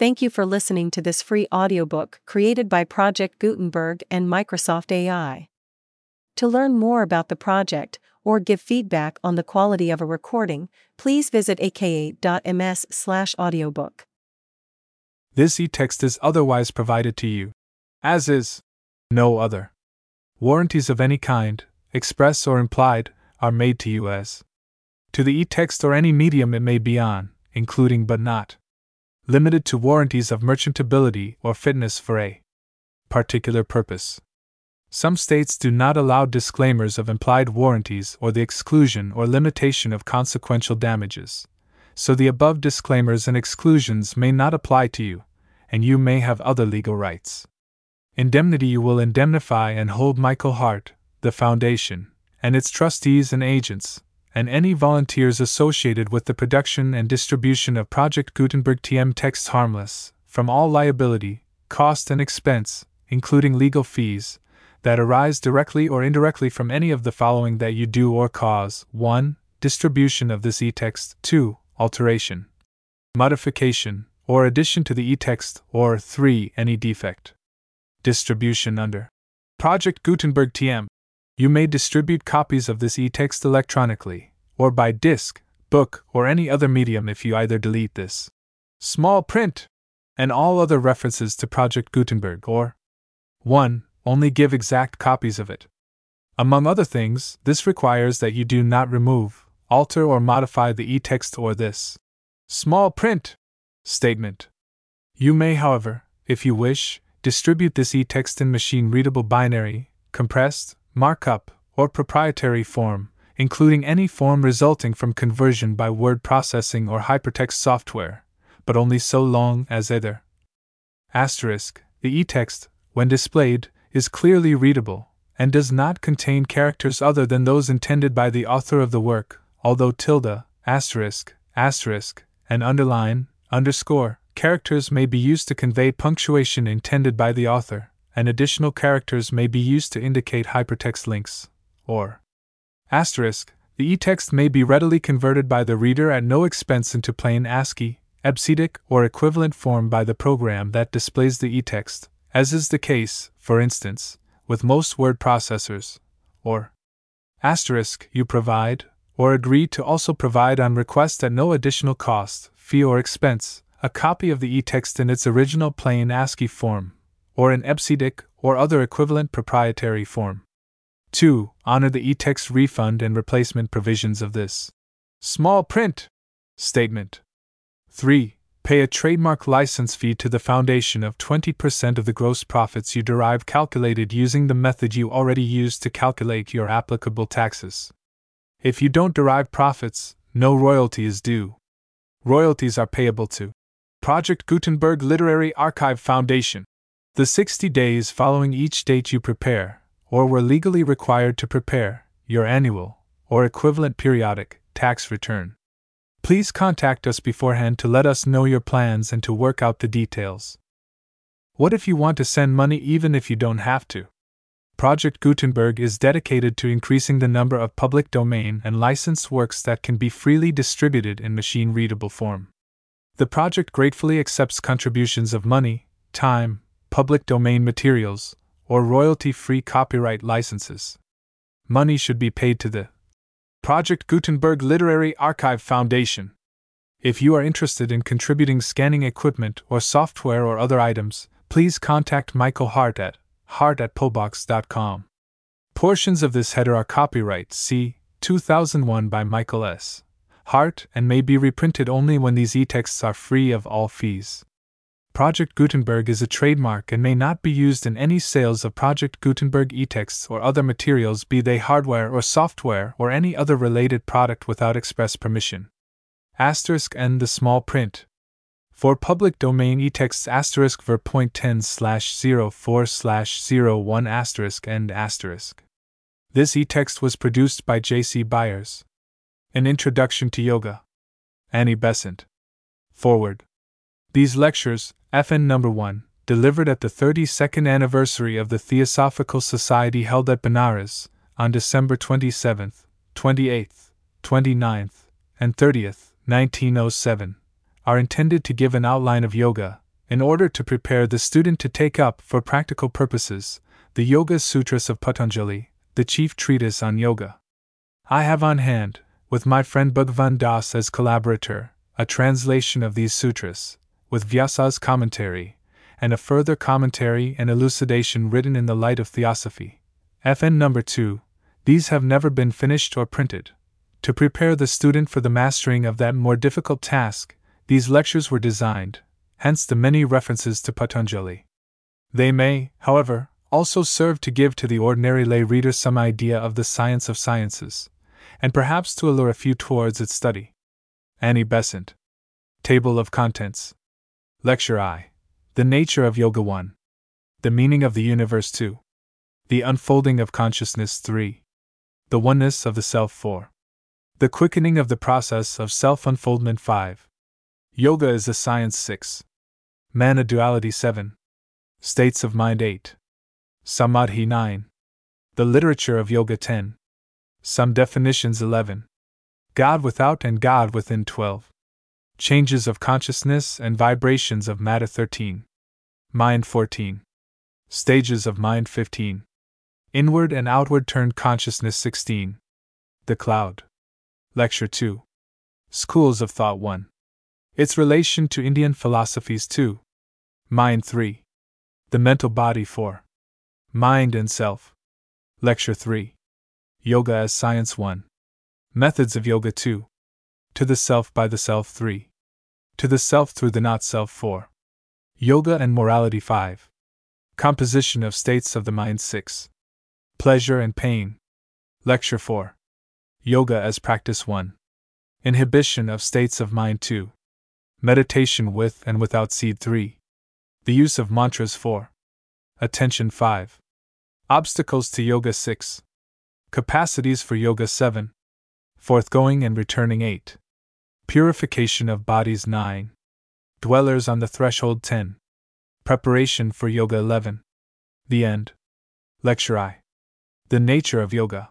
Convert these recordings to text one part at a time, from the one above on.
Thank you for listening to this free audiobook created by Project Gutenberg and Microsoft AI. To learn more about the project or give feedback on the quality of a recording, please visit aka.ms/audiobook. This e-text is otherwise provided to you, as is no other. Warranties of any kind, express or implied, are made to you as to the e-text or any medium it may be on, including but not limited to warranties of merchantability or fitness for a particular purpose. Some states do not allow disclaimers of implied warranties or the exclusion or limitation of consequential damages, so the above disclaimers and exclusions may not apply to you, and you may have other legal rights. Indemnity you will indemnify and hold Michael Hart, the Foundation, and its trustees and agents, and any volunteers associated with the production and distribution of Project Gutenberg TM texts harmless from all liability, cost, and expense, including legal fees, that arise directly or indirectly from any of the following that you do or cause 1. Distribution of this e-text, 2. Alteration, modification, or addition to the e-text, or 3. Any defect. Distribution under Project Gutenberg TM you may distribute copies of this e-text electronically, or by disk, book, or any other medium if you either delete this small print and all other references to Project Gutenberg or 1. Only give exact copies of it. Among other things, this requires that you do not remove, alter, or modify the e-text or this small print statement. You may, however, if you wish, distribute this e-text in machine readable binary, compressed, markup, or proprietary form, including any form resulting from conversion by word processing or hypertext software, but only so long as either. Asterisk, the e-text, when displayed, is clearly readable, and does not contain characters other than those intended by the author of the work, although tilde, asterisk, asterisk, and underline, underscore, characters may be used to convey punctuation intended by the author and additional characters may be used to indicate hypertext links, or asterisk. The e-text may be readily converted by the reader at no expense into plain ASCII, EBCDIC, or equivalent form by the program that displays the e-text, as is the case, for instance, with most word processors, or asterisk you provide, or agree to also provide on request at no additional cost, fee, or expense, a copy of the e-text in its original plain ASCII form, or in EBCDIC or other equivalent proprietary form. 2. Honor the e-text refund and replacement provisions of this small print statement. 3. Pay a trademark license fee to the Foundation of 20% of the gross profits you derive calculated using the method you already use to calculate your applicable taxes. If you don't derive profits, no royalty is due. Royalties are payable to Project Gutenberg Literary Archive Foundation. The 60 days following each date you prepare, or were legally required to prepare, your annual, or equivalent periodic, tax return. Please contact us beforehand to let us know your plans and to work out the details. What if you want to send money even if you don't have to? Project Gutenberg is dedicated to increasing the number of public domain and licensed works that can be freely distributed in machine readable form. The project gratefully accepts contributions of money, time, public domain materials, or royalty free copyright licenses. Money should be paid to the Project Gutenberg Literary Archive Foundation. If you are interested in contributing scanning equipment or software or other items, please contact Michael Hart at hart at pobox.com. Portions of this header are copyright C. 2001 by Michael S. Hart and may be reprinted only when these e-texts are free of all fees. Project Gutenberg is a trademark and may not be used in any sales of Project Gutenberg e-texts or other materials, be they hardware or software or any other related product without express permission. Asterisk and the small print. For public domain e-texts asterisk ver point 10 slash 04 slash 01 asterisk end asterisk. This e-text was produced by J.C. Byers. An Introduction to Yoga. Annie Besant. Forward. These lectures, FN number 1, delivered at the 32nd anniversary of the Theosophical Society held at Benares on December 27th, 28th, 29th, and 30th, 1907, are intended to give an outline of yoga, in order to prepare the student to take up, for practical purposes, the Yoga Sutras of Patanjali, the chief treatise on yoga. I have on hand, with my friend Bhagwan Das as collaborator, a translation of these sutras, with Vyasa's commentary, and a further commentary and elucidation written in the light of theosophy. FN number 2. These have never been finished or printed. To prepare the student for the mastering of that more difficult task, these lectures were designed, hence the many references to Patanjali. They may, however, also serve to give to the ordinary lay reader some idea of the science of sciences, and perhaps to allure a few towards its study. Annie Besant. Table of Contents. Lecture I. The Nature of Yoga 1. The Meaning of the Universe 2. The Unfolding of Consciousness 3. The Oneness of the Self 4. The Quickening of the Process of Self Unfoldment 5. Yoga is a Science 6. Man a Duality 7. States of Mind 8. Samadhi 9. The Literature of Yoga 10. Some Definitions 11. God without and God within 12. Changes of Consciousness and Vibrations of Matter 13. Mind 14. Stages of Mind 15. Inward and Outward Turned Consciousness 16. The Cloud. Lecture 2. Schools of Thought 1. Its relation to Indian philosophies 2. Mind 3. The Mental Body 4. Mind and Self. Lecture 3. Yoga as Science 1. Methods of Yoga 2. To the Self by the Self 3. To the Self through the Not Self 4. Yoga and Morality 5. Composition of States of the Mind 6. Pleasure and Pain. Lecture 4. Yoga as Practice 1. Inhibition of States of Mind 2. Meditation with and without seed 3. The use of mantras 4. Attention 5. Obstacles to Yoga 6. Capacities for Yoga 7. Forthgoing and returning 8. Purification of bodies 9. Dwellers on the threshold 10. Preparation for Yoga 11. The end. Lecture I. The nature of Yoga.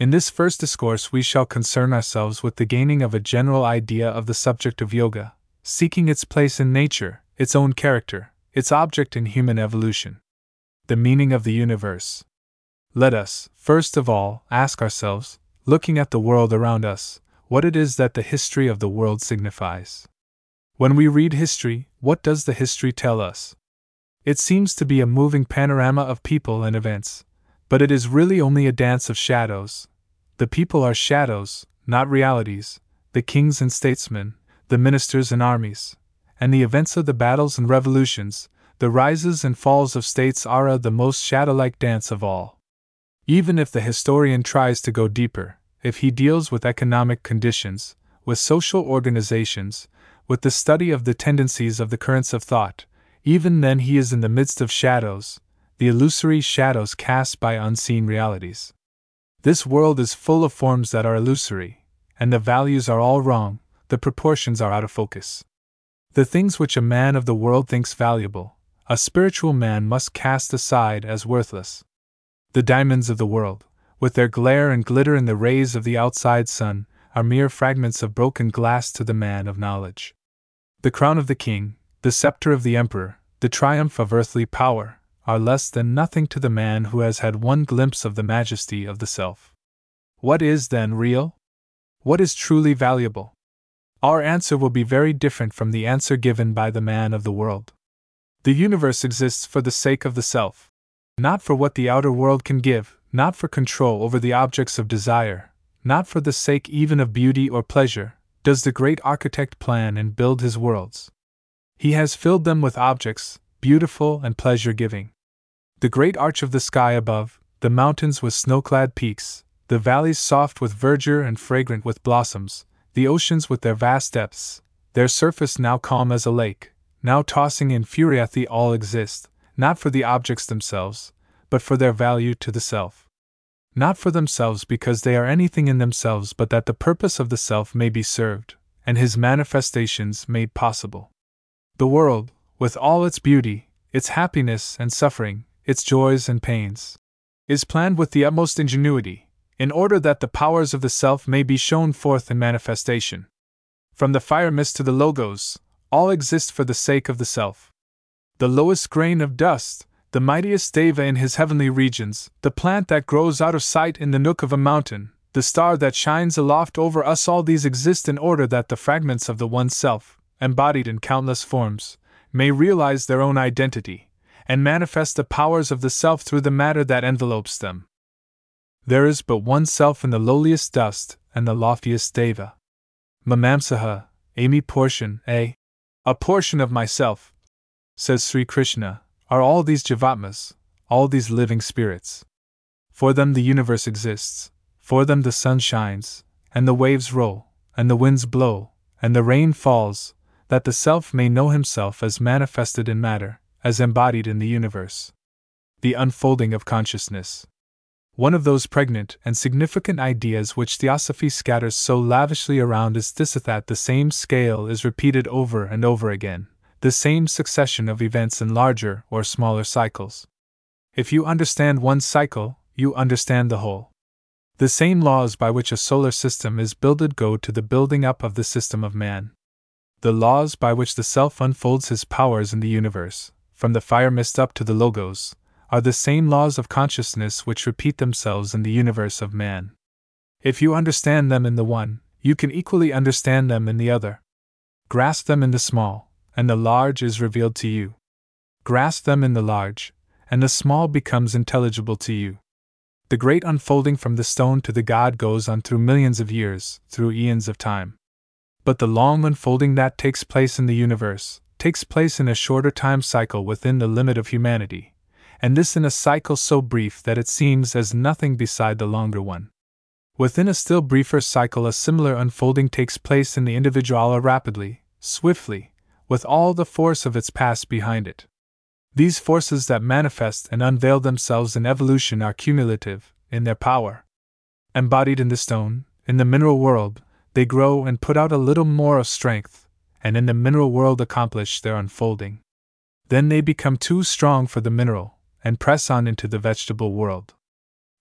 In this first discourse, we shall concern ourselves with the gaining of a general idea of the subject of yoga, seeking its place in nature, its own character, its object in human evolution. The meaning of the universe. Let us, first of all, ask ourselves, looking at the world around us, what it is that the history of the world signifies. When we read history, what does the history tell us? It seems to be a moving panorama of people and events, but it is really only a dance of shadows. The people are shadows, not realities, the kings and statesmen, the ministers and armies, and the events of the battles and revolutions, the rises and falls of states are a the most shadow like dance of all. Even if the historian tries to go deeper, if he deals with economic conditions, with social organizations, with the study of the tendencies of the currents of thought, even then he is in the midst of shadows, the illusory shadows cast by unseen realities. This world is full of forms that are illusory, and the values are all wrong, the proportions are out of focus. The things which a man of the world thinks valuable, a spiritual man must cast aside as worthless. The diamonds of the world, with their glare and glitter in the rays of the outside sun, are mere fragments of broken glass to the man of knowledge. The crown of the king, the scepter of the emperor, the triumph of earthly power, are less than nothing to the man who has had one glimpse of the majesty of the self. What is then real? What is truly valuable? Our answer will be very different from the answer given by the man of the world. The universe exists for the sake of the self, not for what the outer world can give, not for control over the objects of desire, not for the sake even of beauty or pleasure, does the great architect plan and build his worlds. He has filled them with objects, beautiful and pleasure giving. The great arch of the sky above, the mountains with snow clad peaks, the valleys soft with verdure and fragrant with blossoms, the oceans with their vast depths, their surface now calm as a lake, now tossing in fury at the all exist, not for the objects themselves, but for their value to the self. Not for themselves because they are anything in themselves, but that the purpose of the self may be served, and his manifestations made possible. The world, with all its beauty, its happiness and suffering, its joys and pains, is planned with the utmost ingenuity, in order that the powers of the self may be shown forth in manifestation. From the fire mist to the logos, all exist for the sake of the self. The lowest grain of dust, the mightiest deva in his heavenly regions, the plant that grows out of sight in the nook of a mountain, the star that shines aloft over us all these exist in order that the fragments of the one self, embodied in countless forms, may realize their own identity, and manifest the powers of the self through the matter that envelopes them. There is but one self in the lowliest dust and the loftiest deva. Mamamsaha, Amy portion, a. A portion of myself, says Sri Krishna, are all these Jivatmas, all these living spirits. For them the universe exists, for them the sun shines, and the waves roll, and the winds blow, and the rain falls, that the Self may know himself as manifested in matter, as embodied in the universe. The unfolding of consciousness. One of those pregnant and significant ideas which Theosophy scatters so lavishly around is this that the same scale is repeated over and over again, the same succession of events in larger or smaller cycles. If you understand one cycle, you understand the whole. The same laws by which a solar system is builded go to the building up of the system of man. The laws by which the Self unfolds his powers in the universe, from the fire mist up to the Logos, are the same laws of consciousness which repeat themselves in the universe of man. If you understand them in the one, you can equally understand them in the other. Grasp them in the small, and the large is revealed to you. Grasp them in the large, and the small becomes intelligible to you. The great unfolding from the stone to the God goes on through millions of years, through eons of time. But the long unfolding that takes place in the universe takes place in a shorter time cycle within the limit of humanity, and this in a cycle so brief that it seems as nothing beside the longer one. Within a still briefer cycle, a similar unfolding takes place in the individual rapidly, swiftly, with all the force of its past behind it. These forces that manifest and unveil themselves in evolution are cumulative, in their power. Embodied in the stone, in the mineral world, they grow and put out a little more of strength, and in the mineral world accomplish their unfolding. Then they become too strong for the mineral, and press on into the vegetable world.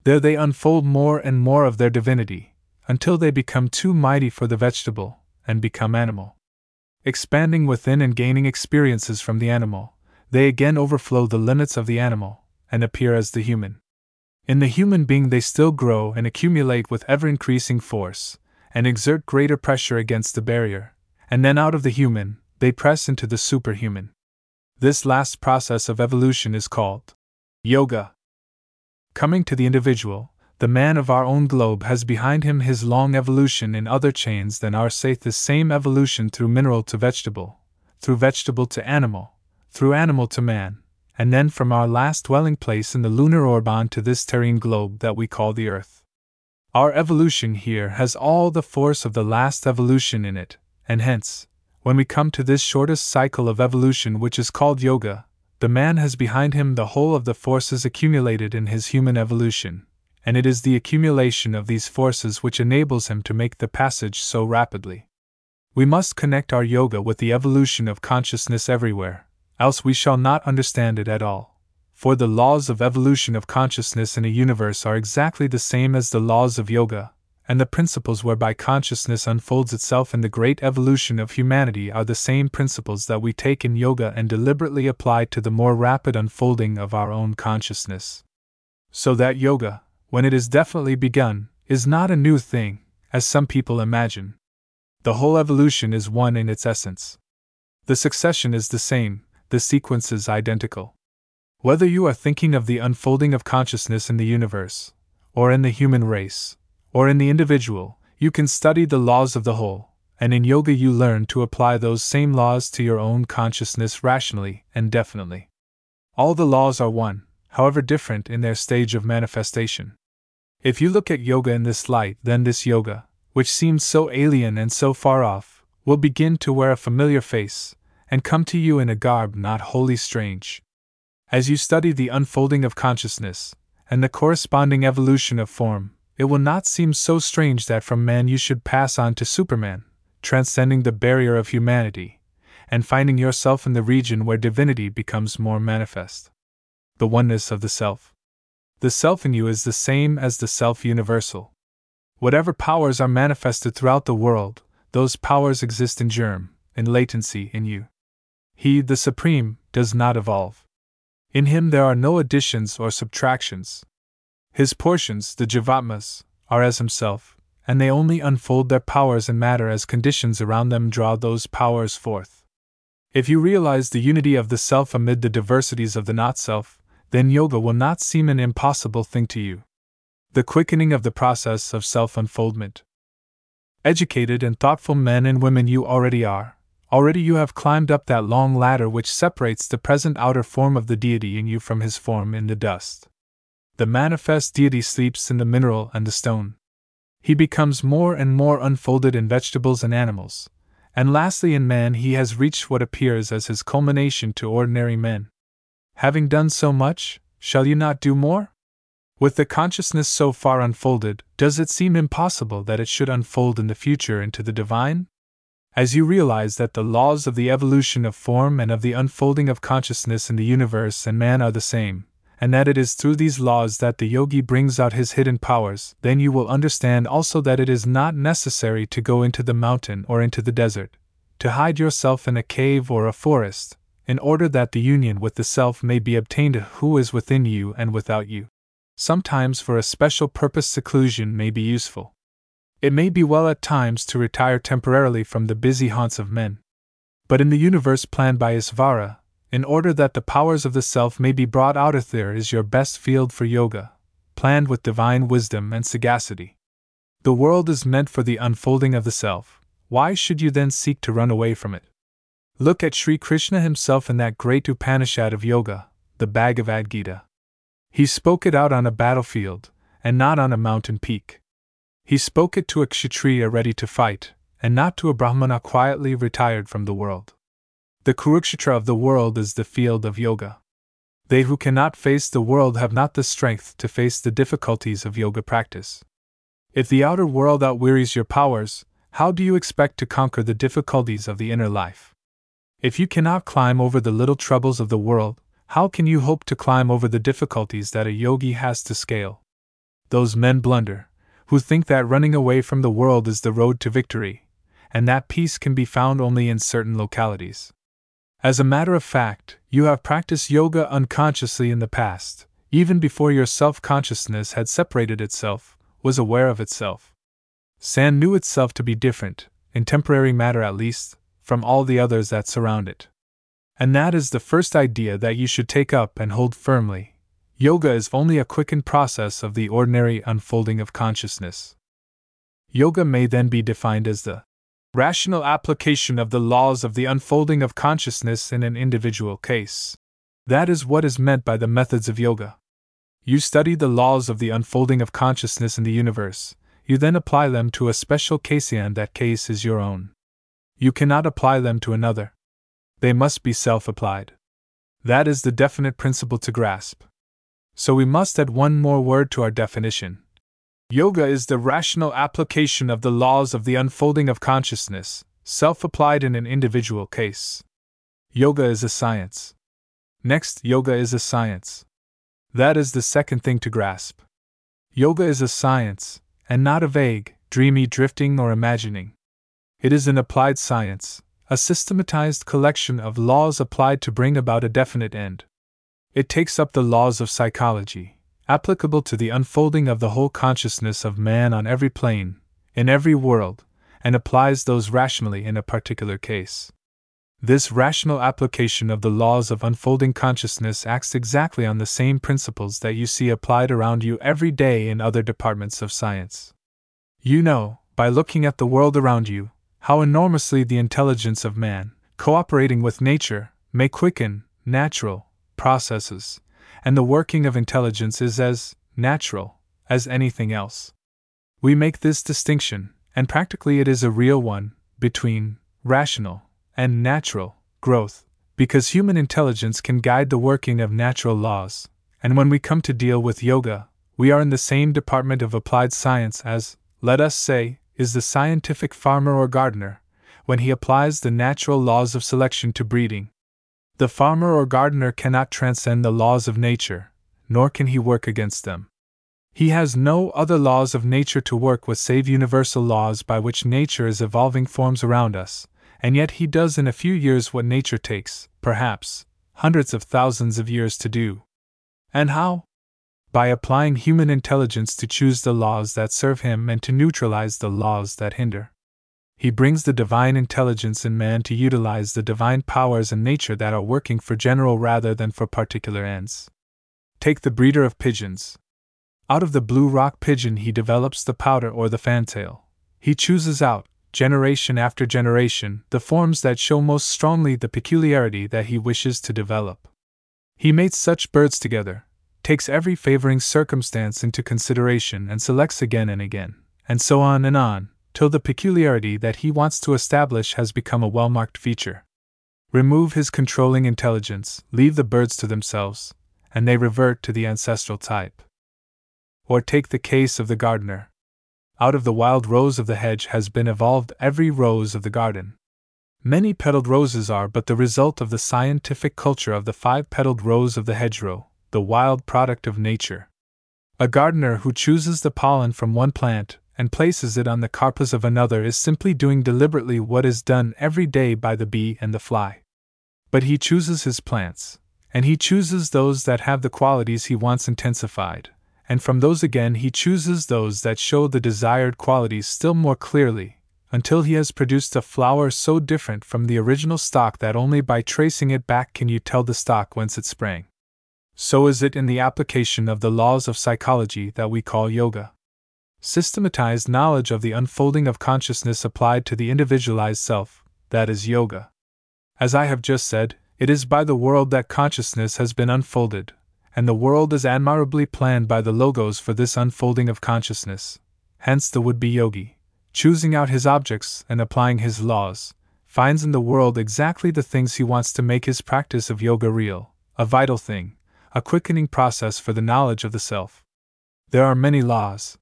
There they unfold more and more of their divinity, until they become too mighty for the vegetable, and become animal expanding within and gaining experiences from the animal, they again overflow the limits of the animal, and appear as the human. In the human being, they still grow and accumulate with ever increasing force, and exert greater pressure against the barrier, and then out of the human, they press into the superhuman. This last process of evolution is called yoga. Coming to the individual, the man of our own globe has behind him his long evolution in other chains than our saith the same evolution through mineral to vegetable, through vegetable to animal, through animal to man, and then from our last dwelling place in the lunar orb on to this terrene globe that we call the earth. Our evolution here has all the force of the last evolution in it, and hence, when we come to this shortest cycle of evolution which is called yoga, the man has behind him the whole of the forces accumulated in his human evolution, and it is the accumulation of these forces which enables him to make the passage so rapidly. We must connect our yoga with the evolution of consciousness everywhere, else we shall not understand it at all. For the laws of evolution of consciousness in a universe are exactly the same as the laws of yoga, and the principles whereby consciousness unfolds itself in the great evolution of humanity are the same principles that we take in yoga and deliberately apply to the more rapid unfolding of our own consciousness. So that yoga, when it is definitely begun, is not a new thing, as some people imagine. The whole evolution is one in its essence. The succession is the same, the sequence is identical. Whether you are thinking of the unfolding of consciousness in the universe, or in the human race, or in the individual, you can study the laws of the whole, and in yoga you learn to apply those same laws to your own consciousness rationally and definitely. All the laws are one, however different in their stage of manifestation. If you look at yoga in this light, then this yoga, which seems so alien and so far off, will begin to wear a familiar face, and come to you in a garb not wholly strange. As you study the unfolding of consciousness, and the corresponding evolution of form, it will not seem so strange that from man you should pass on to Superman, transcending the barrier of humanity, and finding yourself in the region where divinity becomes more manifest. The oneness of the Self. The self in you is the same as the self universal. Whatever powers are manifested throughout the world, those powers exist in germ, in latency in you. He, the Supreme, does not evolve. In him there are no additions or subtractions. His portions, the Jivatmas, are as himself, and they only unfold their powers in matter as conditions around them draw those powers forth. If you realize the unity of the self amid the diversities of the not self, then yoga will not seem an impossible thing to you. The quickening of the process of self unfoldment. Educated and thoughtful men and women you already are, Already you have climbed up that long ladder which separates the present outer form of the deity in you from his form in the dust. The manifest deity sleeps in the mineral and the stone. He becomes more and more unfolded in vegetables and animals, and lastly in man he has reached what appears as his culmination to ordinary men. Having done so much, shall you not do more? With the consciousness so far unfolded, does it seem impossible that it should unfold in the future into the divine? as you realize that the laws of the evolution of form and of the unfolding of consciousness in the universe and man are the same, and that it is through these laws that the yogi brings out his hidden powers, then you will understand also that it is not necessary to go into the mountain or into the desert, to hide yourself in a cave or a forest, in order that the union with the self may be obtained who is within you and without you. Sometimes for a special purpose seclusion may be useful. It may be well at times to retire temporarily from the busy haunts of men. But in the universe planned by Isvara, in order that the powers of the self may be brought out of there is your best field for yoga, planned with divine wisdom and sagacity. The world is meant for the unfolding of the self, why should you then seek to run away from it? Look at Sri Krishna himself in that great Upanishad of yoga, the Bhagavad Gita. He spoke it out on a battlefield, and not on a mountain peak. He spoke it to a Kshatriya ready to fight, and not to a Brahmana quietly retired from the world. The Kurukshetra of the world is the field of yoga. They who cannot face the world have not the strength to face the difficulties of yoga practice. If the outer world outwearies your powers, how do you expect to conquer the difficulties of the inner life? If you cannot climb over the little troubles of the world, how can you hope to climb over the difficulties that a yogi has to scale? Those men blunder, who think that running away from the world is the road to victory, and that peace can be found only in certain localities. As a matter of fact, you have practiced yoga unconsciously in the past, even before your self consciousness had separated itself, was aware of itself. Sand knew itself to be different, in temporary matter at least, from all the others that surround it. And that is the first idea that you should take up and hold firmly, Yoga is only a quickened process of the ordinary unfolding of consciousness. Yoga may then be defined as the rational application of the laws of the unfolding of consciousness in an individual case. That is what is meant by the methods of yoga. You study the laws of the unfolding of consciousness in the universe, you then apply them to a special case, and that case is your own. You cannot apply them to another. They must be self applied. That is the definite principle to grasp. So we must add one more word to our definition. Yoga is the rational application of the laws of the unfolding of consciousness, self applied in an individual case. Yoga is a science. Next, yoga is a science. That is the second thing to grasp. Yoga is a science, and not a vague, dreamy drifting or imagining. It is an applied science, a systematized collection of laws applied to bring about a definite end. It takes up the laws of psychology, applicable to the unfolding of the whole consciousness of man on every plane, in every world, and applies those rationally in a particular case. This rational application of the laws of unfolding consciousness acts exactly on the same principles that you see applied around you every day in other departments of science. You know, by looking at the world around you, how enormously the intelligence of man, cooperating with nature, may quicken, natural, processes, and the working of intelligence is as natural as anything else. We make this distinction, and practically it is a real one, between rational and natural growth, because human intelligence can guide the working of natural laws, and when we come to deal with yoga, we are in the same department of applied science as, let us say, is the scientific farmer or gardener, when he applies the natural laws of selection to breeding, the farmer or gardener cannot transcend the laws of nature, nor can he work against them. He has no other laws of nature to work with save universal laws by which nature is evolving forms around us, and yet he does in a few years what nature takes, perhaps, hundreds of thousands of years to do. And how? By applying human intelligence to choose the laws that serve him and to neutralize the laws that hinder. He brings the divine intelligence in man to utilize the divine powers in nature that are working for general rather than for particular ends. Take the breeder of pigeons. Out of the blue rock pigeon, he develops the pouter or the fantail. He chooses out, generation after generation, the forms that show most strongly the peculiarity that he wishes to develop. He mates such birds together, takes every favoring circumstance into consideration, and selects again and again, and so on and on, till the peculiarity that he wants to establish has become a well marked feature. Remove his controlling intelligence, leave the birds to themselves, and they revert to the ancestral type. Or take the case of the gardener. Out of the wild rose of the hedge has been evolved every rose of the garden. Many petaled roses are but the result of the scientific culture of the five petaled rose of the hedgerow, the wild product of nature. A gardener who chooses the pollen from one plant and places it on the carpus of another is simply doing deliberately what is done every day by the bee and the fly. But he chooses his plants, and he chooses those that have the qualities he wants intensified, and from those again he chooses those that show the desired qualities still more clearly, until he has produced a flower so different from the original stock that only by tracing it back can you tell the stock whence it sprang. So is it in the application of the laws of psychology that we call yoga. Systematized knowledge of the unfolding of consciousness applied to the individualized self, that is yoga. As I have just said, it is by the world that consciousness has been unfolded, and the world is admirably planned by the logos for this unfolding of consciousness. Hence, the would be yogi, choosing out his objects and applying his laws, finds in the world exactly the things he wants to make his practice of yoga real, a vital thing, a quickening process for the knowledge of the self. There are many laws.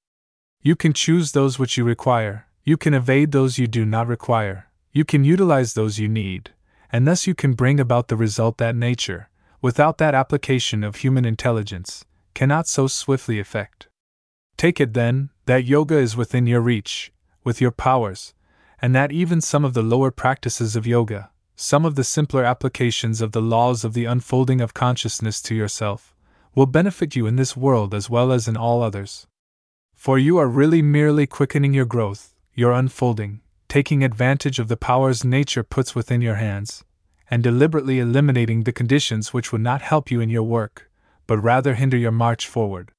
You can choose those which you require, you can evade those you do not require, you can utilize those you need, and thus you can bring about the result that nature, without that application of human intelligence, cannot so swiftly effect. Take it then, that yoga is within your reach, with your powers, and that even some of the lower practices of yoga, some of the simpler applications of the laws of the unfolding of consciousness to yourself, will benefit you in this world as well as in all others. For you are really merely quickening your growth, your unfolding, taking advantage of the powers nature puts within your hands, and deliberately eliminating the conditions which would not help you in your work, but rather hinder your march forward.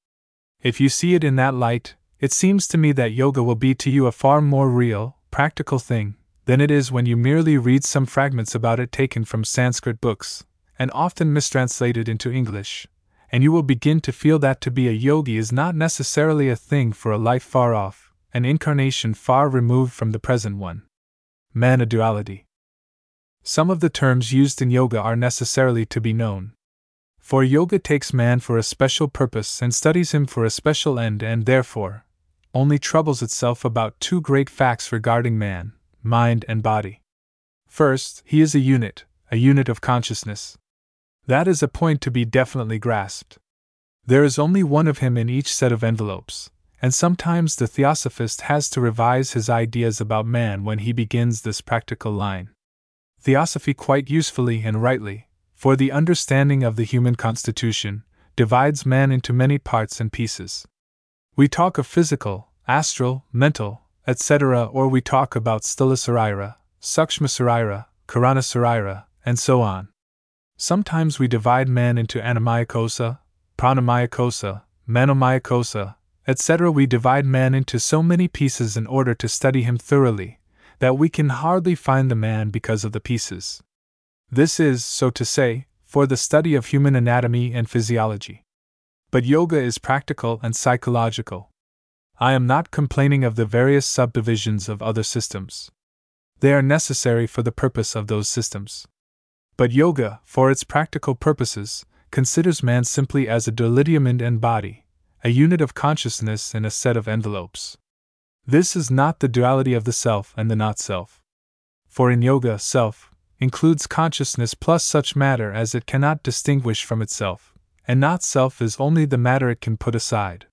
If you see it in that light, it seems to me that yoga will be to you a far more real, practical thing than it is when you merely read some fragments about it taken from Sanskrit books, and often mistranslated into English, and you will begin to feel that to be a yogi is not necessarily a thing for a life far off, an incarnation far removed from the present one. Man a duality. Some of the terms used in yoga are necessarily to be known. For yoga takes man for a special purpose and studies him for a special end, and therefore, only troubles itself about two great facts regarding man mind and body. First, he is a unit, a unit of consciousness. That is a point to be definitely grasped. There is only one of him in each set of envelopes, and sometimes the theosophist has to revise his ideas about man when he begins this practical line theosophy quite usefully and rightly, for the understanding of the human constitution, divides man into many parts and pieces. We talk of physical, astral, mental, etc., or we talk about sthula sarira, sukshma sarira, karana sarira, and so on. Sometimes we divide man into annamaya kosa, pranamaya kosa, manomaya kosa, etc. We divide man into so many pieces in order to study him thoroughly, that we can hardly find the man because of the pieces. This is, so to say, for the study of human anatomy and physiology. But yoga is practical and psychological. I am not complaining of the various subdivisions of other systems. They are necessary for the purpose of those systems. But yoga, for its practical purposes, considers man simply as a duality and body, a unit of consciousness in a set of envelopes. This is not the duality of the self and the not self. For in yoga, self includes consciousness plus such matter as it cannot distinguish from itself, and not self is only the matter it can put aside.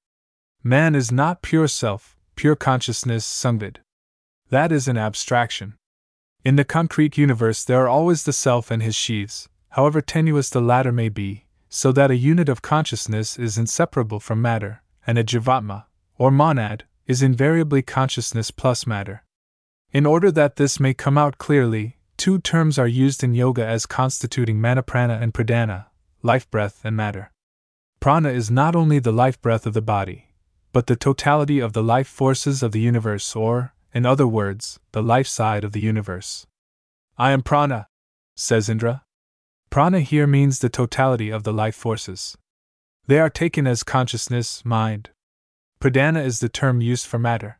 Man is not pure self, pure consciousness, sangvid. That is an abstraction. In the concrete universe, there are always the self and his sheaths, however tenuous the latter may be, so that a unit of consciousness is inseparable from matter, and a jivatma, or monad, is invariably consciousness plus matter. In order that this may come out clearly, two terms are used in yoga as constituting manaprana and pradhana, life breath and matter. Prana is not only the life breath of the body, but the totality of the life forces of the universe, or, in other words, the life side of the universe. I am prana, says Indra. Prana here means the totality of the life forces. They are taken as consciousness, mind. Pradhana is the term used for matter.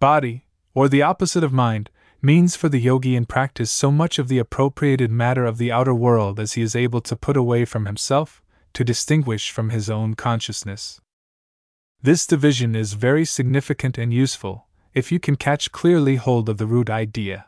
Body, or the opposite of mind, means for the yogi in practice so much of the appropriated matter of the outer world as he is able to put away from himself, to distinguish from his own consciousness. This division is very significant and useful, if you can catch clearly hold of the root idea.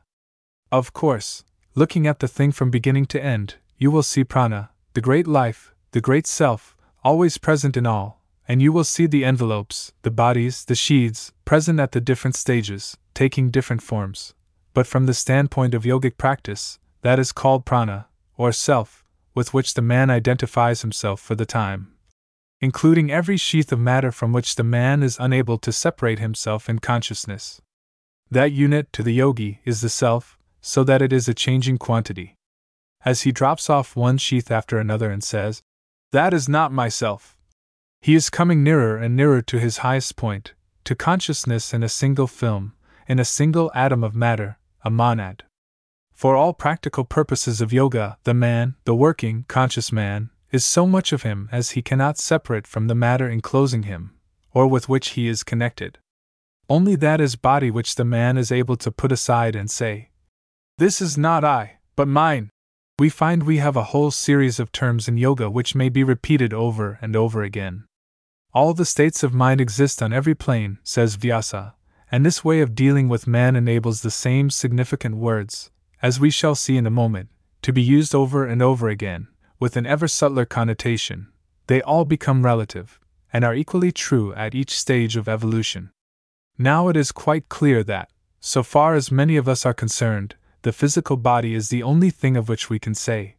Of course, looking at the thing from beginning to end, you will see prana, the great life, the great self, always present in all, and you will see the envelopes, the bodies, the sheaths, present at the different stages, taking different forms. But from the standpoint of yogic practice, that is called prana, or self, with which the man identifies himself for the time, including every sheath of matter from which the man is unable to separate himself in consciousness. That unit to the yogi is the self, so that it is a changing quantity as he drops off one sheath after another and says, That is not myself. He is coming nearer and nearer to his highest point, to consciousness in a single film, in a single atom of matter, a monad. For all practical purposes of yoga, the man, the working, conscious man, is so much of him as he cannot separate from the matter enclosing him, or with which he is connected. Only that is body which the man is able to put aside and say, This is not I, but mine we find we have a whole series of terms in yoga which may be repeated over and over again. All the states of mind exist on every plane, says Vyasa, and this way of dealing with man enables the same significant words, as we shall see in a moment, to be used over and over again, with an ever subtler connotation. They all become relative, and are equally true at each stage of evolution. Now it is quite clear that, so far as many of us are concerned, the physical body is the only thing of which we can say,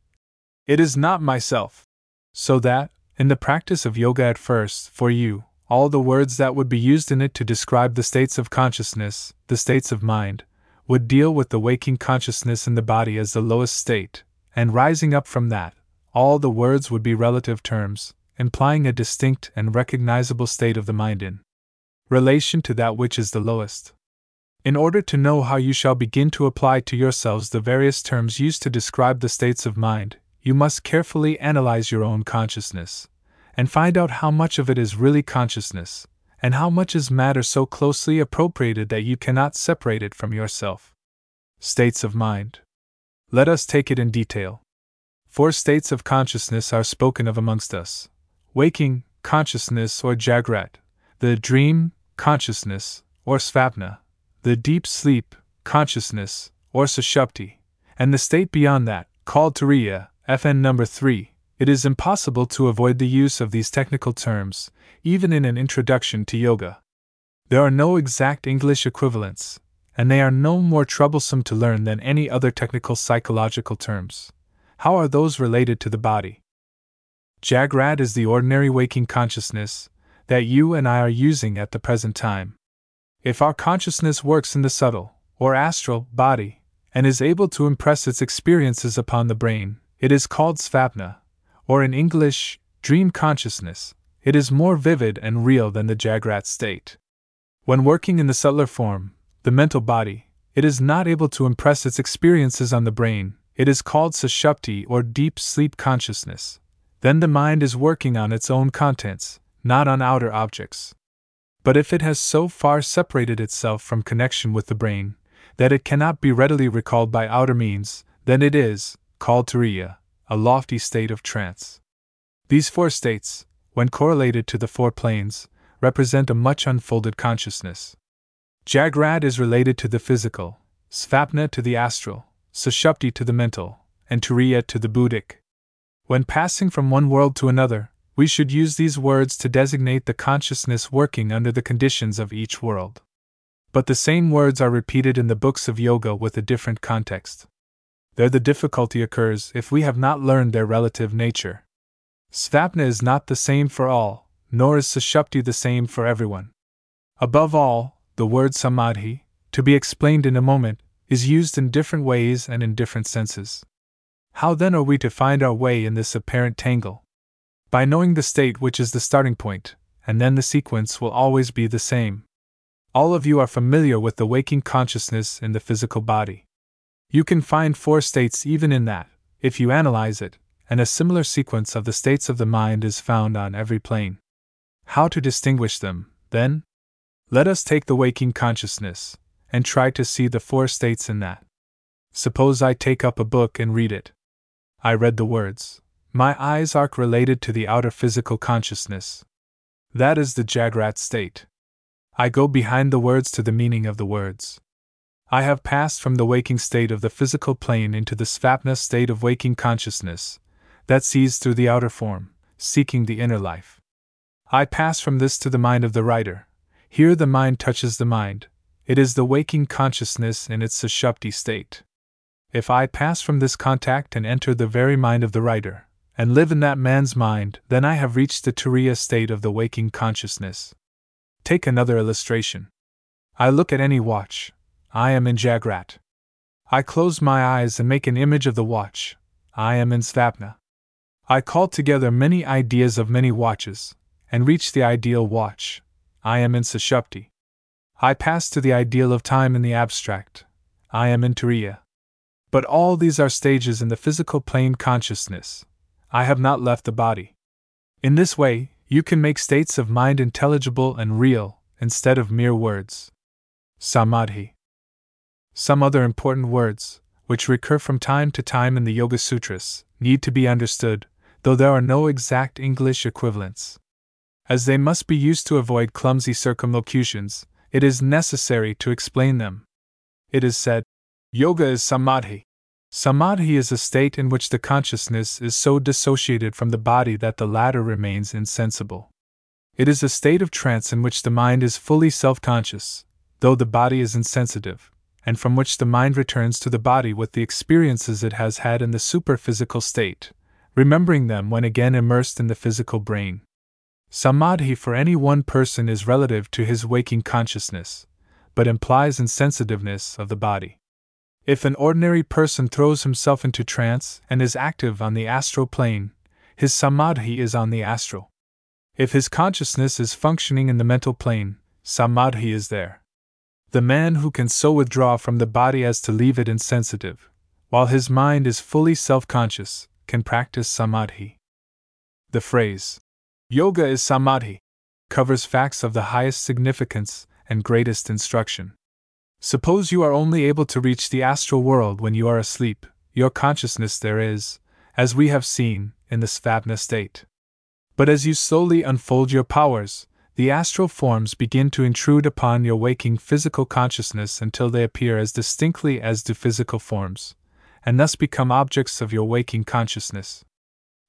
It is not myself. So that, in the practice of yoga at first, for you, all the words that would be used in it to describe the states of consciousness, the states of mind, would deal with the waking consciousness in the body as the lowest state, and rising up from that, all the words would be relative terms, implying a distinct and recognizable state of the mind in relation to that which is the lowest. In order to know how you shall begin to apply to yourselves the various terms used to describe the states of mind, you must carefully analyze your own consciousness, and find out how much of it is really consciousness, and how much is matter so closely appropriated that you cannot separate it from yourself. States of mind. Let us take it in detail. Four states of consciousness are spoken of amongst us. Waking, consciousness or jagrat, the dream, consciousness, or svapna, the deep sleep, consciousness, or sushupti, and the state beyond that, called turiya, FN number 3, it is impossible to avoid the use of these technical terms, even in an introduction to yoga. There are no exact English equivalents, and they are no more troublesome to learn than any other technical psychological terms. How are those related to the body? Jagrat is the ordinary waking consciousness that you and I are using at the present time. If our consciousness works in the subtle, or astral, body, and is able to impress its experiences upon the brain, it is called svapna, or in English, dream consciousness. It is more vivid and real than the Jagrat state. When working in the subtler form, the mental body, it is not able to impress its experiences on the brain, it is called sushupti or deep sleep consciousness. Then the mind is working on its own contents, not on outer objects. But if it has so far separated itself from connection with the brain that it cannot be readily recalled by outer means, then it is, called turiya, a lofty state of trance. These four states, when correlated to the four planes, represent a much unfolded consciousness. Jagrat is related to the physical, Svapna to the astral, Sushupti to the mental, and Turiya to the buddhic. When passing from one world to another, we should use these words to designate the consciousness working under the conditions of each world. But the same words are repeated in the books of yoga with a different context. There the difficulty occurs if we have not learned their relative nature. Svapna is not the same for all, nor is Sushupti the same for everyone. Above all, the word samadhi, to be explained in a moment, is used in different ways and in different senses. How then are we to find our way in this apparent tangle? By knowing the state which is the starting point, and then the sequence will always be the same. All of you are familiar with the waking consciousness in the physical body. You can find four states even in that, if you analyze it, and a similar sequence of the states of the mind is found on every plane. How to distinguish them, then? Let us take the waking consciousness, and try to see the four states in that. Suppose I take up a book and read it. I read the words. My eyes arc related to the outer physical consciousness. That is the Jagrat state. I go behind the words to the meaning of the words. I have passed from the waking state of the physical plane into the Svapna state of waking consciousness, that sees through the outer form, seeking the inner life. I pass from this to the mind of the writer. Here the mind touches the mind, it is the waking consciousness in its sushupti state. If I pass from this contact and enter the very mind of the writer, and live in that man's mind, then I have reached the Turiya state of the waking consciousness. Take another illustration. I look at any watch. I am in Jagrat. I close my eyes and make an image of the watch. I am in Svapna. I call together many ideas of many watches, and reach the ideal watch. I am in Sushupti. I pass to the ideal of time in the abstract. I am in Turiya. But all these are stages in the physical plane consciousness. I have not left the body. In this way, you can make states of mind intelligible and real, instead of mere words. Samadhi. Some other important words, which recur from time to time in the Yoga Sutras, need to be understood, though there are no exact English equivalents. As they must be used to avoid clumsy circumlocutions, it is necessary to explain them. It is said, Yoga is samadhi. Samadhi is a state in which the consciousness is so dissociated from the body that the latter remains insensible. It is a state of trance in which the mind is fully self conscious, though the body is insensitive, and from which the mind returns to the body with the experiences it has had in the superphysical state, remembering them when again immersed in the physical brain. Samadhi for any one person is relative to his waking consciousness, but implies insensitiveness of the body. If an ordinary person throws himself into trance and is active on the astral plane, his samadhi is on the astral. If his consciousness is functioning in the mental plane, samadhi is there. The man who can so withdraw from the body as to leave it insensitive, while his mind is fully self conscious, can practice samadhi. The phrase, Yoga is samadhi, covers facts of the highest significance and greatest instruction. Suppose you are only able to reach the astral world when you are asleep, your consciousness there is, as we have seen, in the Svapna state. But as you slowly unfold your powers, the astral forms begin to intrude upon your waking physical consciousness until they appear as distinctly as do physical forms, and thus become objects of your waking consciousness.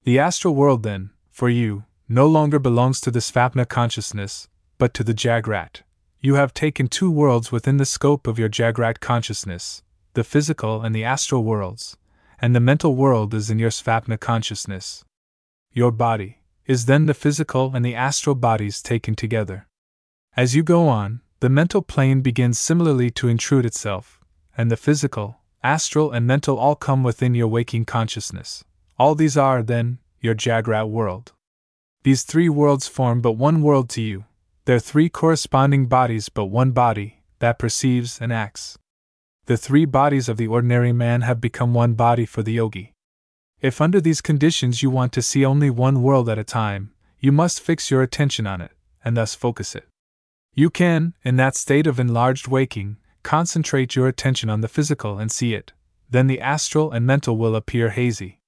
The astral world, then, for you, no longer belongs to the Svapna consciousness, but to the Jagrat you have taken two worlds within the scope of your Jagrat consciousness the physical and the astral worlds, and the mental world is in your Svapna consciousness. Your body is then the physical and the astral bodies taken together. As you go on, the mental plane begins similarly to intrude itself, and the physical, astral, and mental all come within your waking consciousness. All these are, then, your Jagrat world. These three worlds form but one world to you, they're three corresponding bodies, but one body that perceives and acts. The three bodies of the ordinary man have become one body for the yogi. If under these conditions you want to see only one world at a time, you must fix your attention on it, and thus focus it. You can, in that state of enlarged waking, concentrate your attention on the physical and see it, then the astral and mental will appear hazy.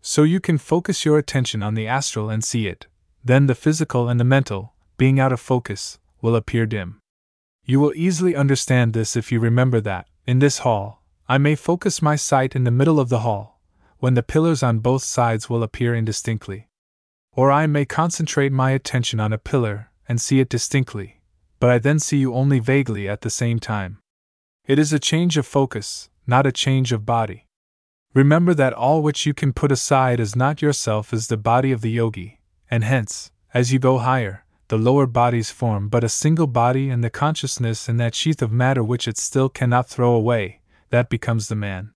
So you can focus your attention on the astral and see it, then the physical and the mental, being out of focus, will appear dim. You will easily understand this if you remember that, in this hall, I may focus my sight in the middle of the hall, when the pillars on both sides will appear indistinctly. Or I may concentrate my attention on a pillar and see it distinctly, but I then see you only vaguely at the same time. It is a change of focus, not a change of body. Remember that all which you can put aside as not yourself is the body of the yogi, and hence, as you go higher, the lower bodies form but a single body and the consciousness in that sheath of matter which it still cannot throw away, that becomes the man.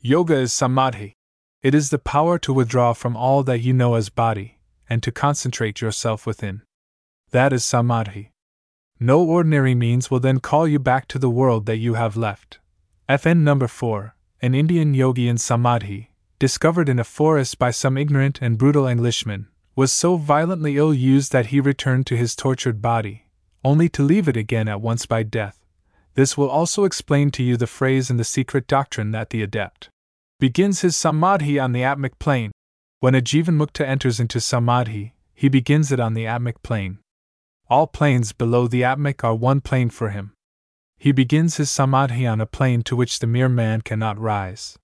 Yoga is samadhi. It is the power to withdraw from all that you know as body, and to concentrate yourself within. That is samadhi. No ordinary means will then call you back to the world that you have left. FN number 4 an Indian yogi in Samadhi, discovered in a forest by some ignorant and brutal Englishman, was so violently ill used that he returned to his tortured body, only to leave it again at once by death. This will also explain to you the phrase in the secret doctrine that the adept begins his samadhi on the atmic plane. When a Jivanmukta enters into samadhi, he begins it on the atmic plane. All planes below the atmic are one plane for him he begins his samadhi on a plane to which the mere man cannot rise.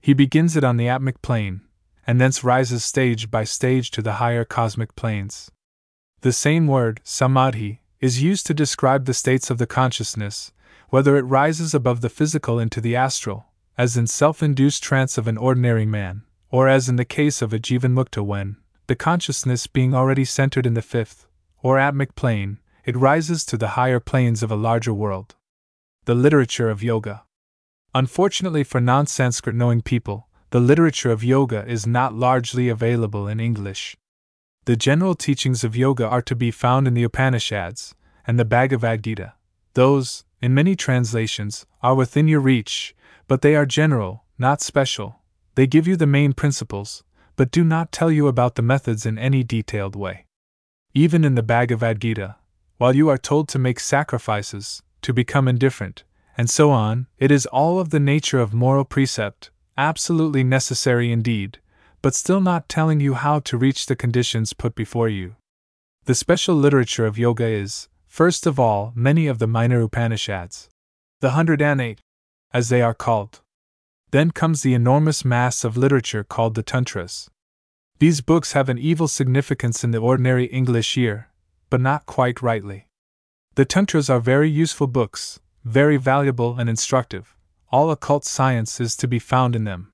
He begins it on the atmic plane, and thence rises stage by stage to the higher cosmic planes. The same word, samadhi, is used to describe the states of the consciousness, whether it rises above the physical into the astral, as in self induced trance of an ordinary man, or as in the case of a jivanmukta when, the consciousness being already centered in the fifth, or atmic plane, it rises to the higher planes of a larger world the literature of yoga. Unfortunately for non Sanskrit knowing people, the literature of yoga is not largely available in English. The general teachings of yoga are to be found in the Upanishads and the Bhagavad Gita. Those, in many translations, are within your reach, but they are general, not special. They give you the main principles, but do not tell you about the methods in any detailed way. Even in the Bhagavad Gita, while you are told to make sacrifices, to become indifferent, and so on, it is all of the nature of moral precept, absolutely necessary indeed, but still not telling you how to reach the conditions put before you. The special literature of yoga is, first of all, many of the minor Upanishads, the 108, as they are called. Then comes the enormous mass of literature called the Tantras. These books have an evil significance in the ordinary English ear, but not quite rightly. The Tantras are very useful books, very valuable and instructive. All occult science is to be found in them.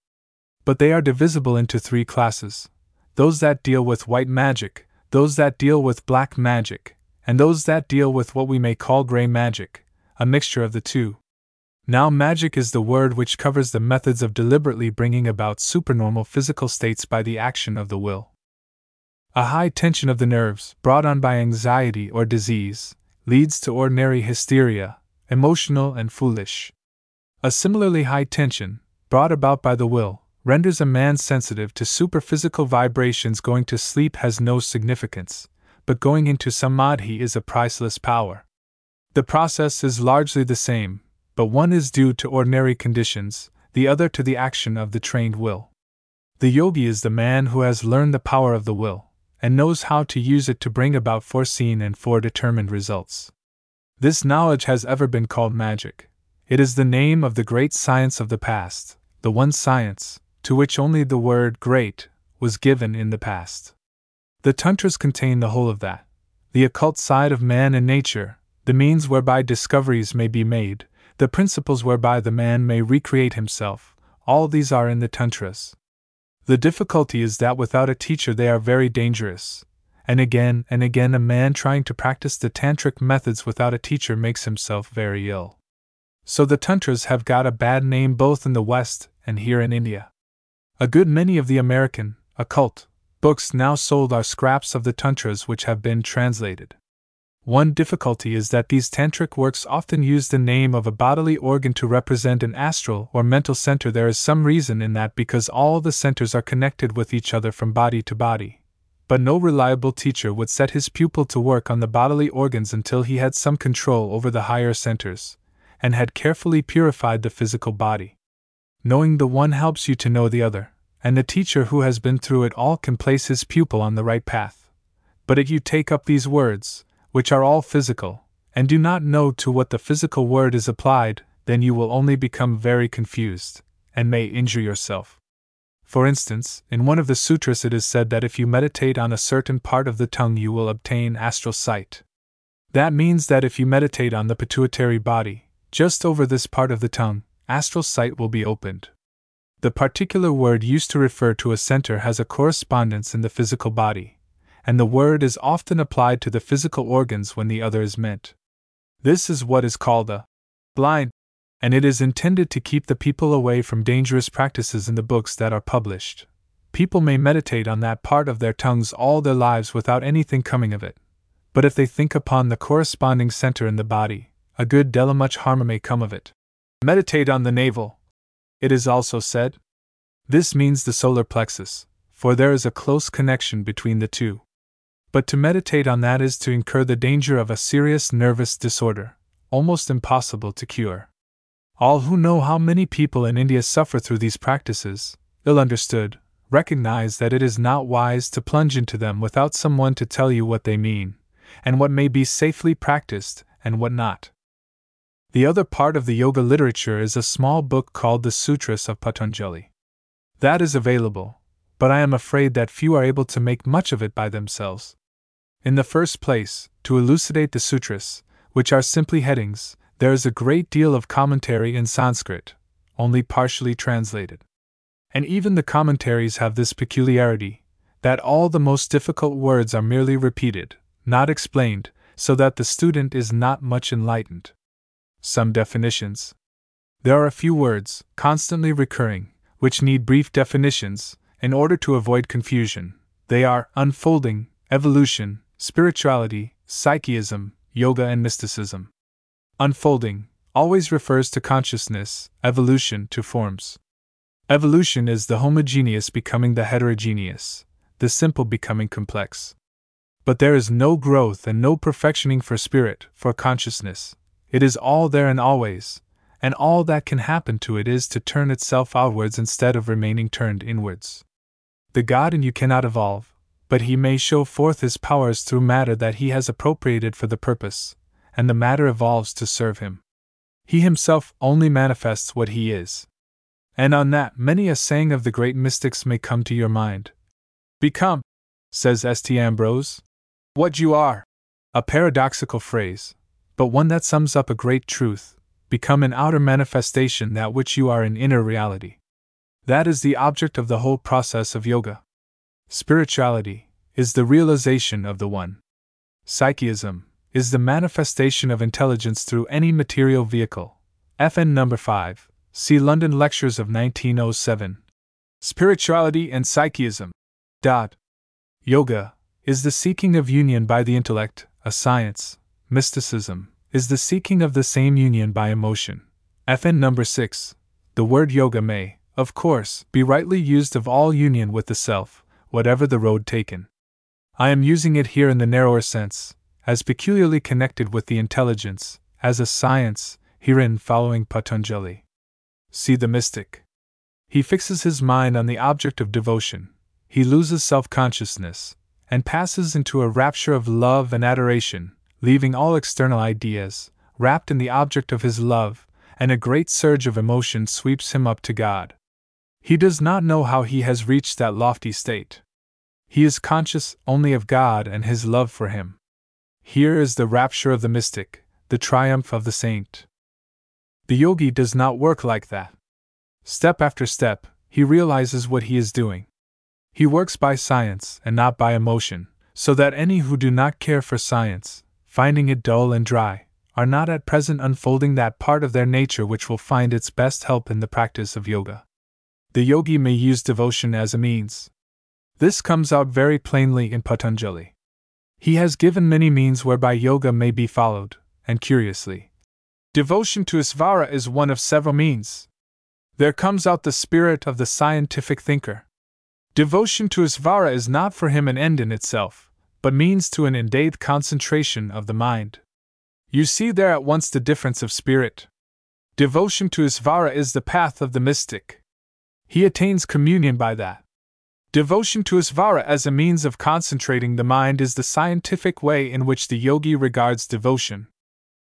But they are divisible into three classes those that deal with white magic, those that deal with black magic, and those that deal with what we may call gray magic, a mixture of the two. Now, magic is the word which covers the methods of deliberately bringing about supernormal physical states by the action of the will. A high tension of the nerves, brought on by anxiety or disease, leads to ordinary hysteria, emotional and foolish. A similarly high tension, brought about by the will, renders a man sensitive to superphysical vibrations. Going to sleep has no significance, but going into samadhi is a priceless power. The process is largely the same, but one is due to ordinary conditions, the other to the action of the trained will. The yogi is the man who has learned the power of the will and knows how to use it to bring about foreseen and foredetermined results. This knowledge has ever been called magic. It is the name of the great science of the past, the one science, to which only the word great was given in the past. The Tantras contain the whole of that the occult side of man and nature, the means whereby discoveries may be made, the principles whereby the man may recreate himself, all these are in the Tantras. The difficulty is that without a teacher they are very dangerous. And again and again, a man trying to practice the tantric methods without a teacher makes himself very ill. So the Tantras have got a bad name both in the West and here in India. A good many of the American, occult, books now sold are scraps of the Tantras which have been translated. One difficulty is that these tantric works often use the name of a bodily organ to represent an astral or mental center. There is some reason in that because all the centers are connected with each other from body to body. But no reliable teacher would set his pupil to work on the bodily organs until he had some control over the higher centers, and had carefully purified the physical body. Knowing the one helps you to know the other, and the teacher who has been through it all can place his pupil on the right path. But if you take up these words, which are all physical, and do not know to what the physical word is applied, then you will only become very confused, and may injure yourself. For instance, in one of the sutras it is said that if you meditate on a certain part of the tongue you will obtain astral sight. That means that if you meditate on the pituitary body, just over this part of the tongue, astral sight will be opened. The particular word used to refer to a center has a correspondence in the physical body, and the word is often applied to the physical organs when the other is meant. This is what is called a blind, and it is intended to keep the people away from dangerous practices in the books that are published. People may meditate on that part of their tongues all their lives without anything coming of it. But if they think upon the corresponding center in the body, a good deal much harm may come of it. Meditate on the navel, it is also said. This means the solar plexus, for there is a close connection between the two. But to meditate on that is to incur the danger of a serious nervous disorder, almost impossible to cure. All who know how many people in India suffer through these practices, ill understood, recognize that it is not wise to plunge into them without someone to tell you what they mean, and what may be safely practiced and what not. The other part of the yoga literature is a small book called the Sutras of Patanjali. That is available, but I am afraid that few are able to make much of it by themselves. In the first place, to elucidate the sutras, which are simply headings, there is a great deal of commentary in Sanskrit, only partially translated. And even the commentaries have this peculiarity that all the most difficult words are merely repeated, not explained, so that the student is not much enlightened. Some definitions. There are a few words, constantly recurring, which need brief definitions, in order to avoid confusion. They are unfolding, evolution, spirituality, psychism, yoga, and mysticism. Unfolding always refers to consciousness, evolution to forms. Evolution is the homogeneous becoming the heterogeneous, the simple becoming complex. But there is no growth and no perfectioning for spirit, for consciousness, it is all there and always, and all that can happen to it is to turn itself outwards instead of remaining turned inwards. The God in you cannot evolve, but he may show forth his powers through matter that he has appropriated for the purpose, and the matter evolves to serve him. He himself only manifests what he is. And on that, many a saying of the great mystics may come to your mind. Become, says St. Ambrose, what you are. A paradoxical phrase, but one that sums up a great truth become an outer manifestation that which you are in inner reality. That is the object of the whole process of yoga. Spirituality is the realization of the One. Psychism is the manifestation of intelligence through any material vehicle. FN number 5. See London Lectures of 1907. Spirituality and Psychism. Dot. Yoga is the seeking of union by the intellect, a science, mysticism, is the seeking of the same union by emotion. FN number 6. The word yoga may, of course, be rightly used of all union with the self, whatever the road taken. I am using it here in the narrower sense, as peculiarly connected with the intelligence, as a science, herein following Patanjali. See the mystic. He fixes his mind on the object of devotion, he loses self consciousness, and passes into a rapture of love and adoration, leaving all external ideas, wrapped in the object of his love, and a great surge of emotion sweeps him up to God. He does not know how he has reached that lofty state. He is conscious only of God and his love for him. Here is the rapture of the mystic, the triumph of the saint. The yogi does not work like that. Step after step, he realizes what he is doing. He works by science and not by emotion, so that any who do not care for science, finding it dull and dry, are not at present unfolding that part of their nature which will find its best help in the practice of yoga. The yogi may use devotion as a means. This comes out very plainly in Patanjali. He has given many means whereby yoga may be followed, and curiously, devotion to Isvara is one of several means. There comes out the spirit of the scientific thinker. Devotion to Isvara is not for him an end in itself, but means to an indate concentration of the mind. You see there at once the difference of spirit. Devotion to Isvara is the path of the mystic. He attains communion by that. Devotion to Isvara as a means of concentrating the mind is the scientific way in which the yogi regards devotion.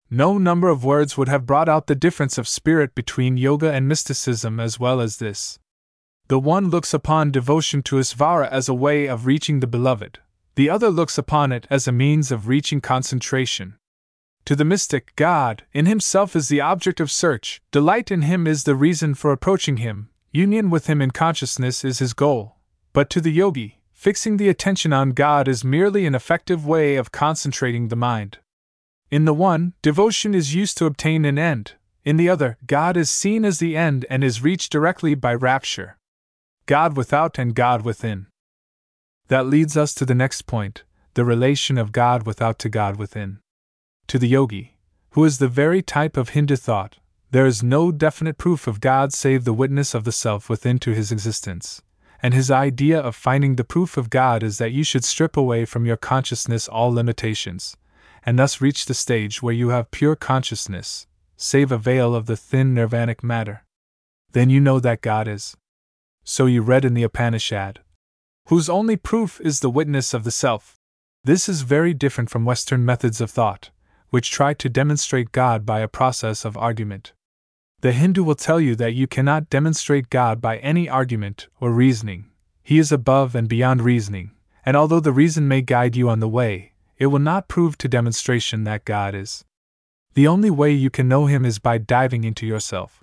No number of words would have brought out the difference of spirit between yoga and mysticism as well as this. The one looks upon devotion to Isvara as a way of reaching the beloved, the other looks upon it as a means of reaching concentration, To the mystic, God, in himself, is the object of search, delight in him is the reason for approaching him, union with him in consciousness is his goal. But to the yogi, fixing the attention on God is merely an effective way of concentrating the mind. In the one, devotion is used to obtain an end, in the other, God is seen as the end and is reached directly by rapture. God without and God within. That leads us to the next point the relation of God without to God within. To the yogi, who is the very type of Hindu thought, there is no definite proof of God save the witness of the self within to his existence. And his idea of finding the proof of God is that you should strip away from your consciousness all limitations, and thus reach the stage where you have pure consciousness, save a veil of the thin nirvanic matter. Then you know that God is. So you read in the Upanishad, whose only proof is the witness of the self. This is very different from Western methods of thought, which try to demonstrate God by a process of argument. The Hindu will tell you that you cannot demonstrate God by any argument or reasoning. He is above and beyond reasoning, and although the reason may guide you on the way, it will not prove to demonstration that God is. The only way you can know Him is by diving into yourself.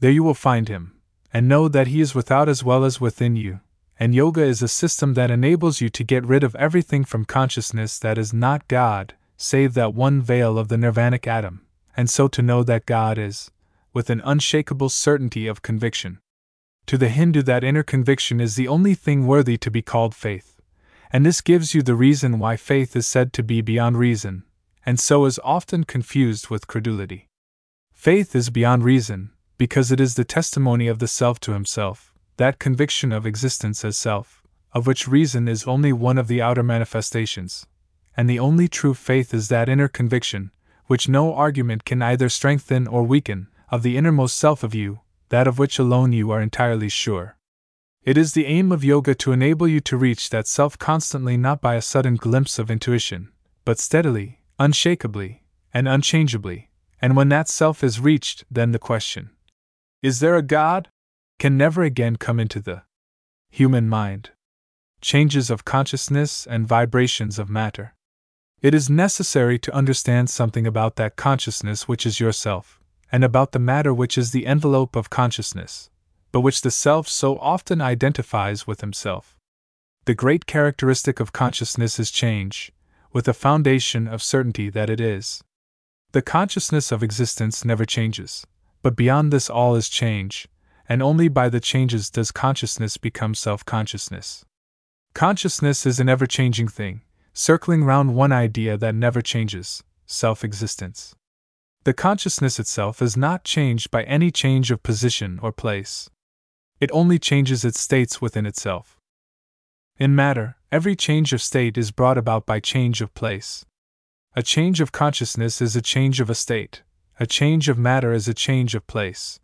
There you will find Him, and know that He is without as well as within you. And yoga is a system that enables you to get rid of everything from consciousness that is not God, save that one veil of the nirvanic atom, and so to know that God is, with an unshakable certainty of conviction. To the Hindu, that inner conviction is the only thing worthy to be called faith. And this gives you the reason why faith is said to be beyond reason, and so is often confused with credulity. Faith is beyond reason, because it is the testimony of the self to himself, that conviction of existence as self, of which reason is only one of the outer manifestations. And the only true faith is that inner conviction, which no argument can either strengthen or weaken, of the innermost self of you, that of which alone you are entirely sure. It is the aim of yoga to enable you to reach that self constantly, not by a sudden glimpse of intuition, but steadily, unshakably, and unchangeably, and when that self is reached, then the question, Is there a God? Can never again come into the human mind. Changes of consciousness and vibrations of matter. It is necessary to understand something about that consciousness which is yourself, and about the matter which is the envelope of consciousness, but which the self so often identifies with himself. The great characteristic of consciousness is change, with a foundation of certainty that it is. The consciousness of existence never changes, but beyond this all is change, and only by the changes does consciousness become self consciousness. Consciousness is an ever changing thing, circling round one idea that never changes self existence. The consciousness itself is not changed by any change of position or place. It only changes its states within itself. In matter, every change of state is brought about by change of place. A change of consciousness is a change of a state, a change of matter is a change of place.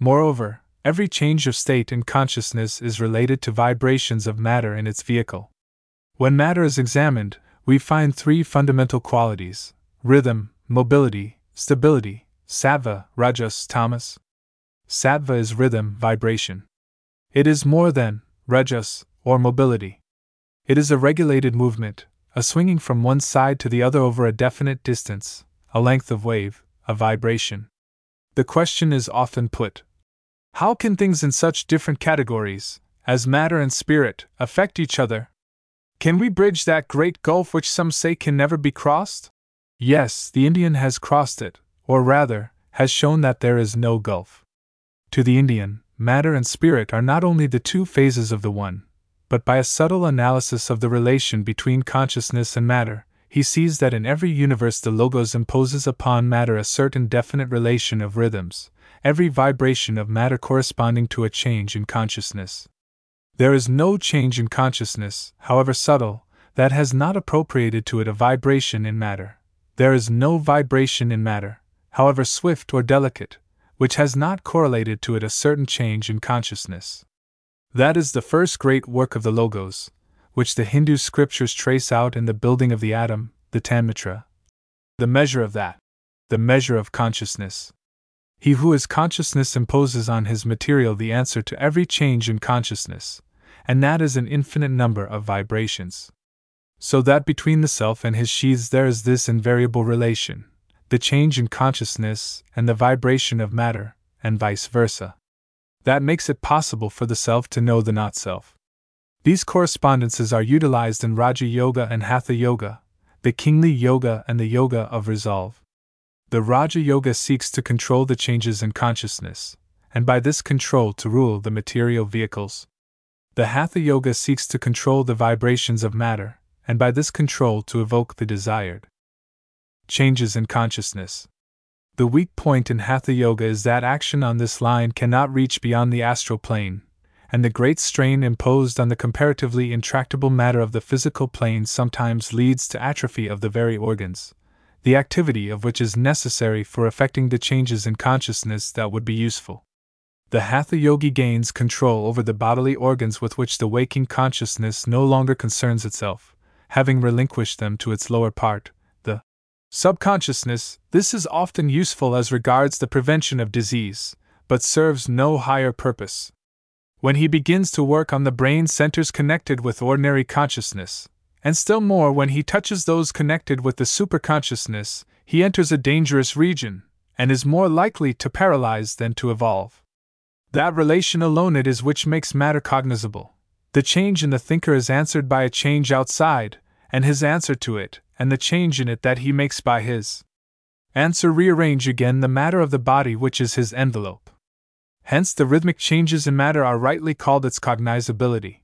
Moreover, every change of state in consciousness is related to vibrations of matter in its vehicle. When matter is examined, we find three fundamental qualities rhythm, mobility, stability, sattva, rajas, tamas. Sattva is rhythm, vibration. It is more than, rajas, or mobility. It is a regulated movement, a swinging from one side to the other over a definite distance, a length of wave, a vibration. The question is often put How can things in such different categories, as matter and spirit, affect each other? Can we bridge that great gulf which some say can never be crossed? Yes, the Indian has crossed it, or rather, has shown that there is no gulf. To the Indian, matter and spirit are not only the two phases of the one, but by a subtle analysis of the relation between consciousness and matter, he sees that in every universe the Logos imposes upon matter a certain definite relation of rhythms, every vibration of matter corresponding to a change in consciousness. There is no change in consciousness, however subtle, that has not appropriated to it a vibration in matter. There is no vibration in matter, however swift or delicate, which has not correlated to it a certain change in consciousness. That is the first great work of the Logos, which the Hindu scriptures trace out in the building of the atom, the Tanmatra. The measure of that, the measure of consciousness. He who is consciousness imposes on his material the answer to every change in consciousness, and that is an infinite number of vibrations. So that between the self and his sheaths there is this invariable relation, the change in consciousness and the vibration of matter, and vice versa. That makes it possible for the self to know the not self. These correspondences are utilized in Raja Yoga and Hatha Yoga, the kingly yoga and the yoga of resolve. The Raja Yoga seeks to control the changes in consciousness, and by this control to rule the material vehicles. The Hatha Yoga seeks to control the vibrations of matter, and by this control to evoke the desired changes in consciousness. The weak point in Hatha Yoga is that action on this line cannot reach beyond the astral plane, and the great strain imposed on the comparatively intractable matter of the physical plane sometimes leads to atrophy of the very organs, the activity of which is necessary for effecting the changes in consciousness that would be useful. The Hatha Yogi gains control over the bodily organs with which the waking consciousness no longer concerns itself, having relinquished them to its lower part, the Subconsciousness, this is often useful as regards the prevention of disease, but serves no higher purpose. When he begins to work on the brain centers connected with ordinary consciousness, and still more when he touches those connected with the superconsciousness, he enters a dangerous region, and is more likely to paralyze than to evolve. That relation alone it is which makes matter cognizable. The change in the thinker is answered by a change outside, and his answer to it, and the change in it that he makes by his answer rearrange again the matter of the body which is his envelope. Hence, the rhythmic changes in matter are rightly called its cognizability.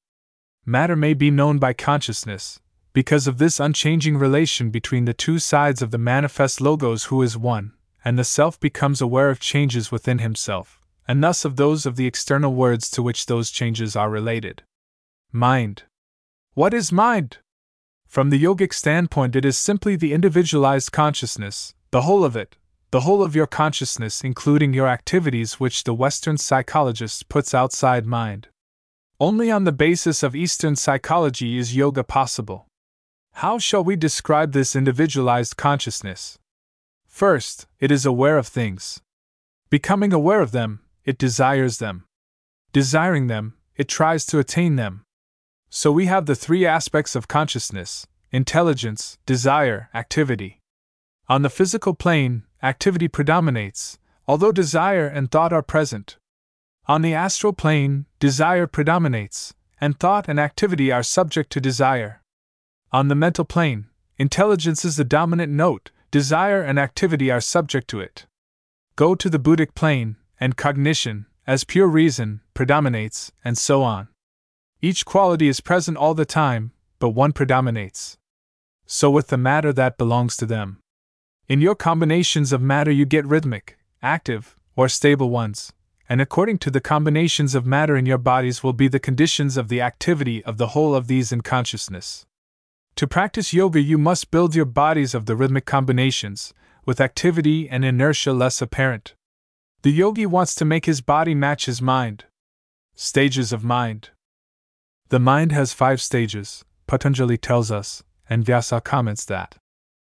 Matter may be known by consciousness, because of this unchanging relation between the two sides of the manifest logos who is one, and the self becomes aware of changes within himself, and thus of those of the external words to which those changes are related. Mind. What is mind? From the yogic standpoint, it is simply the individualized consciousness, the whole of it, the whole of your consciousness, including your activities, which the Western psychologist puts outside mind. Only on the basis of Eastern psychology is yoga possible. How shall we describe this individualized consciousness? First, it is aware of things. Becoming aware of them, it desires them. Desiring them, it tries to attain them. So we have the three aspects of consciousness intelligence, desire, activity. On the physical plane, activity predominates, although desire and thought are present. On the astral plane, desire predominates, and thought and activity are subject to desire. On the mental plane, intelligence is the dominant note, desire and activity are subject to it. Go to the Buddhic plane, and cognition, as pure reason, predominates, and so on. Each quality is present all the time, but one predominates. So with the matter that belongs to them. In your combinations of matter, you get rhythmic, active, or stable ones, and according to the combinations of matter in your bodies will be the conditions of the activity of the whole of these in consciousness. To practice yoga, you must build your bodies of the rhythmic combinations, with activity and inertia less apparent. The yogi wants to make his body match his mind. Stages of mind. The mind has five stages, Patanjali tells us, and Vyasa comments that.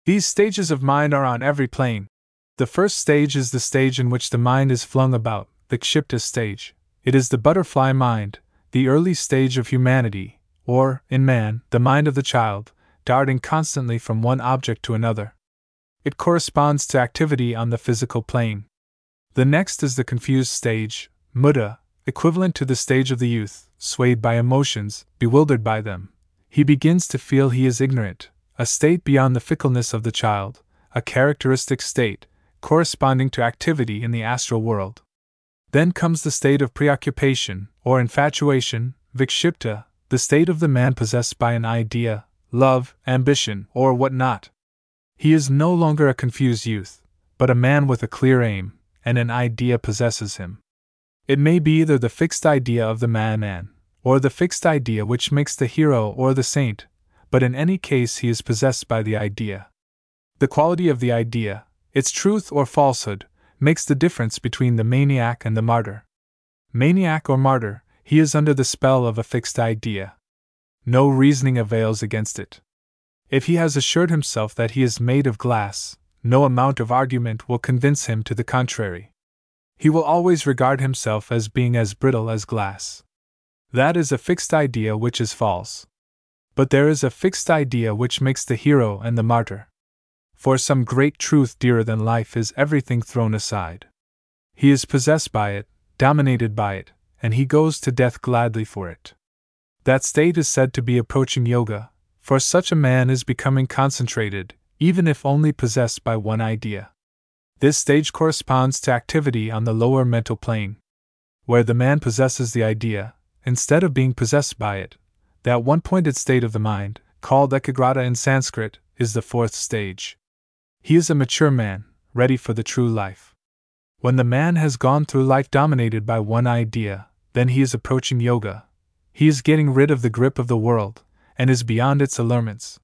These stages of mind are on every plane. The first stage is the stage in which the mind is flung about, the Kshipta stage. It is the butterfly mind, the early stage of humanity, or, in man, the mind of the child, darting constantly from one object to another. It corresponds to activity on the physical plane. The next is the confused stage, Muddha, equivalent to the stage of the youth, swayed by emotions, bewildered by them. He begins to feel he is ignorant, a state beyond the fickleness of the child, a characteristic state, corresponding to activity in the astral world. Then comes the state of preoccupation, or infatuation, vikshipta, the state of the man possessed by an idea, love, ambition, or what not. He is no longer a confused youth, but a man with a clear aim, and an idea possesses him. It may be either the fixed idea of the madman, or the fixed idea which makes the hero or the saint, but in any case he is possessed by the idea. The quality of the idea, its truth or falsehood, makes the difference between the maniac and the martyr. Maniac or martyr, he is under the spell of a fixed idea. No reasoning avails against it. If he has assured himself that he is made of glass, no amount of argument will convince him to the contrary. He will always regard himself as being as brittle as glass. That is a fixed idea which is false. But there is a fixed idea which makes the hero and the martyr. for some great truth dearer than life is everything thrown aside. He is possessed by it, dominated by it, and he goes to death gladly for it. That state is said to be approaching yoga, for such a man is becoming concentrated, even if only possessed by one idea. This stage corresponds to activity on the lower mental plane, where the man possesses the idea, instead of being possessed by it. That one pointed state of the mind, called ekagrata in Sanskrit, is the fourth stage. He is a mature man, ready for the true life. When the man has gone through life dominated by one idea, then he is approaching yoga. He is getting rid of the grip of the world, and is beyond its allurements.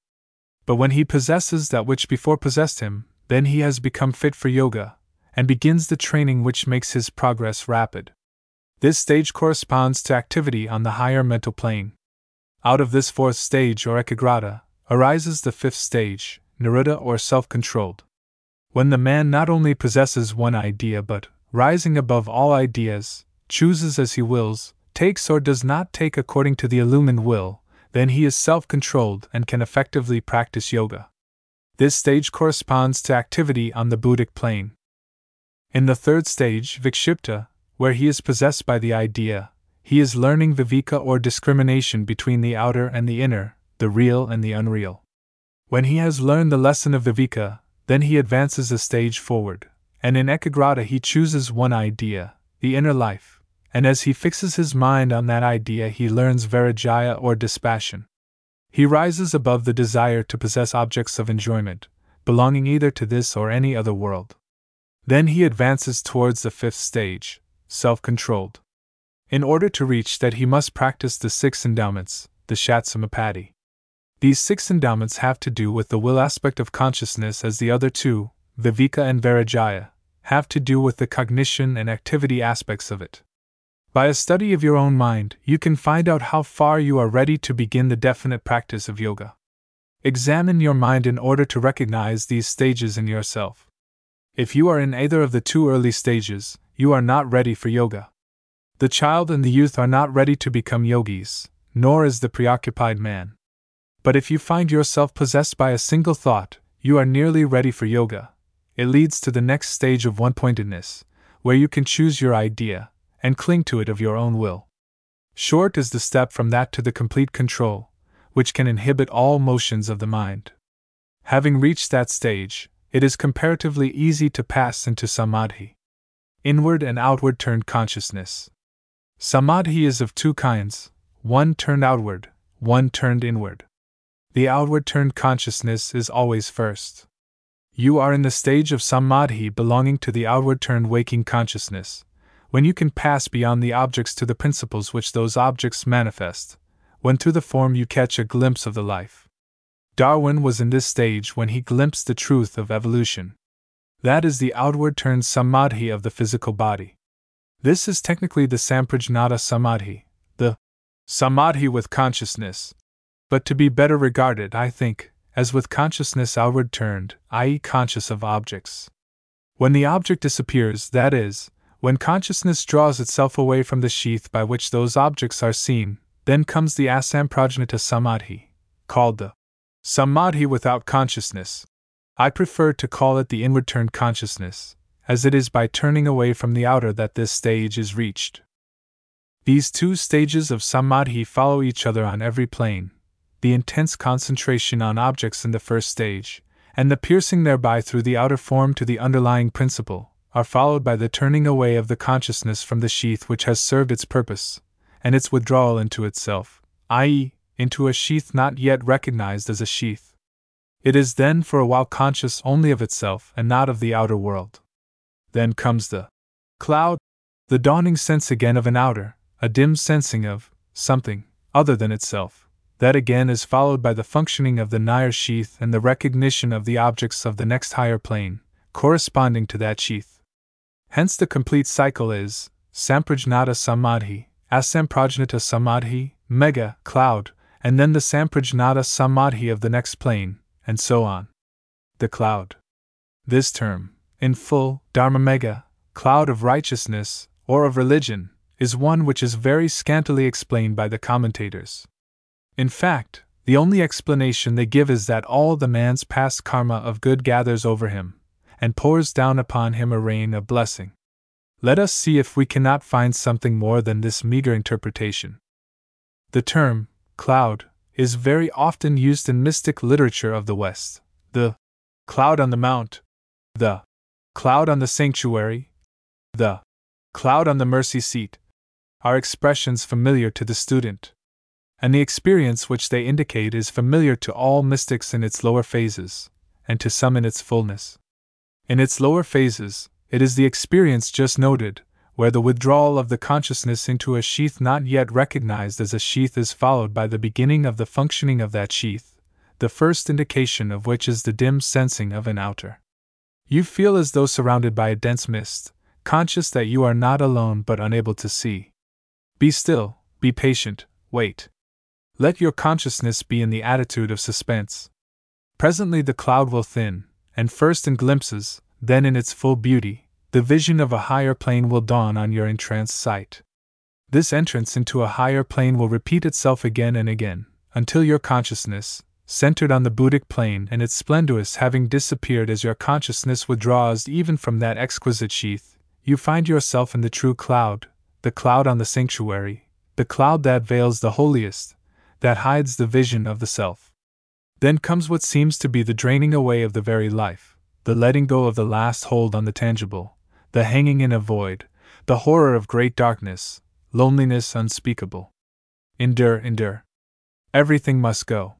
But when he possesses that which before possessed him, then he has become fit for yoga, and begins the training which makes his progress rapid. This stage corresponds to activity on the higher mental plane. Out of this fourth stage, or ekagrata, arises the fifth stage, niruddha or self controlled. When the man not only possesses one idea but, rising above all ideas, chooses as he wills, takes or does not take according to the illumined will, then he is self controlled and can effectively practice yoga. This stage corresponds to activity on the Buddhic plane. In the third stage, Vikshipta, where he is possessed by the idea, he is learning viveka or discrimination between the outer and the inner, the real and the unreal. When he has learned the lesson of viveka, then he advances a stage forward, and in ekagrata he chooses one idea, the inner life, and as he fixes his mind on that idea, he learns Vairagya or dispassion. He rises above the desire to possess objects of enjoyment, belonging either to this or any other world. Then he advances towards the fifth stage, self controlled. In order to reach that, he must practice the six endowments, the Shatsampatti. These six endowments have to do with the will aspect of consciousness, as the other two, Viveka and Vairagya, have to do with the cognition and activity aspects of it. By a study of your own mind, you can find out how far you are ready to begin the definite practice of yoga. Examine your mind in order to recognize these stages in yourself. If you are in either of the two early stages, you are not ready for yoga. The child and the youth are not ready to become yogis, nor is the preoccupied man. But if you find yourself possessed by a single thought, you are nearly ready for yoga. It leads to the next stage of one pointedness, where you can choose your idea, and cling to it of your own will. Short is the step from that to the complete control, which can inhibit all motions of the mind. Having reached that stage, it is comparatively easy to pass into samadhi. Inward and outward turned consciousness. Samadhi is of two kinds one turned outward, one turned inward. The outward turned consciousness is always first. You are in the stage of samadhi belonging to the outward turned waking consciousness, when you can pass beyond the objects to the principles which those objects manifest, when through the form you catch a glimpse of the life. Darwin was in this stage when he glimpsed the truth of evolution. That is the outward turned samadhi of the physical body. This is technically the samprajnata samadhi, the samadhi with consciousness, but to be better regarded, I think, as with consciousness outward turned, i.e., conscious of objects. When the object disappears, that is, when consciousness draws itself away from the sheath by which those objects are seen, then comes the asamprajnata samadhi, called the samadhi without consciousness. I prefer to call it the inward turned consciousness, as it is by turning away from the outer that this stage is reached. These two stages of samadhi follow each other on every plane the intense concentration on objects in the first stage, and the piercing thereby through the outer form to the underlying principle, are followed by the turning away of the consciousness from the sheath which has served its purpose, and its withdrawal into itself, i.e., into a sheath not yet recognized as a sheath. It is then for a while conscious only of itself and not of the outer world. Then comes the cloud, the dawning sense again of an outer, a dim sensing of something other than itself. That again is followed by the functioning of the nigher sheath and the recognition of the objects of the next higher plane, corresponding to that sheath. Hence, the complete cycle is Samprajnata Samadhi, Asamprajnata Samadhi, Megha, cloud, and then the Samprajnata Samadhi of the next plane, and so on. The cloud. This term, in full, Dharma Megha, cloud of righteousness, or of religion, is one which is very scantily explained by the commentators. In fact, the only explanation they give is that all the man's past karma of good gathers over him, and pours down upon him a rain of blessing. Let us see if we cannot find something more than this meager interpretation. The term, cloud, is very often used in mystic literature of the West. The cloud on the mount, the cloud on the sanctuary, the cloud on the mercy seat, are expressions familiar to the student and the experience which they indicate is familiar to all mystics in its lower phases, and to some in its fullness. In its lower phases, it is the experience just noted, where the withdrawal of the consciousness into a sheath not yet recognized as a sheath is followed by the beginning of the functioning of that sheath, the first indication of which is the dim sensing of an outer. You feel as though surrounded by a dense mist, conscious that you are not alone but unable to see. Be still, be patient, wait. Let your consciousness be in the attitude of suspense. Presently the cloud will thin, and first in glimpses, then in its full beauty, the vision of a higher plane will dawn on your entranced sight. This entrance into a higher plane will repeat itself again and again, until your consciousness, centered on the Buddhic plane and its splendorous having disappeared as your consciousness withdraws even from that exquisite sheath, you find yourself in the true cloud, the cloud on the sanctuary, the cloud that veils the holiest, that hides the vision of the self. Then comes what seems to be the draining away of the very life, the letting go of the last hold on the tangible, the hanging in a void, the horror of great darkness, loneliness unspeakable. Endure, endure. Everything must go.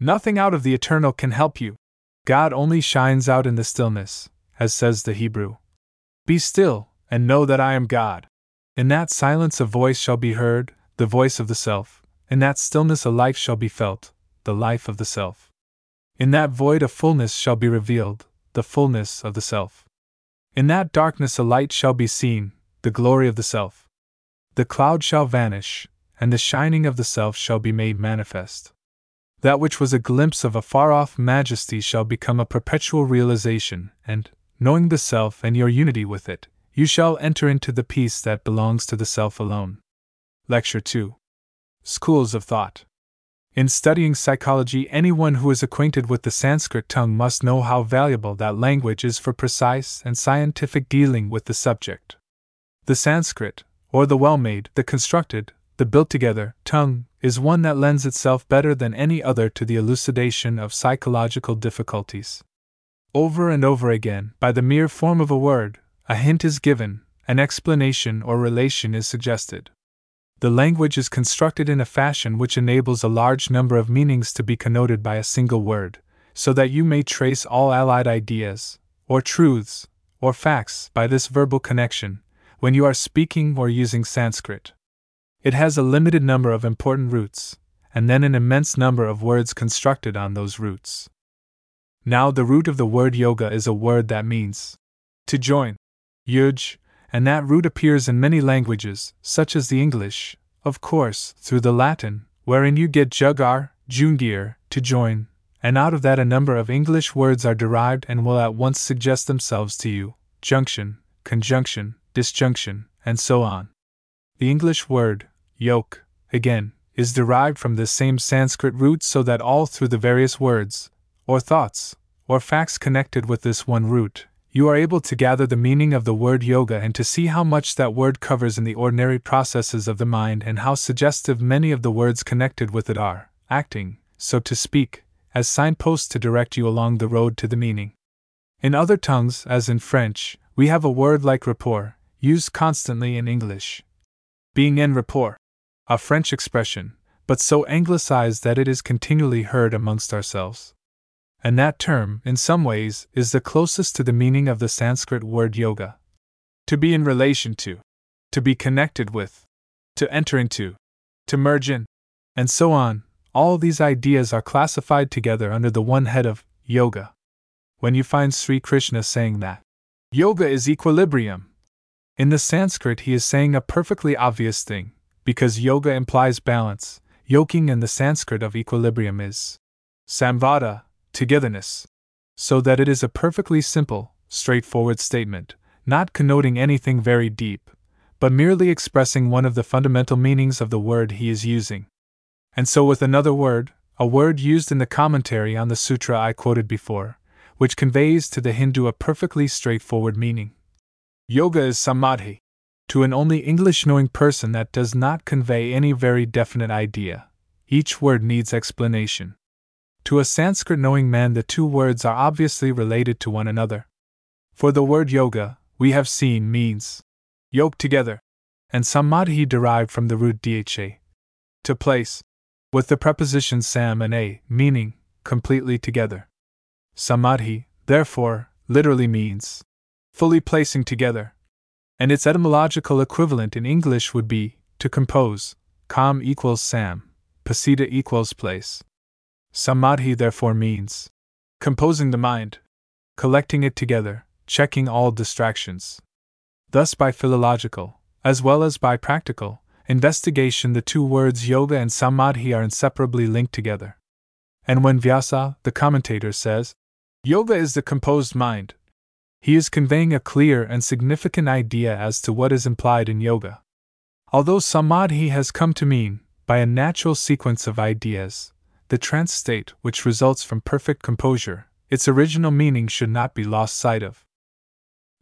Nothing out of the eternal can help you. God only shines out in the stillness, as says the Hebrew. Be still, and know that I am God. In that silence a voice shall be heard, the voice of the self, in that stillness a life shall be felt, the life of the self. In that void a fullness shall be revealed, the fullness of the self. In that darkness a light shall be seen, the glory of the self. The cloud shall vanish, and the shining of the self shall be made manifest. That which was a glimpse of a far off majesty shall become a perpetual realization, and, knowing the self and your unity with it, you shall enter into the peace that belongs to the self alone. Lecture 2 Schools of Thought. In studying psychology, anyone who is acquainted with the Sanskrit tongue must know how valuable that language is for precise and scientific dealing with the subject. The Sanskrit, or the well made, the constructed, the built together, tongue, is one that lends itself better than any other to the elucidation of psychological difficulties. Over and over again, by the mere form of a word, a hint is given, an explanation or relation is suggested the language is constructed in a fashion which enables a large number of meanings to be connoted by a single word, so that you may trace all allied ideas, or truths, or facts by this verbal connection, when you are speaking or using Sanskrit. It has a limited number of important roots, and then an immense number of words constructed on those roots. Now, the root of the word yoga is a word that means to join. Yuj, and that root appears in many languages, such as the English, of course, through the Latin, wherein you get jugar, jungere, to join, and out of that a number of English words are derived and will at once suggest themselves to you junction, conjunction, disjunction, and so on. The English word, yoke, again, is derived from this same Sanskrit root so that all through the various words, or thoughts, or facts connected with this one root, you are able to gather the meaning of the word yoga and to see how much that word covers in the ordinary processes of the mind and how suggestive many of the words connected with it are, acting, so to speak, as signposts to direct you along the road to the meaning. In other tongues, as in French, we have a word like rapport, used constantly in English. Being en rapport, a French expression, but so anglicized that it is continually heard amongst ourselves and that term, in some ways, is the closest to the meaning of the Sanskrit word yoga. To be in relation to, to be connected with, to enter into, to merge in, and so on, all these ideas are classified together under the one head of yoga. When you find Sri Krishna saying that yoga is equilibrium, in the Sanskrit he is saying a perfectly obvious thing, because yoga implies balance, yoking in the Sanskrit of equilibrium is samvada, togetherness. So that it is a perfectly simple, straightforward statement, not connoting anything very deep, but merely expressing one of the fundamental meanings of the word he is using. And so, with another word, a word used in the commentary on the sutra I quoted before, which conveys to the Hindu a perfectly straightforward meaning. Yoga is samadhi. To an only English knowing person, that does not convey any very definite idea. Each word needs explanation. To a Sanskrit knowing man, the two words are obviously related to one another. For the word yoga, we have seen, means yoke together, and samadhi derived from the root dha, to place, with the preposition sam and a, meaning completely together. Samadhi, therefore, literally means fully placing together, and its etymological equivalent in English would be to compose, calm equals sam, pasita equals place. Samadhi therefore means composing the mind, collecting it together, checking all distractions. Thus, by philological, as well as by practical, investigation, the two words yoga and samadhi are inseparably linked together. And when Vyasa, the commentator, says, Yoga is the composed mind, he is conveying a clear and significant idea as to what is implied in yoga. Although samadhi has come to mean, by a natural sequence of ideas, the trance state which results from perfect composure, its original meaning should not be lost sight of.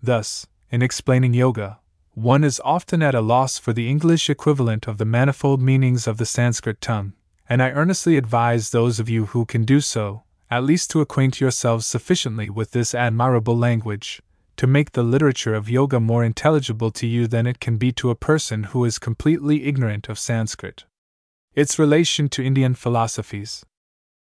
Thus, in explaining yoga, one is often at a loss for the English equivalent of the manifold meanings of the Sanskrit tongue, and I earnestly advise those of you who can do so, at least to acquaint yourselves sufficiently with this admirable language, to make the literature of yoga more intelligible to you than it can be to a person who is completely ignorant of Sanskrit its relation to Indian philosophies.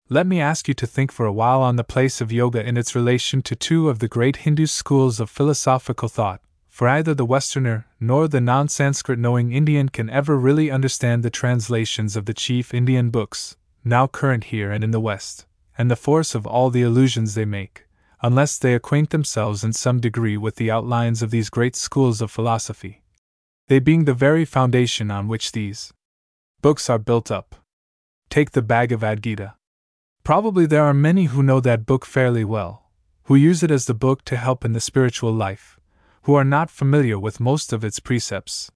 Let me ask you to think for a while on the place of yoga in its relation to two of the great Hindu schools of philosophical thought, for either the Westerner nor the non Sanskrit knowing Indian can ever really understand the translations of the chief Indian books, now current here and in the West, and the force of all the allusions they make, unless they acquaint themselves in some degree with the outlines of these great schools of philosophy. They being the very foundation on which these books are built up. Take the Bhagavad Gita. Probably there are many who know that book fairly well, who use it as the book to help in the spiritual life, who are not familiar with most of its precepts.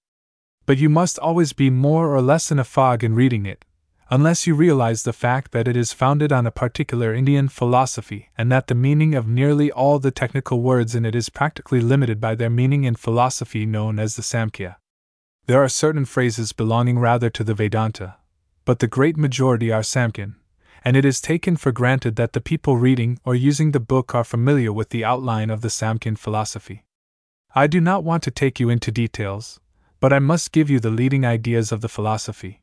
But you must always be more or less in a fog in reading it, unless you realize the fact that it is founded on a particular Indian philosophy and that the meaning of nearly all the technical words in it is practically limited by their meaning in philosophy known as the Samkhya. There are certain phrases belonging rather to the Vedanta, but the great majority are Samkhyan, and it is taken for granted that the people reading or using the book are familiar with the outline of the Samkhyan philosophy. I do not want to take you into details, but I must give you the leading ideas of the philosophy.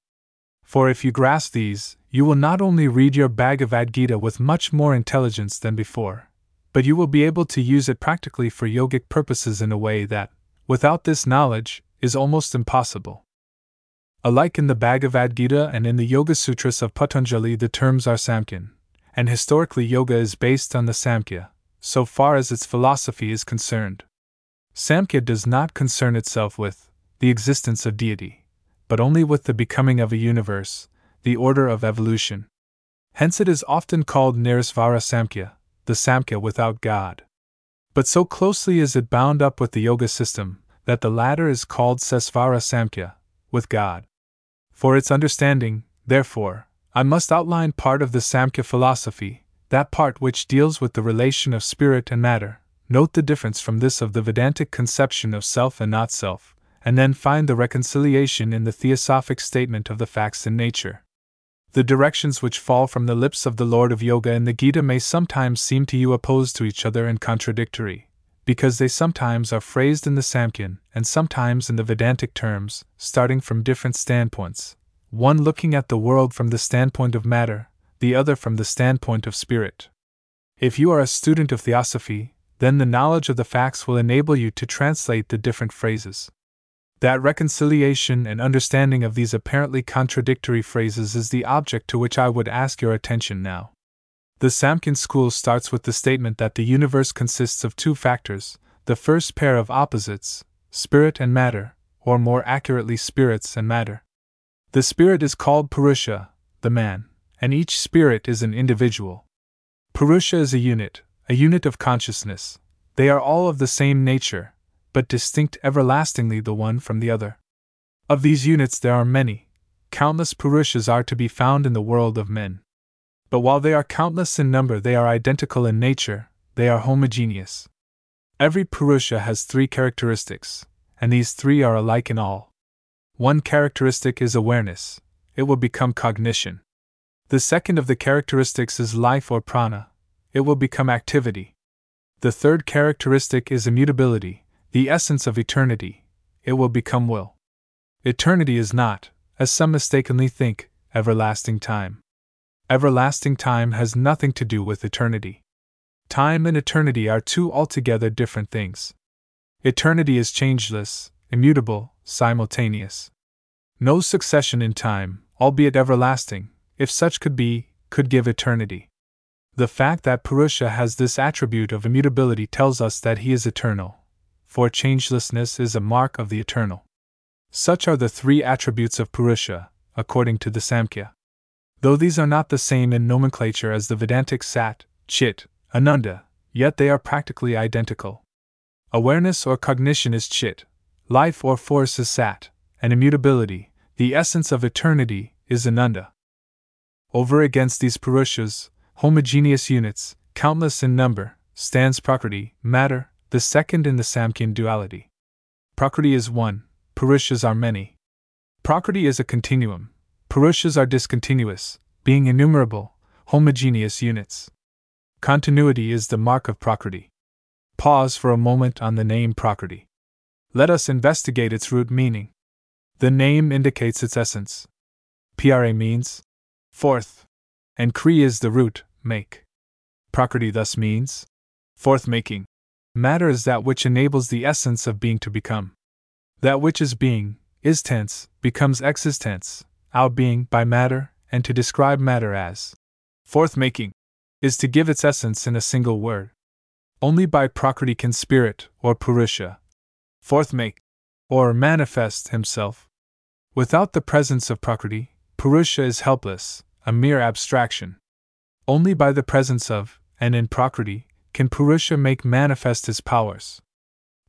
For if you grasp these, you will not only read your Bhagavad Gita with much more intelligence than before, but you will be able to use it practically for yogic purposes in a way that, without this knowledge, is almost impossible. Alike in the Bhagavad Gita and in the Yoga Sutras of Patanjali, the terms are Samkhyan, and historically, yoga is based on the Samkhya, so far as its philosophy is concerned. Samkhya does not concern itself with the existence of deity, but only with the becoming of a universe, the order of evolution. Hence, it is often called Nirisvara Samkhya, the Samkhya without God. But so closely is it bound up with the yoga system that the latter is called Sesvara Samkhya, with God. For its understanding, therefore, I must outline part of the Samkhya philosophy, that part which deals with the relation of spirit and matter. Note the difference from this of the Vedantic conception of self and not self, and then find the reconciliation in the theosophic statement of the facts in nature. The directions which fall from the lips of the Lord of Yoga in the Gita may sometimes seem to you opposed to each other and contradictory because they sometimes are phrased in the Samkhyan and sometimes in the Vedantic terms, starting from different standpoints, one looking at the world from the standpoint of matter, the other from the standpoint of spirit. If you are a student of theosophy, then the knowledge of the facts will enable you to translate the different phrases. That reconciliation and understanding of these apparently contradictory phrases is the object to which I would ask your attention now. The Samkhyan school starts with the statement that the universe consists of two factors the first pair of opposites, spirit and matter, or more accurately, spirits and matter. The spirit is called Purusha, the man, and each spirit is an individual. Purusha is a unit, a unit of consciousness. They are all of the same nature, but distinct everlastingly the one from the other. Of these units there are many, countless Purushas are to be found in the world of men. But while they are countless in number, they are identical in nature, they are homogeneous. Every Purusha has three characteristics, and these three are alike in all. One characteristic is awareness, it will become cognition. The second of the characteristics is life or prana, it will become activity. The third characteristic is immutability, the essence of eternity, it will become will. Eternity is not, as some mistakenly think, everlasting time. Everlasting time has nothing to do with eternity. Time and eternity are two altogether different things. Eternity is changeless, immutable, simultaneous. No succession in time, albeit everlasting, if such could be, could give eternity. The fact that Purusha has this attribute of immutability tells us that he is eternal, for changelessness is a mark of the eternal. Such are the three attributes of Purusha, according to the Samkhya. Though these are not the same in nomenclature as the Vedantic Sat, Chit, Ananda, yet they are practically identical. Awareness or cognition is Chit, life or force is Sat, and immutability, the essence of eternity, is Ananda. Over against these Purushas, homogeneous units, countless in number, stands Prakriti, matter, the second in the Samkhyan duality. Prakriti is one, Purushas are many. Prakriti is a continuum, Purushas are discontinuous, being innumerable, homogeneous units. Continuity is the mark of Prakriti. Pause for a moment on the name Prakriti. Let us investigate its root meaning. The name indicates its essence. Pra means forth, and Kri is the root, make. Prakriti thus means forth making. Matter is that which enables the essence of being to become. That which is being, is tense, becomes existence, out being by matter, and to describe matter as forth making is to give its essence in a single word. Only by Prakriti can spirit, or Purusha, forth make, or manifest himself. Without the presence of Prakriti, Purusha is helpless, a mere abstraction. Only by the presence of, and in Prakriti, can Purusha make manifest his powers.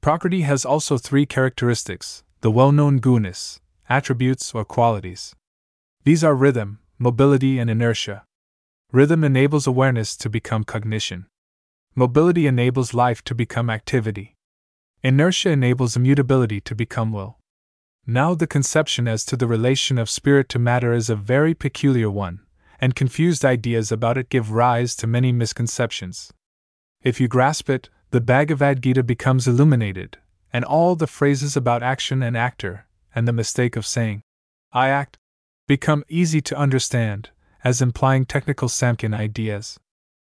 Prakriti has also three characteristics the well known gunas, attributes or qualities. These are rhythm, mobility, and inertia. Rhythm enables awareness to become cognition. Mobility enables life to become activity. Inertia enables immutability to become will. Now, the conception as to the relation of spirit to matter is a very peculiar one, and confused ideas about it give rise to many misconceptions. If you grasp it, the Bhagavad Gita becomes illuminated, and all the phrases about action and actor, and the mistake of saying, I act, become easy to understand, as implying technical Samkhyan ideas.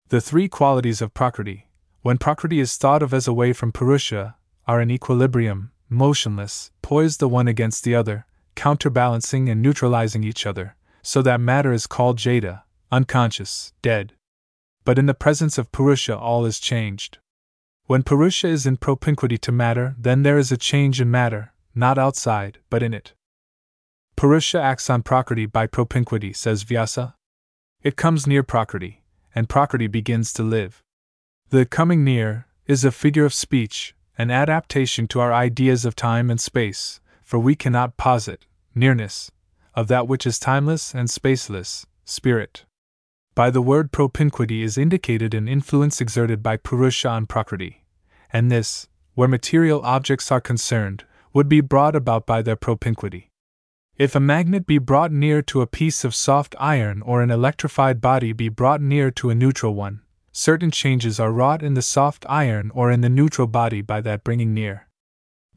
The three qualities of Prakriti, when Prakriti is thought of as away from Purusha, are in equilibrium, motionless, poised the one against the other, counterbalancing and neutralizing each other, so that matter is called Jada, unconscious, dead. But in the presence of Purusha, all is changed. When Purusha is in propinquity to matter, then there is a change in matter, not outside, but in it. Purusha acts on Prakriti by propinquity, says Vyasa. It comes near Prakriti, and Prakriti begins to live. The coming near is a figure of speech, an adaptation to our ideas of time and space, for we cannot posit nearness of that which is timeless and spaceless, spirit. By the word propinquity is indicated an influence exerted by Purusha on Prakriti, and this, where material objects are concerned, would be brought about by their propinquity. If a magnet be brought near to a piece of soft iron or an electrified body be brought near to a neutral one, certain changes are wrought in the soft iron or in the neutral body by that bringing near.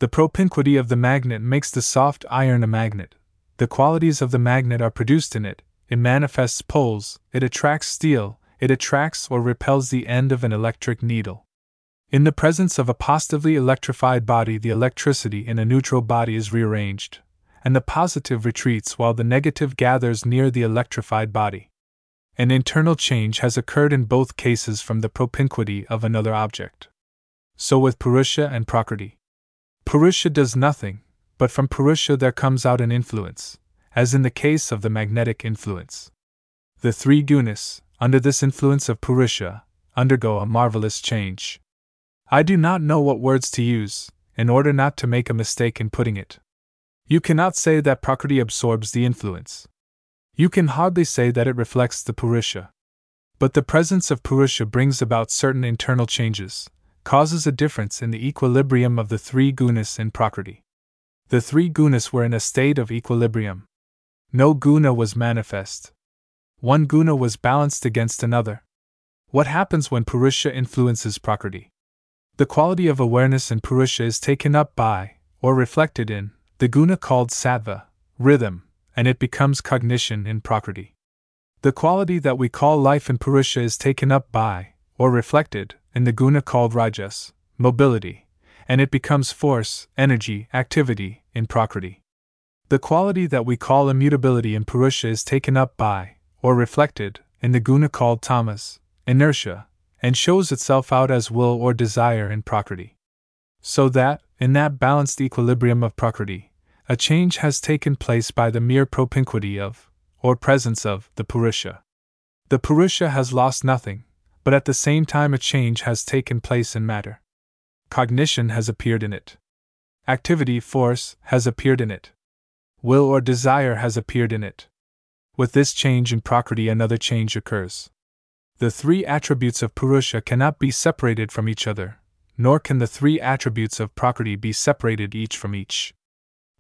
The propinquity of the magnet makes the soft iron a magnet. The qualities of the magnet are produced in it, it manifests poles, it attracts steel, it attracts or repels the end of an electric needle. In the presence of a positively electrified body, the electricity in a neutral body is rearranged, and the positive retreats while the negative gathers near the electrified body. An internal change has occurred in both cases from the propinquity of another object. So with Purusha and Prakriti. Purusha does nothing, but from Purusha there comes out an influence, as in the case of the magnetic influence. The three gunas, under this influence of Purusha, undergo a marvelous change. I do not know what words to use, in order not to make a mistake in putting it. You cannot say that Prakriti absorbs the influence. You can hardly say that it reflects the Purusha. But the presence of Purusha brings about certain internal changes, causes a difference in the equilibrium of the three gunas in Prakriti. The three gunas were in a state of equilibrium. No guna was manifest. One guna was balanced against another. What happens when Purusha influences Prakriti? The quality of awareness in Purusha is taken up by, or reflected in, the guna called sattva, rhythm, and it becomes cognition in Prakriti. The quality that we call life in Purusha is taken up by, or reflected, in the guna called rajas, mobility, and it becomes force, energy, activity, in Prakriti. The quality that we call immutability in Purusha is taken up by, or reflected, in the guna called tamas, inertia, and shows itself out as will or desire in Prakriti. So that, in that balanced equilibrium of Prakriti, a change has taken place by the mere propinquity of, or presence of, the Purusha. The Purusha has lost nothing, but at the same time a change has taken place in matter. Cognition has appeared in it. Activity, force, has appeared in it. Will or desire has appeared in it. With this change in Prakriti, another change occurs. The three attributes of Purusha cannot be separated from each other, nor can the three attributes of Prakriti be separated each from each.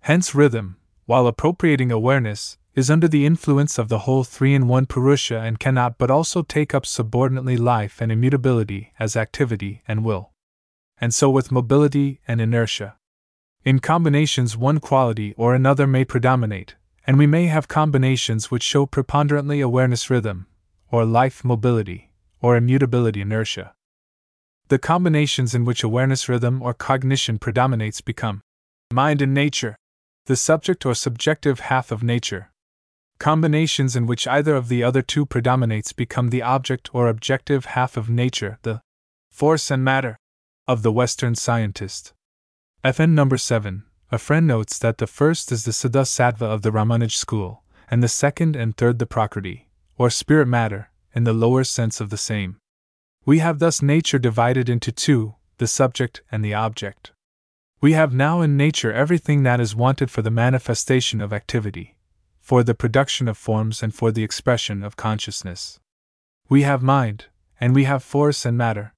Hence, rhythm, while appropriating awareness, is under the influence of the whole three in one Purusha and cannot but also take up subordinately life and immutability as activity and will. And so with mobility and inertia. In combinations, one quality or another may predominate, and we may have combinations which show preponderantly awareness rhythm, or life mobility, or immutability inertia. The combinations in which awareness rhythm or cognition predominates become mind and nature, the subject or subjective half of nature. Combinations in which either of the other two predominates become the object or objective half of nature, the force and matter of the Western scientist. FN number 7. A friend notes that the first is the Shuddha Sattva of the Ramanuj school, and the second and third the Prakriti, or spirit matter, in the lower sense of the same. We have thus nature divided into two, the subject and the object. We have now in nature everything that is wanted for the manifestation of activity, for the production of forms, and for the expression of consciousness. We have mind, and we have force and matter.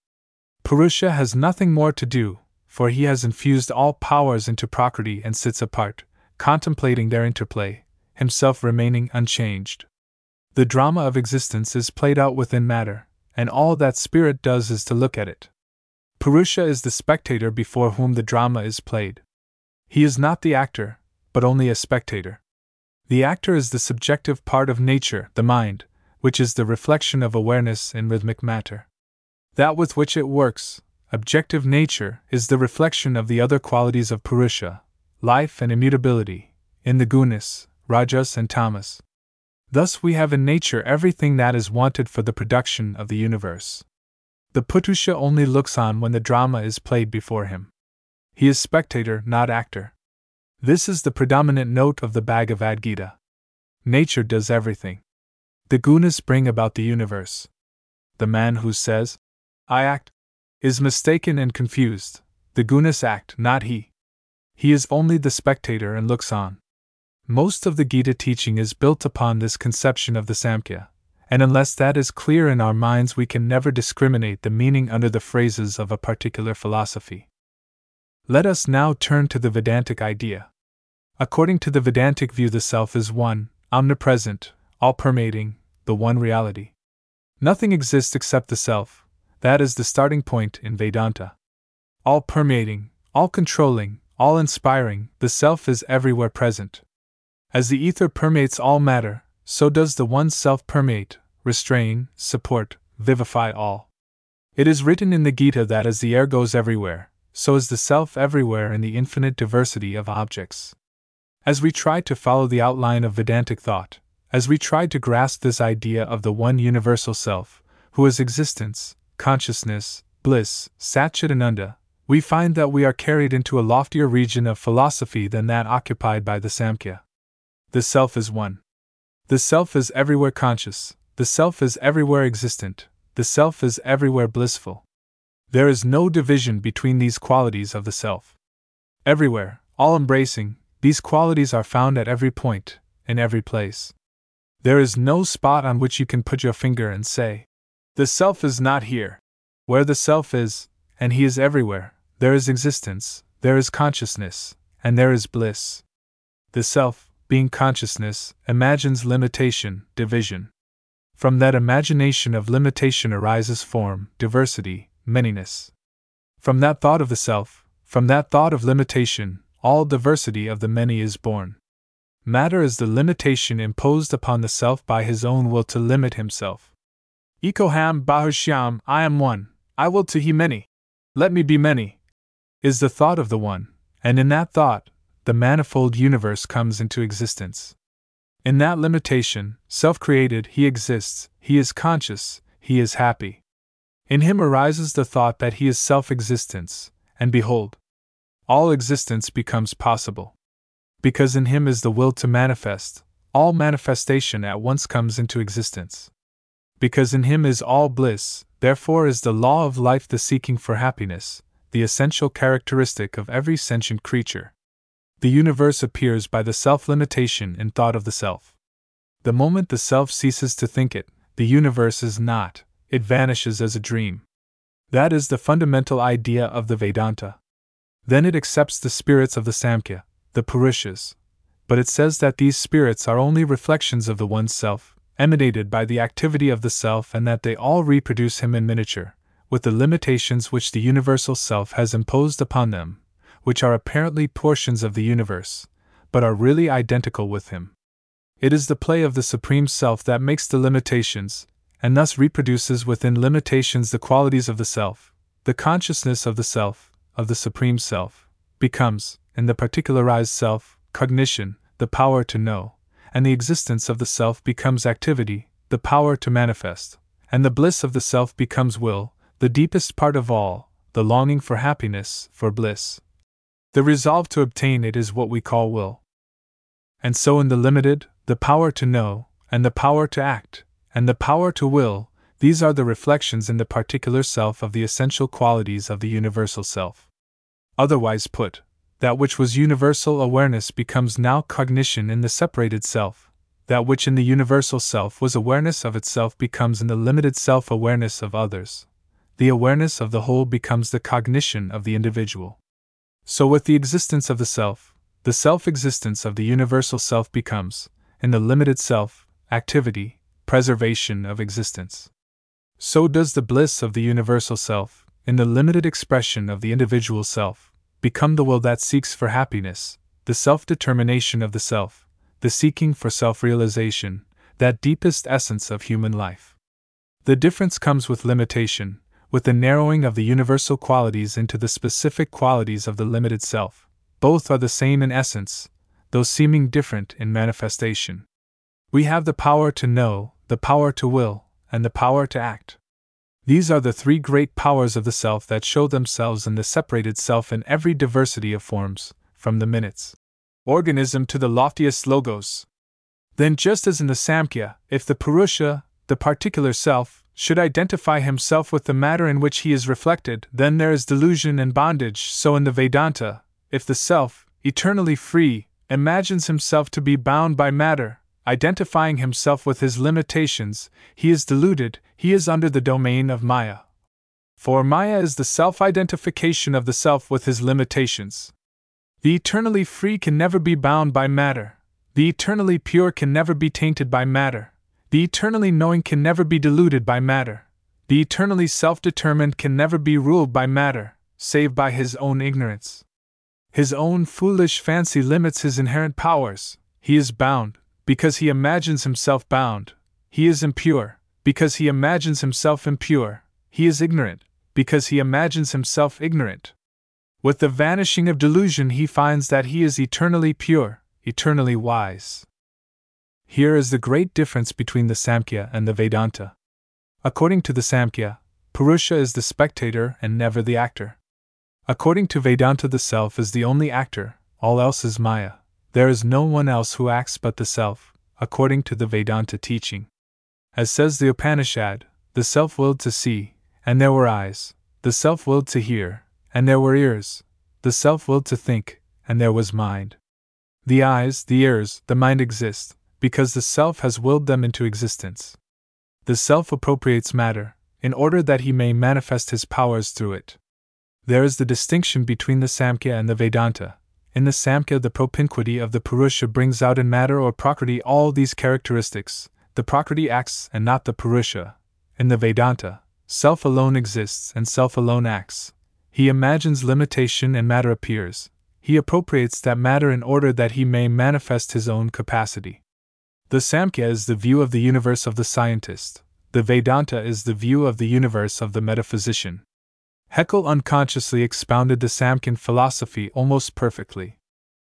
Purusha has nothing more to do, for he has infused all powers into Prakriti and sits apart, contemplating their interplay, himself remaining unchanged. The drama of existence is played out within matter, and all that spirit does is to look at it. Purusha is the spectator before whom the drama is played. He is not the actor, but only a spectator. The actor is the subjective part of nature, the mind, which is the reflection of awareness in rhythmic matter. That with which it works, objective nature, is the reflection of the other qualities of Purusha, life and immutability, in the gunas, rajas, and tamas. Thus, we have in nature everything that is wanted for the production of the universe. The Purusha only looks on when the drama is played before him. He is spectator, not actor. This is the predominant note of the Bhagavad Gita. Nature does everything. The gunas bring about the universe. The man who says, I act, is mistaken and confused. The gunas act, not he. He is only the spectator and looks on. Most of the Gita teaching is built upon this conception of the Samkhya, and unless that is clear in our minds, we can never discriminate the meaning under the phrases of a particular philosophy. Let us now turn to the Vedantic idea. According to the Vedantic view, the self is one, omnipresent, all permeating, the one reality. Nothing exists except the self, that is the starting point in Vedanta. All permeating, all controlling, all inspiring, the self is everywhere present. As the ether permeates all matter, so does the one self permeate, restrain, support, vivify all. It is written in the Gita that as the air goes everywhere, so is the self everywhere in the infinite diversity of objects. As we try to follow the outline of Vedantic thought, as we try to grasp this idea of the one universal self, who is existence, consciousness, bliss, Satchitananda, we find that we are carried into a loftier region of philosophy than that occupied by the Samkhya. The self is one. The self is everywhere conscious, the self is everywhere existent, the self is everywhere blissful. There is no division between these qualities of the self. Everywhere, all embracing, these qualities are found at every point, in every place. There is no spot on which you can put your finger and say, The self is not here. Where the self is, and he is everywhere, there is existence, there is consciousness, and there is bliss. The self, being consciousness, imagines limitation, division. From that imagination of limitation arises form, diversity, manyness. From that thought of the self, from that thought of limitation, all diversity of the many is born. Matter is the limitation imposed upon the self by his own will to limit himself. Ekoham Bahushyam, I am one, I will to he many. Let me be many, is the thought of the one, and in that thought, the manifold universe comes into existence. In that limitation, self created, he exists, he is conscious, he is happy. In him arises the thought that he is self existence, and behold, all existence becomes possible. Because in him is the will to manifest, all manifestation at once comes into existence. Because in him is all bliss, therefore is the law of life the seeking for happiness, the essential characteristic of every sentient creature. The universe appears by the self limitation in thought of the self. The moment the self ceases to think it, the universe is not, it vanishes as a dream. That is the fundamental idea of the Vedanta. Then it accepts the spirits of the Samkhya, the Purushas, but it says that these spirits are only reflections of the One Self, emanated by the activity of the Self, and that they all reproduce Him in miniature, with the limitations which the Universal Self has imposed upon them, which are apparently portions of the universe, but are really identical with Him. It is the play of the Supreme Self that makes the limitations, and thus reproduces within limitations the qualities of the Self, the consciousness of the Self, of the Supreme Self, becomes, in the particularized self, cognition, the power to know, and the existence of the self becomes activity, the power to manifest, and the bliss of the self becomes will, the deepest part of all, the longing for happiness, for bliss. The resolve to obtain it is what we call will. And so, in the limited, the power to know, and the power to act, and the power to will, these are the reflections in the particular self of the essential qualities of the universal self. Otherwise put, that which was universal awareness becomes now cognition in the separated self. That which in the universal self was awareness of itself becomes in the limited self awareness of others. The awareness of the whole becomes the cognition of the individual. So, with the existence of the self, the self existence of the universal self becomes, in the limited self, activity, preservation of existence. So does the bliss of the universal self, in the limited expression of the individual self, become the will that seeks for happiness, the self determination of the self, the seeking for self realization, that deepest essence of human life. The difference comes with limitation, with the narrowing of the universal qualities into the specific qualities of the limited self. Both are the same in essence, though seeming different in manifestation. We have the power to know, the power to will, and the power to act. These are the three great powers of the self that show themselves in the separated self in every diversity of forms, from the minutes organism to the loftiest logos. Then, just as in the Samkhya, if the Purusha, the particular self, should identify himself with the matter in which he is reflected, then there is delusion and bondage. So, in the Vedanta, if the self, eternally free, imagines himself to be bound by matter, identifying himself with his limitations, he is deluded, he is under the domain of Maya. For Maya is the self identification of the self with his limitations. The eternally free can never be bound by matter, the eternally pure can never be tainted by matter, the eternally knowing can never be deluded by matter, the eternally self determined can never be ruled by matter, save by his own ignorance. His own foolish fancy limits his inherent powers, he is bound, because he imagines himself bound. He is impure, because he imagines himself impure. He is ignorant, because he imagines himself ignorant. With the vanishing of delusion, he finds that he is eternally pure, eternally wise. Here is the great difference between the Samkhya and the Vedanta. According to the Samkhya, Purusha is the spectator and never the actor. According to Vedanta, the self is the only actor, all else is Maya. There is no one else who acts but the self, according to the Vedanta teaching. As says the Upanishad, the self willed to see, and there were eyes, the self willed to hear, and there were ears, the self willed to think, and there was mind. The eyes, the ears, the mind exist, because the self has willed them into existence. The self appropriates matter, in order that he may manifest his powers through it. There is the distinction between the Samkhya and the Vedanta. In the Samkhya, the propinquity of the Purusha brings out in matter or Prakriti all these characteristics. The Prakriti acts and not the Purusha. In the Vedanta, self alone exists and self alone acts. He imagines limitation and matter appears. He appropriates that matter in order that he may manifest his own capacity. The Samkhya is the view of the universe of the scientist, the Vedanta is the view of the universe of the metaphysician. Haeckel unconsciously expounded the Samkhyan philosophy almost perfectly.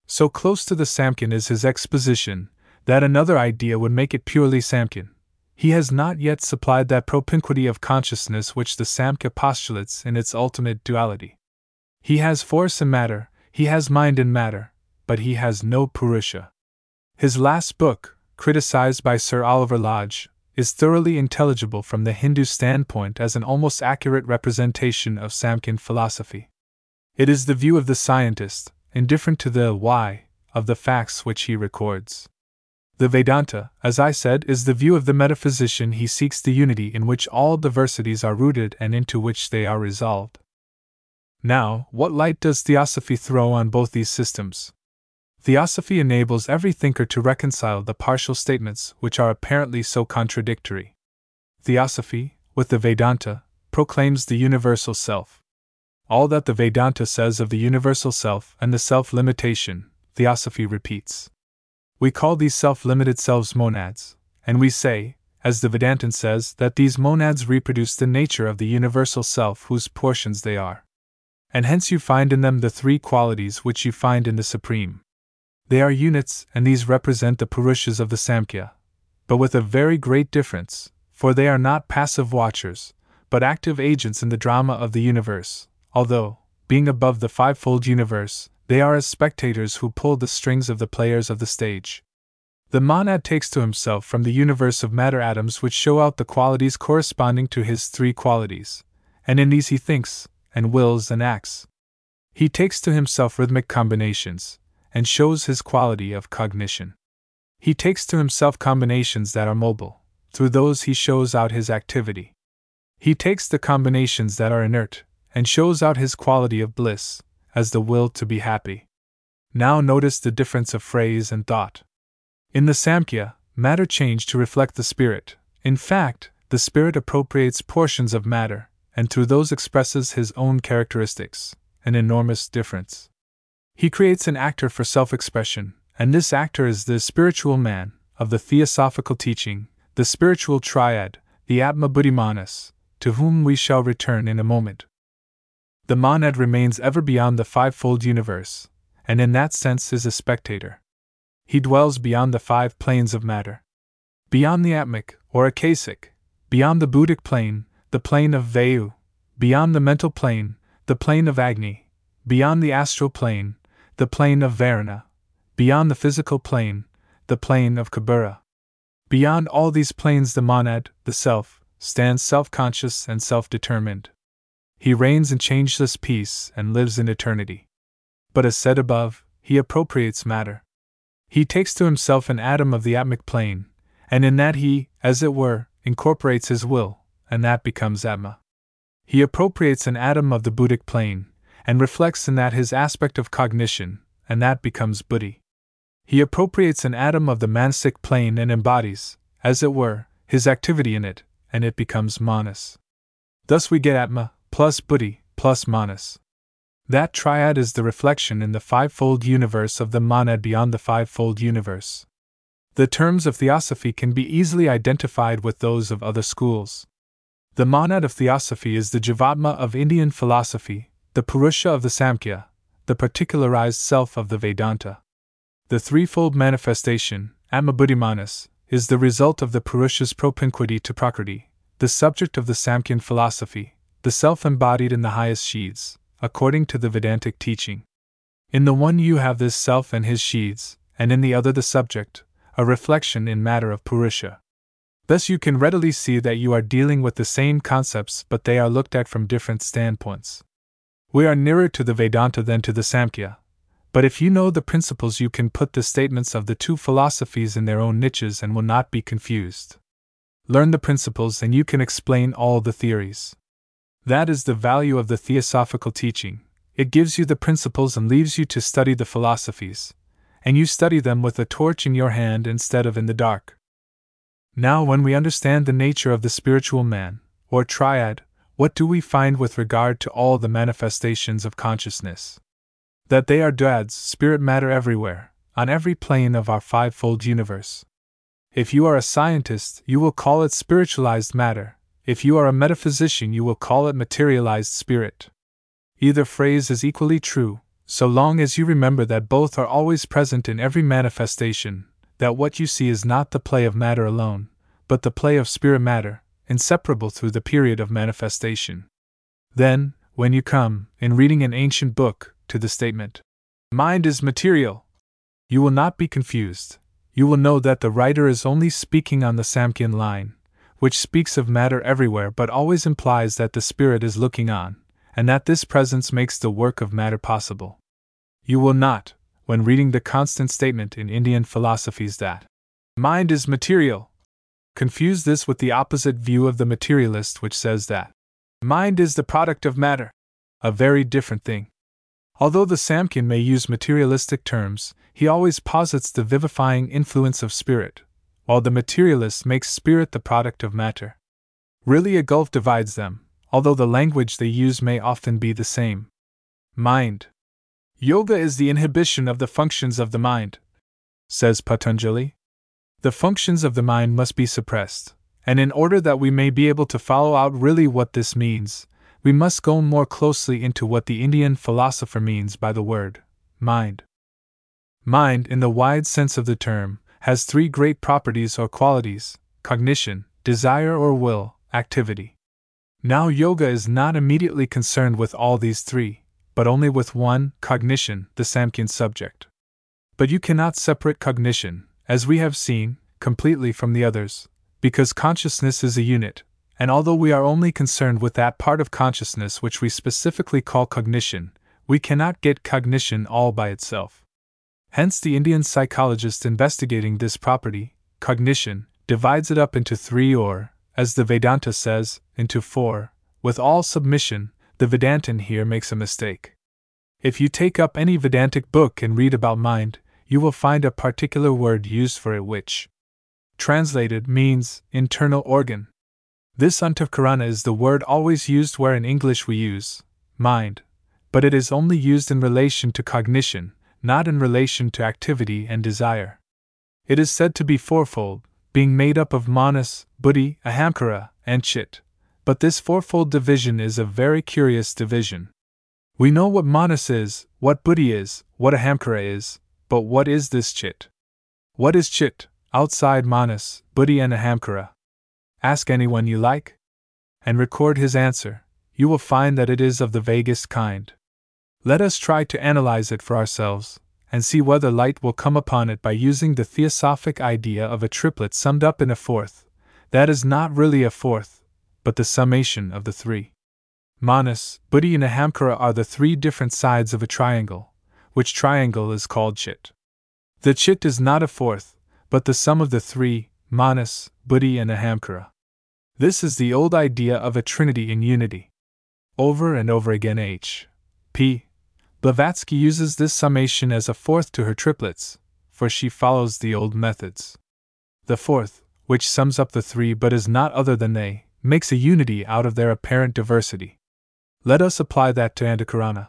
So close to the Samkhyan is his exposition that another idea would make it purely Samkhyan. He has not yet supplied that propinquity of consciousness which the Samkhya postulates in its ultimate duality. He has force and matter, he has mind and matter, but he has no Purusha. His last book, criticized by Sir Oliver Lodge, is thoroughly intelligible from the Hindu standpoint as an almost accurate representation of Samkhyan philosophy. It is the view of the scientist, indifferent to the why of the facts which he records. The Vedanta, as I said, is the view of the metaphysician. He seeks the unity in which all diversities are rooted and into which they are resolved. Now, what light does Theosophy throw on both these systems? Theosophy enables every thinker to reconcile the partial statements which are apparently so contradictory. Theosophy, with the Vedanta, proclaims the universal self. All that the Vedanta says of the universal self and the self limitation, Theosophy repeats. We call these self limited selves monads, and we say, as the Vedantin says, that these monads reproduce the nature of the universal self whose portions they are. And hence you find in them the three qualities which you find in the Supreme. They are units, and these represent the Purushas of the Samkhya. But with a very great difference, for they are not passive watchers, but active agents in the drama of the universe, although, being above the fivefold universe, they are as spectators who pull the strings of the players of the stage. The monad takes to himself from the universe of matter atoms which show out the qualities corresponding to his three qualities, and in these he thinks, and wills, and acts. He takes to himself rhythmic combinations, and shows his quality of cognition. He takes to himself combinations that are mobile, through those he shows out his activity. He takes the combinations that are inert, and shows out his quality of bliss, as the will to be happy. Now notice the difference of phrase and thought. In the Samkhya, matter changed to reflect the spirit. In fact, the spirit appropriates portions of matter, and through those expresses his own characteristics, an enormous difference. He creates an actor for self expression, and this actor is the spiritual man of the theosophical teaching, the spiritual triad, the Atma Buddhimanas, to whom we shall return in a moment. The monad remains ever beyond the fivefold universe, and in that sense is a spectator. He dwells beyond the five planes of matter. Beyond the atmic, or akasic, beyond the buddhic plane, the plane of Vayu, beyond the mental plane, the plane of Agni, beyond the astral plane, the plane of Varuna, beyond the physical plane, the plane of Kubera. Beyond all these planes, the monad, the self, stands self conscious and self determined. He reigns in changeless peace and lives in eternity. But as said above, he appropriates matter. He takes to himself an atom of the atmic plane, and in that he, as it were, incorporates his will, and that becomes Atma. He appropriates an atom of the Buddhic plane, and reflects in that his aspect of cognition, and that becomes buddhi. He appropriates an atom of the manasic plane and embodies, as it were, his activity in it, and it becomes manas. Thus we get atma plus buddhi plus manas. That triad is the reflection in the fivefold universe of the monad beyond the fivefold universe. The terms of theosophy can be easily identified with those of other schools. The monad of theosophy is the Jivatma of Indian philosophy, the Purusha of the Samkhya, the particularized self of the Vedanta. The threefold manifestation, Atmabuddhimanas, is the result of the Purusha's propinquity to Prakriti, the subject of the Samkhyan philosophy, the self embodied in the highest sheaths, according to the Vedantic teaching. In the one you have this self and his sheaths, and in the other the subject, a reflection in matter of Purusha. Thus you can readily see that you are dealing with the same concepts but they are looked at from different standpoints. We are nearer to the Vedanta than to the Samkhya, but if you know the principles, you can put the statements of the two philosophies in their own niches and will not be confused. learn the principles, and you can explain all the theories. That is the value of the theosophical teaching. It gives you the principles and leaves you to study the philosophies, and you study them with a torch in your hand instead of in the dark. Now, when we understand the nature of the spiritual man, or triad, what do we find with regard to all the manifestations of consciousness? That they are dyads, spirit matter everywhere, on every plane of our fivefold universe. If you are a scientist, you will call it spiritualized matter. If you are a metaphysician, you will call it materialized spirit. Either phrase is equally true, so long as you remember that both are always present in every manifestation, that what you see is not the play of matter alone, but the play of spirit matter, inseparable through the period of manifestation. Then, when you come, in reading an ancient book, to the statement, Mind is material, you will not be confused. You will know that the writer is only speaking on the Samkhya line, which speaks of matter everywhere but always implies that the spirit is looking on, and that this presence makes the work of matter possible. You will not, when reading the constant statement in Indian philosophies that mind is material, confuse this with the opposite view of the materialist, which says that mind is the product of matter, a very different thing. Although the Samkhyan may use materialistic terms, he always posits the vivifying influence of spirit, while the materialist makes spirit the product of matter. Really, a gulf divides them, although the language they use may often be the same. Mind. Yoga is the inhibition of the functions of the mind, says Patanjali. The functions of the mind must be suppressed, and in order that we may be able to follow out really what this means, we must go more closely into what the Indian philosopher means by the word mind. Mind, in the wide sense of the term, has three great properties or qualities cognition, desire or will, activity. Now, yoga is not immediately concerned with all these three, but only with one, cognition, the Samkhyan subject. But you cannot separate cognition, as we have seen, completely from the others, because consciousness is a unit, and although we are only concerned with that part of consciousness which we specifically call cognition, we cannot get cognition all by itself. Hence, the Indian psychologist investigating this property, cognition, divides it up into three or, as the Vedanta says, into four. With all submission, the Vedantin here makes a mistake. If you take up any Vedantic book and read about mind, you will find a particular word used for it which, translated, means internal organ, this antahkarana is the word always used where in English we use mind, but it is only used in relation to cognition, not in relation to activity and desire. It is said to be fourfold, being made up of manas, buddhi, ahamkara, and chit. But this fourfold division is a very curious division. We know what manas is, what buddhi is, what ahamkara is, but what is this chit? What is chit, outside manas, buddhi, and ahamkara? Ask anyone you like, and record his answer. You will find that it is of the vaguest kind. Let us try to analyze it for ourselves, and see whether light will come upon it by using the theosophic idea of a triplet summed up in a fourth. That is not really a fourth, but the summation of the three. Manas, Buddhi, and Ahamkara are the three different sides of a triangle, which triangle is called Chit. The Chit is not a fourth, but the sum of the three, Manas, Buddhi, and Ahamkara. This is the old idea of a trinity in unity. Over and over again, H. P. Blavatsky uses this summation as a fourth to her triplets, for she follows the old methods. The fourth, which sums up the three but is not other than they, makes a unity out of their apparent diversity. Let us apply that to Antahkarana.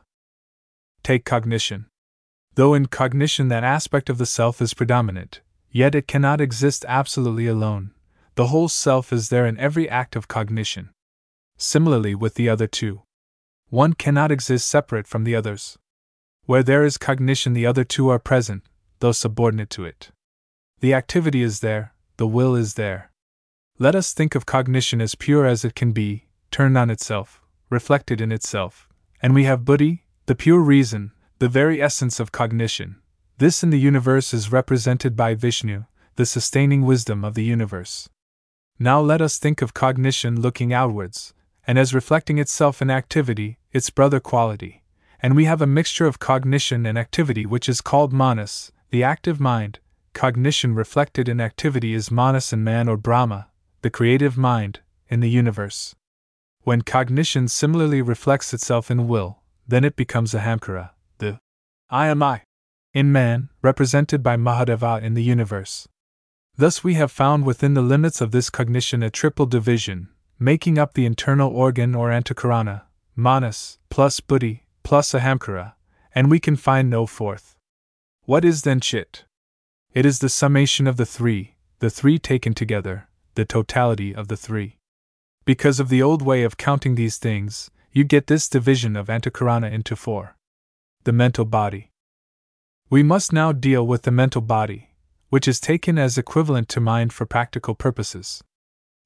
Take cognition. Though in cognition that aspect of the self is predominant, Yet it cannot exist absolutely alone. The whole self is there in every act of cognition. Similarly with the other two. One cannot exist separate from the others. Where there is cognition, the other two are present, though subordinate to it. The activity is there, the will is there. Let us think of cognition as pure as it can be, turned on itself, reflected in itself, and we have buddhi, the pure reason, the very essence of cognition, this in the universe is represented by Vishnu, the sustaining wisdom of the universe. Now let us think of cognition looking outwards, and as reflecting itself in activity, its brother quality. And we have a mixture of cognition and activity which is called manas, the active mind. Cognition reflected in activity is manas in man or Brahma, the creative mind, in the universe. When cognition similarly reflects itself in will, then it becomes a the I am I, in man, represented by Mahadeva in the universe. Thus, we have found within the limits of this cognition a triple division, making up the internal organ or antahkarana, manas, plus buddhi, plus ahamkara, and we can find no fourth. What is then chit? It is the summation of the three, the three taken together, the totality of the three. Because of the old way of counting these things, you get this division of antahkarana into four. The mental body. We must now deal with the mental body, which is taken as equivalent to mind for practical purposes.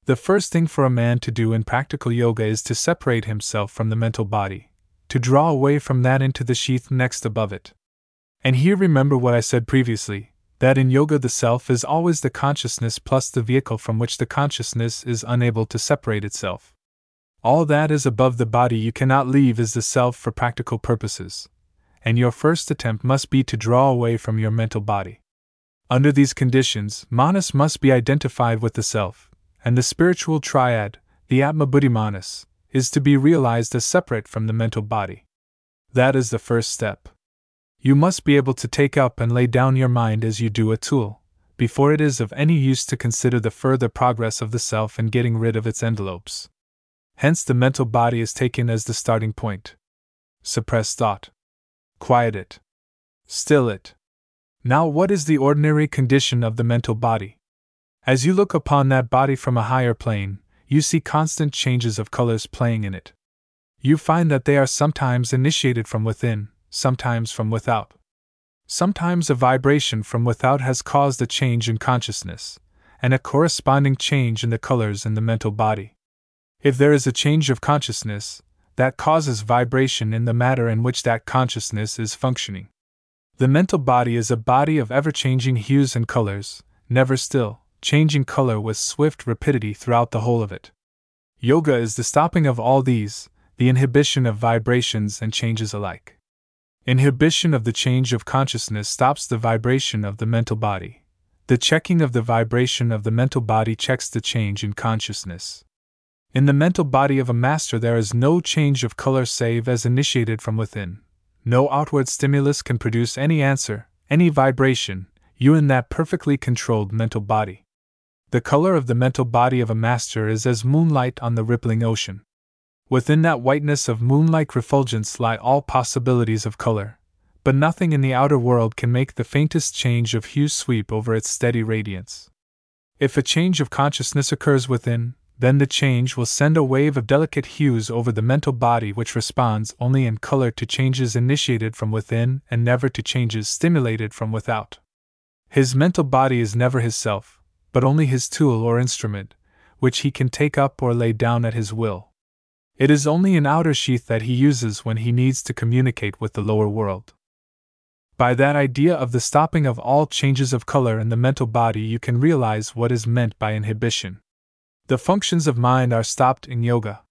The first thing for a man to do in practical yoga is to separate himself from the mental body, to draw away from that into the sheath next above it. And here remember what I said previously that in yoga the self is always the consciousness plus the vehicle from which the consciousness is unable to separate itself. All that is above the body you cannot leave is the self for practical purposes, and your first attempt must be to draw away from your mental body. Under these conditions, manas must be identified with the self, and the spiritual triad, the Atma Buddhi Manas, is to be realized as separate from the mental body. That is the first step. You must be able to take up and lay down your mind as you do a tool, before it is of any use to consider the further progress of the self in getting rid of its envelopes. Hence, the mental body is taken as the starting point. Suppress thought. Quiet it. Still it. Now, what is the ordinary condition of the mental body? As you look upon that body from a higher plane, you see constant changes of colors playing in it. You find that they are sometimes initiated from within, sometimes from without. Sometimes a vibration from without has caused a change in consciousness, and a corresponding change in the colors in the mental body. If there is a change of consciousness, that causes vibration in the matter in which that consciousness is functioning. The mental body is a body of ever changing hues and colors, never still, changing color with swift rapidity throughout the whole of it. Yoga is the stopping of all these, the inhibition of vibrations and changes alike. Inhibition of the change of consciousness stops the vibration of the mental body. The checking of the vibration of the mental body checks the change in consciousness. In the mental body of a master, there is no change of color save as initiated from within. No outward stimulus can produce any answer, any vibration, you in that perfectly controlled mental body. The color of the mental body of a master is as moonlight on the rippling ocean. Within that whiteness of moonlike refulgence lie all possibilities of color, but nothing in the outer world can make the faintest change of hue sweep over its steady radiance. If a change of consciousness occurs within, then the change will send a wave of delicate hues over the mental body which responds only in color to changes initiated from within and never to changes stimulated from without. His mental body is never his self, but only his tool or instrument, which he can take up or lay down at his will. It is only an outer sheath that he uses when he needs to communicate with the lower world. By that idea of the stopping of all changes of color in the mental body, you can realize what is meant by inhibition. The functions of mind are stopped in yoga.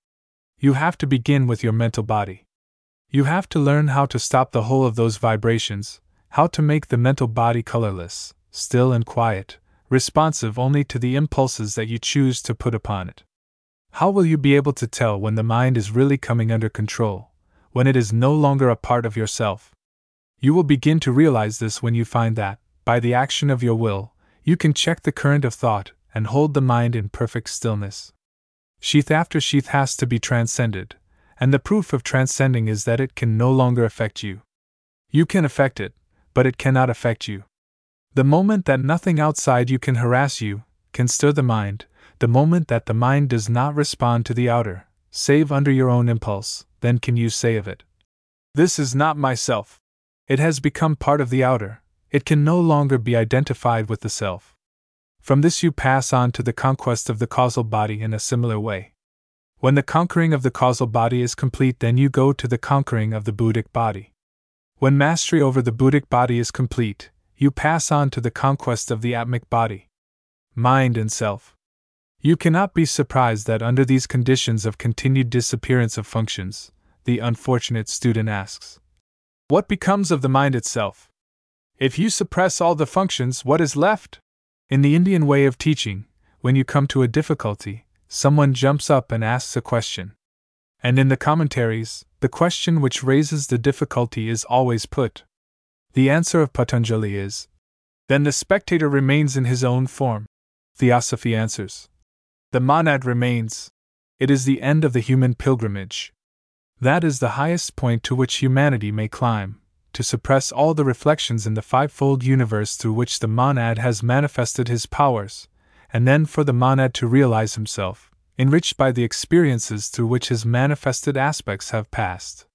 You have to begin with your mental body. You have to learn how to stop the whole of those vibrations, how to make the mental body colorless, still and quiet, responsive only to the impulses that you choose to put upon it. How will you be able to tell when the mind is really coming under control, when it is no longer a part of yourself? You will begin to realize this when you find that, by the action of your will, you can check the current of thought and hold the mind in perfect stillness. Sheath after sheath has to be transcended, and the proof of transcending is that it can no longer affect you. You can affect it, but it cannot affect you. The moment that nothing outside you can harass you, can stir the mind, the moment that the mind does not respond to the outer, save under your own impulse, then can you say of it, This is not myself. It has become part of the outer, it can no longer be identified with the self. From this you pass on to the conquest of the causal body in a similar way. When the conquering of the causal body is complete, then you go to the conquering of the Buddhic body. When mastery over the Buddhic body is complete, you pass on to the conquest of the Atmic body. Mind and self. You cannot be surprised that under these conditions of continued disappearance of functions, the unfortunate student asks, What becomes of the mind itself? If you suppress all the functions, what is left? In the Indian way of teaching, when you come to a difficulty, someone jumps up and asks a question. And in the commentaries, the question which raises the difficulty is always put. The answer of Patanjali is Then the spectator remains in his own form. Theosophy answers The monad remains. It is the end of the human pilgrimage. That is the highest point to which humanity may climb, to suppress all the reflections in the fivefold universe through which the monad has manifested his powers, and then for the monad to realize himself, enriched by the experiences through which his manifested aspects have passed.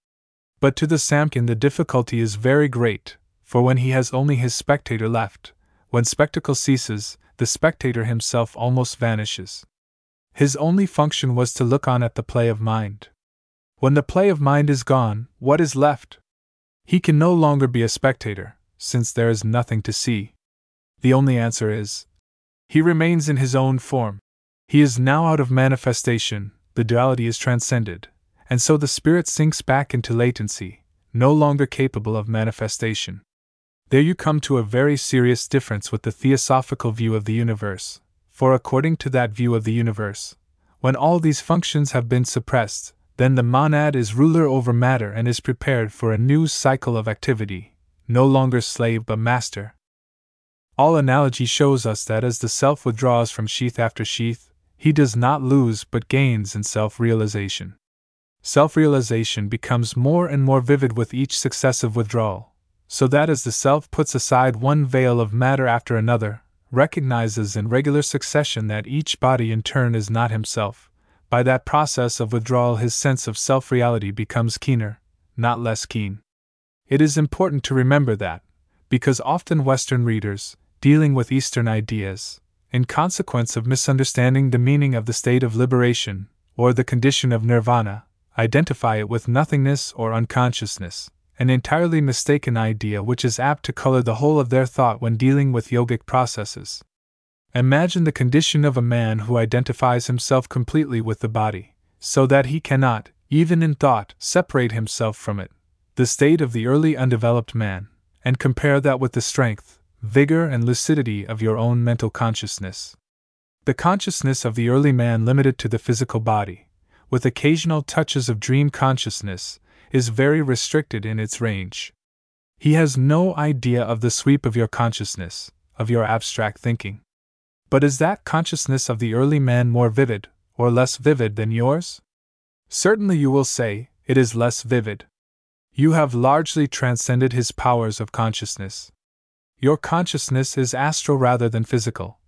But to the Samkhyan the difficulty is very great, for when he has only his spectator left, when spectacle ceases, the spectator himself almost vanishes. His only function was to look on at the play of mind. When the play of mind is gone, what is left? He can no longer be a spectator, since there is nothing to see. The only answer is he remains in his own form. He is now out of manifestation, the duality is transcended, and so the spirit sinks back into latency, no longer capable of manifestation. There you come to a very serious difference with the theosophical view of the universe, for according to that view of the universe, when all these functions have been suppressed, then the monad is ruler over matter and is prepared for a new cycle of activity, no longer slave but master, all analogy shows us that as the self withdraws from sheath after sheath, he does not lose but gains in self realization. Self realization becomes more and more vivid with each successive withdrawal, so that as the self puts aside one veil of matter after another, recognizes in regular succession that each body in turn is not himself, by that process of withdrawal his sense of self reality becomes keener, not less keen. It is important to remember that, because often Western readers, dealing with Eastern ideas, in consequence of misunderstanding the meaning of the state of liberation, or the condition of nirvana, identify it with nothingness or unconsciousness, an entirely mistaken idea which is apt to color the whole of their thought when dealing with yogic processes. Imagine the condition of a man who identifies himself completely with the body, so that he cannot, even in thought, separate himself from it, the state of the early undeveloped man, and compare that with the strength, vigor, and lucidity of your own mental consciousness. The consciousness of the early man, limited to the physical body, with occasional touches of dream consciousness, is very restricted in its range. He has no idea of the sweep of your consciousness, of your abstract thinking. But is that consciousness of the early man more vivid, or less vivid than yours? Certainly you will say, it is less vivid. You have largely transcended his powers of consciousness. Your consciousness is astral rather than physical,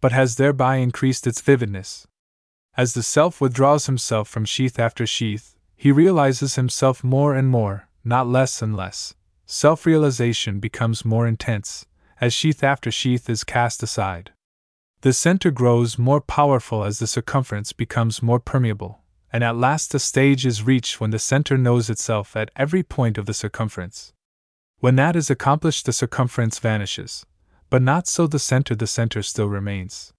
but has thereby increased its vividness. As the self withdraws himself from sheath after sheath, he realizes himself more and more, not less and less. Self realization becomes more intense, as sheath after sheath is cast aside. The center grows more powerful as the circumference becomes more permeable, and at last a stage is reached when the center knows itself at every point of the circumference. When that is accomplished, the circumference vanishes, but not so the center, the center still remains.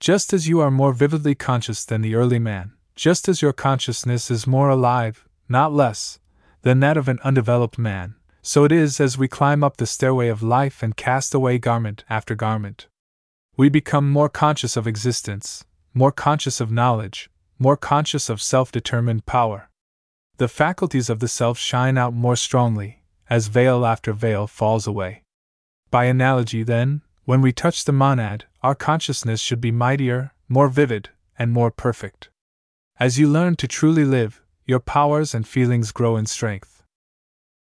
Just as you are more vividly conscious than the early man, just as your consciousness is more alive, not less, than that of an undeveloped man, so it is as we climb up the stairway of life and cast away garment after garment. We become more conscious of existence, more conscious of knowledge, more conscious of self determined power. The faculties of the self shine out more strongly, as veil after veil falls away. By analogy, then, when we touch the monad, our consciousness should be mightier, more vivid, and more perfect. As you learn to truly live, your powers and feelings grow in strength.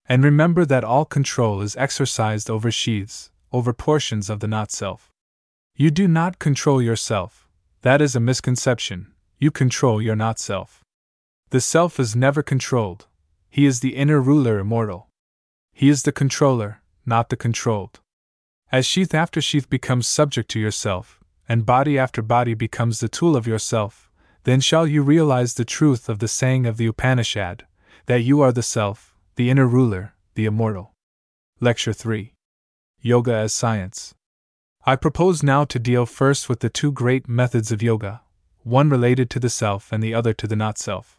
And remember that all control is exercised over sheaths, over portions of the not self. You do not control yourself, that is a misconception, you control your not self. The self is never controlled, he is the inner ruler immortal. He is the controller, not the controlled. As sheath after sheath becomes subject to yourself, and body after body becomes the tool of yourself, then shall you realize the truth of the saying of the Upanishad that you are the self, the inner ruler, the immortal. Lecture 3 Yoga as Science. I propose now to deal first with the two great methods of yoga, one related to the self and the other to the not self.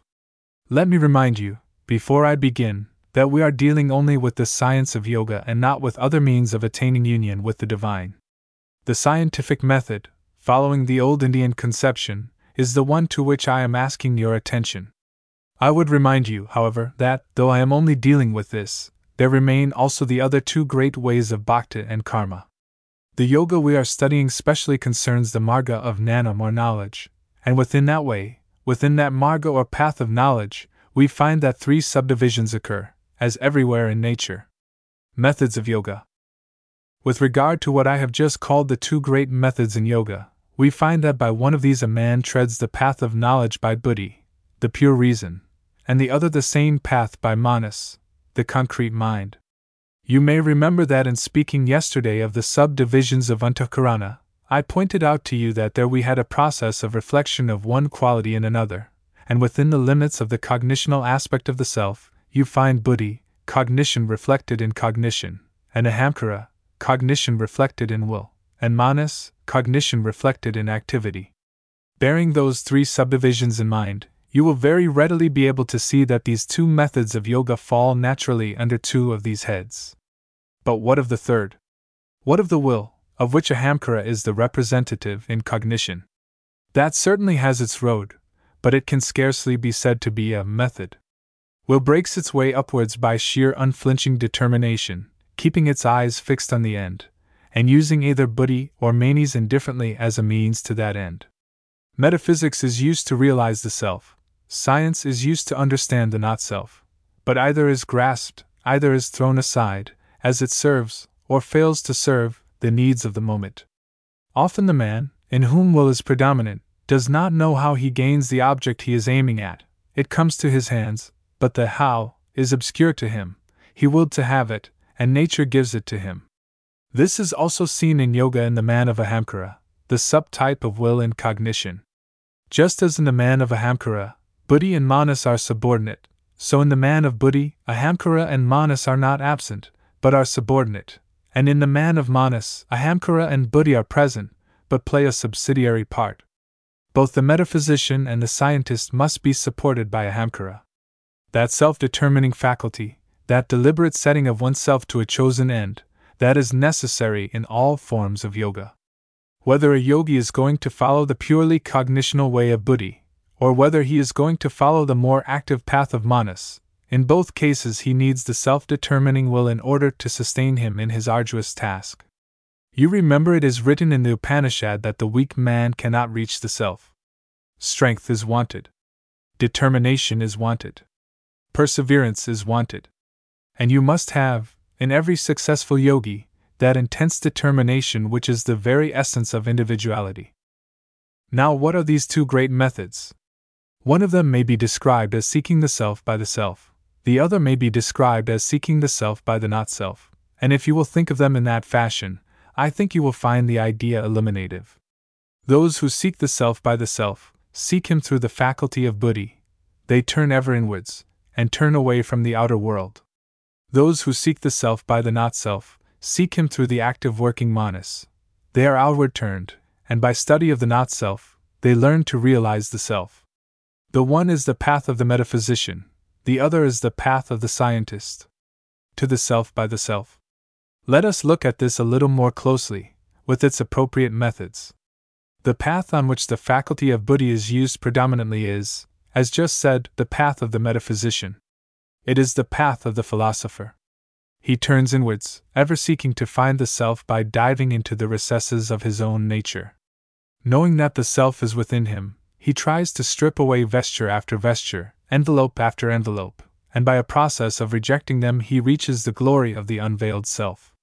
Let me remind you, before I begin, that we are dealing only with the science of yoga and not with other means of attaining union with the divine. The scientific method, following the old Indian conception, is the one to which I am asking your attention. I would remind you, however, that, though I am only dealing with this, there remain also the other two great ways of bhakti and karma. The yoga we are studying specially concerns the marga of gnana or knowledge, and within that way, within that marga or path of knowledge, we find that three subdivisions occur, as everywhere in nature. Methods of Yoga. With regard to what I have just called the two great methods in yoga, we find that by one of these a man treads the path of knowledge by buddhi, the pure reason, and the other the same path by manas, the concrete mind. You may remember that in speaking yesterday of the subdivisions of Antahkarana, I pointed out to you that there we had a process of reflection of one quality in another, and within the limits of the cognitional aspect of the self, you find buddhi, cognition reflected in cognition, and ahamkara, cognition reflected in will, and manas, cognition reflected in activity. Bearing those three subdivisions in mind, you will very readily be able to see that these two methods of yoga fall naturally under two of these heads. But what of the third? What of the will, of which ahamkara is the representative in cognition? That certainly has its road, but it can scarcely be said to be a method. Will breaks its way upwards by sheer unflinching determination, keeping its eyes fixed on the end, and using either buddhi or manas indifferently as a means to that end. Metaphysics is used to realize the self, science is used to understand the not self, but either is grasped, either is thrown aside, as it serves, or fails to serve, the needs of the moment. Often the man, in whom will is predominant, does not know how he gains the object he is aiming at. It comes to his hands, but the how is obscure to him. He willed to have it, and nature gives it to him. This is also seen in yoga in the man of ahamkara, the subtype of will and cognition. Just as in the man of ahamkara, buddhi and manas are subordinate, so in the man of buddhi, ahamkara and manas are not absent, but are subordinate, and in the man of manas, ahamkara and buddhi are present, but play a subsidiary part both the metaphysician and the scientist must be supported by ahamkara. That self determining faculty, that deliberate setting of oneself to a chosen end, that is necessary in all forms of yoga. Whether a yogi is going to follow the purely cognitional way of buddhi, or whether he is going to follow the more active path of manas, in both cases he needs the self determining will in order to sustain him in his arduous task. You remember it is written in the Upanishad that the weak man cannot reach the self. Strength is wanted. Determination is wanted. Perseverance is wanted. And you must have, in every successful yogi, that intense determination which is the very essence of individuality. Now, what are these two great methods? One of them may be described as seeking the self by the self, the other may be described as seeking the self by the not self, and if you will think of them in that fashion, I think you will find the idea eliminative. Those who seek the self by the self, seek him through the faculty of buddhi, they turn ever inwards, and turn away from the outer world. Those who seek the self by the not self, seek him through the active working manas, they are outward turned, and by study of the not self, they learn to realize the self. The one is the path of the metaphysician, the other is the path of the scientist. To the self by the self. Let us look at this a little more closely, with its appropriate methods. The path on which the faculty of buddhi is used predominantly is, as just said, the path of the metaphysician. It is the path of the philosopher. He turns inwards, ever seeking to find the self by diving into the recesses of his own nature. Knowing that the self is within him, he tries to strip away vesture after vesture, envelope after envelope, and by a process of rejecting them, he reaches the glory of the unveiled self.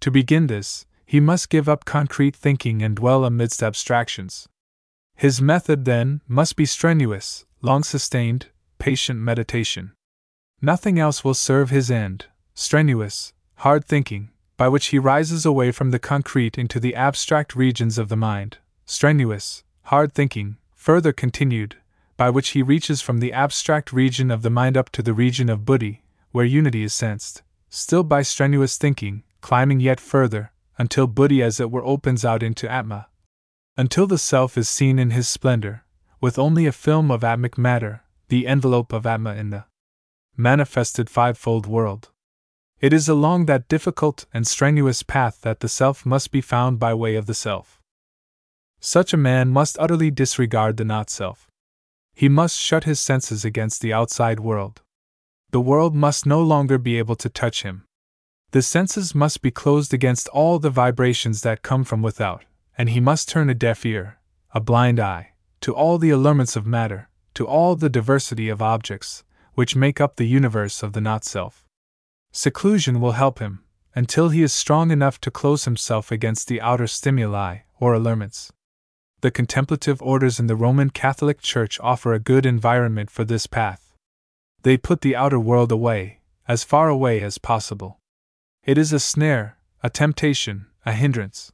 To begin this, he must give up concrete thinking and dwell amidst abstractions. His method, then, must be strenuous, long sustained, patient meditation. Nothing else will serve his end strenuous, hard thinking, by which he rises away from the concrete into the abstract regions of the mind, strenuous, hard thinking, further continued, by which he reaches from the abstract region of the mind up to the region of buddhi, where unity is sensed, still by strenuous thinking, climbing yet further, until buddhi as it were opens out into Atma. Until the self is seen in his splendor, with only a film of atmic matter, the envelope of Atma in the manifested fivefold world. It is along that difficult and strenuous path that the self must be found by way of the self. Such a man must utterly disregard the not self. He must shut his senses against the outside world. The world must no longer be able to touch him. The senses must be closed against all the vibrations that come from without, and he must turn a deaf ear, a blind eye, to all the allurements of matter, to all the diversity of objects, which make up the universe of the not self. Seclusion will help him, until he is strong enough to close himself against the outer stimuli, or allurements. The contemplative orders in the Roman Catholic Church offer a good environment for this path. They put the outer world away, as far away as possible. It is a snare, a temptation, a hindrance.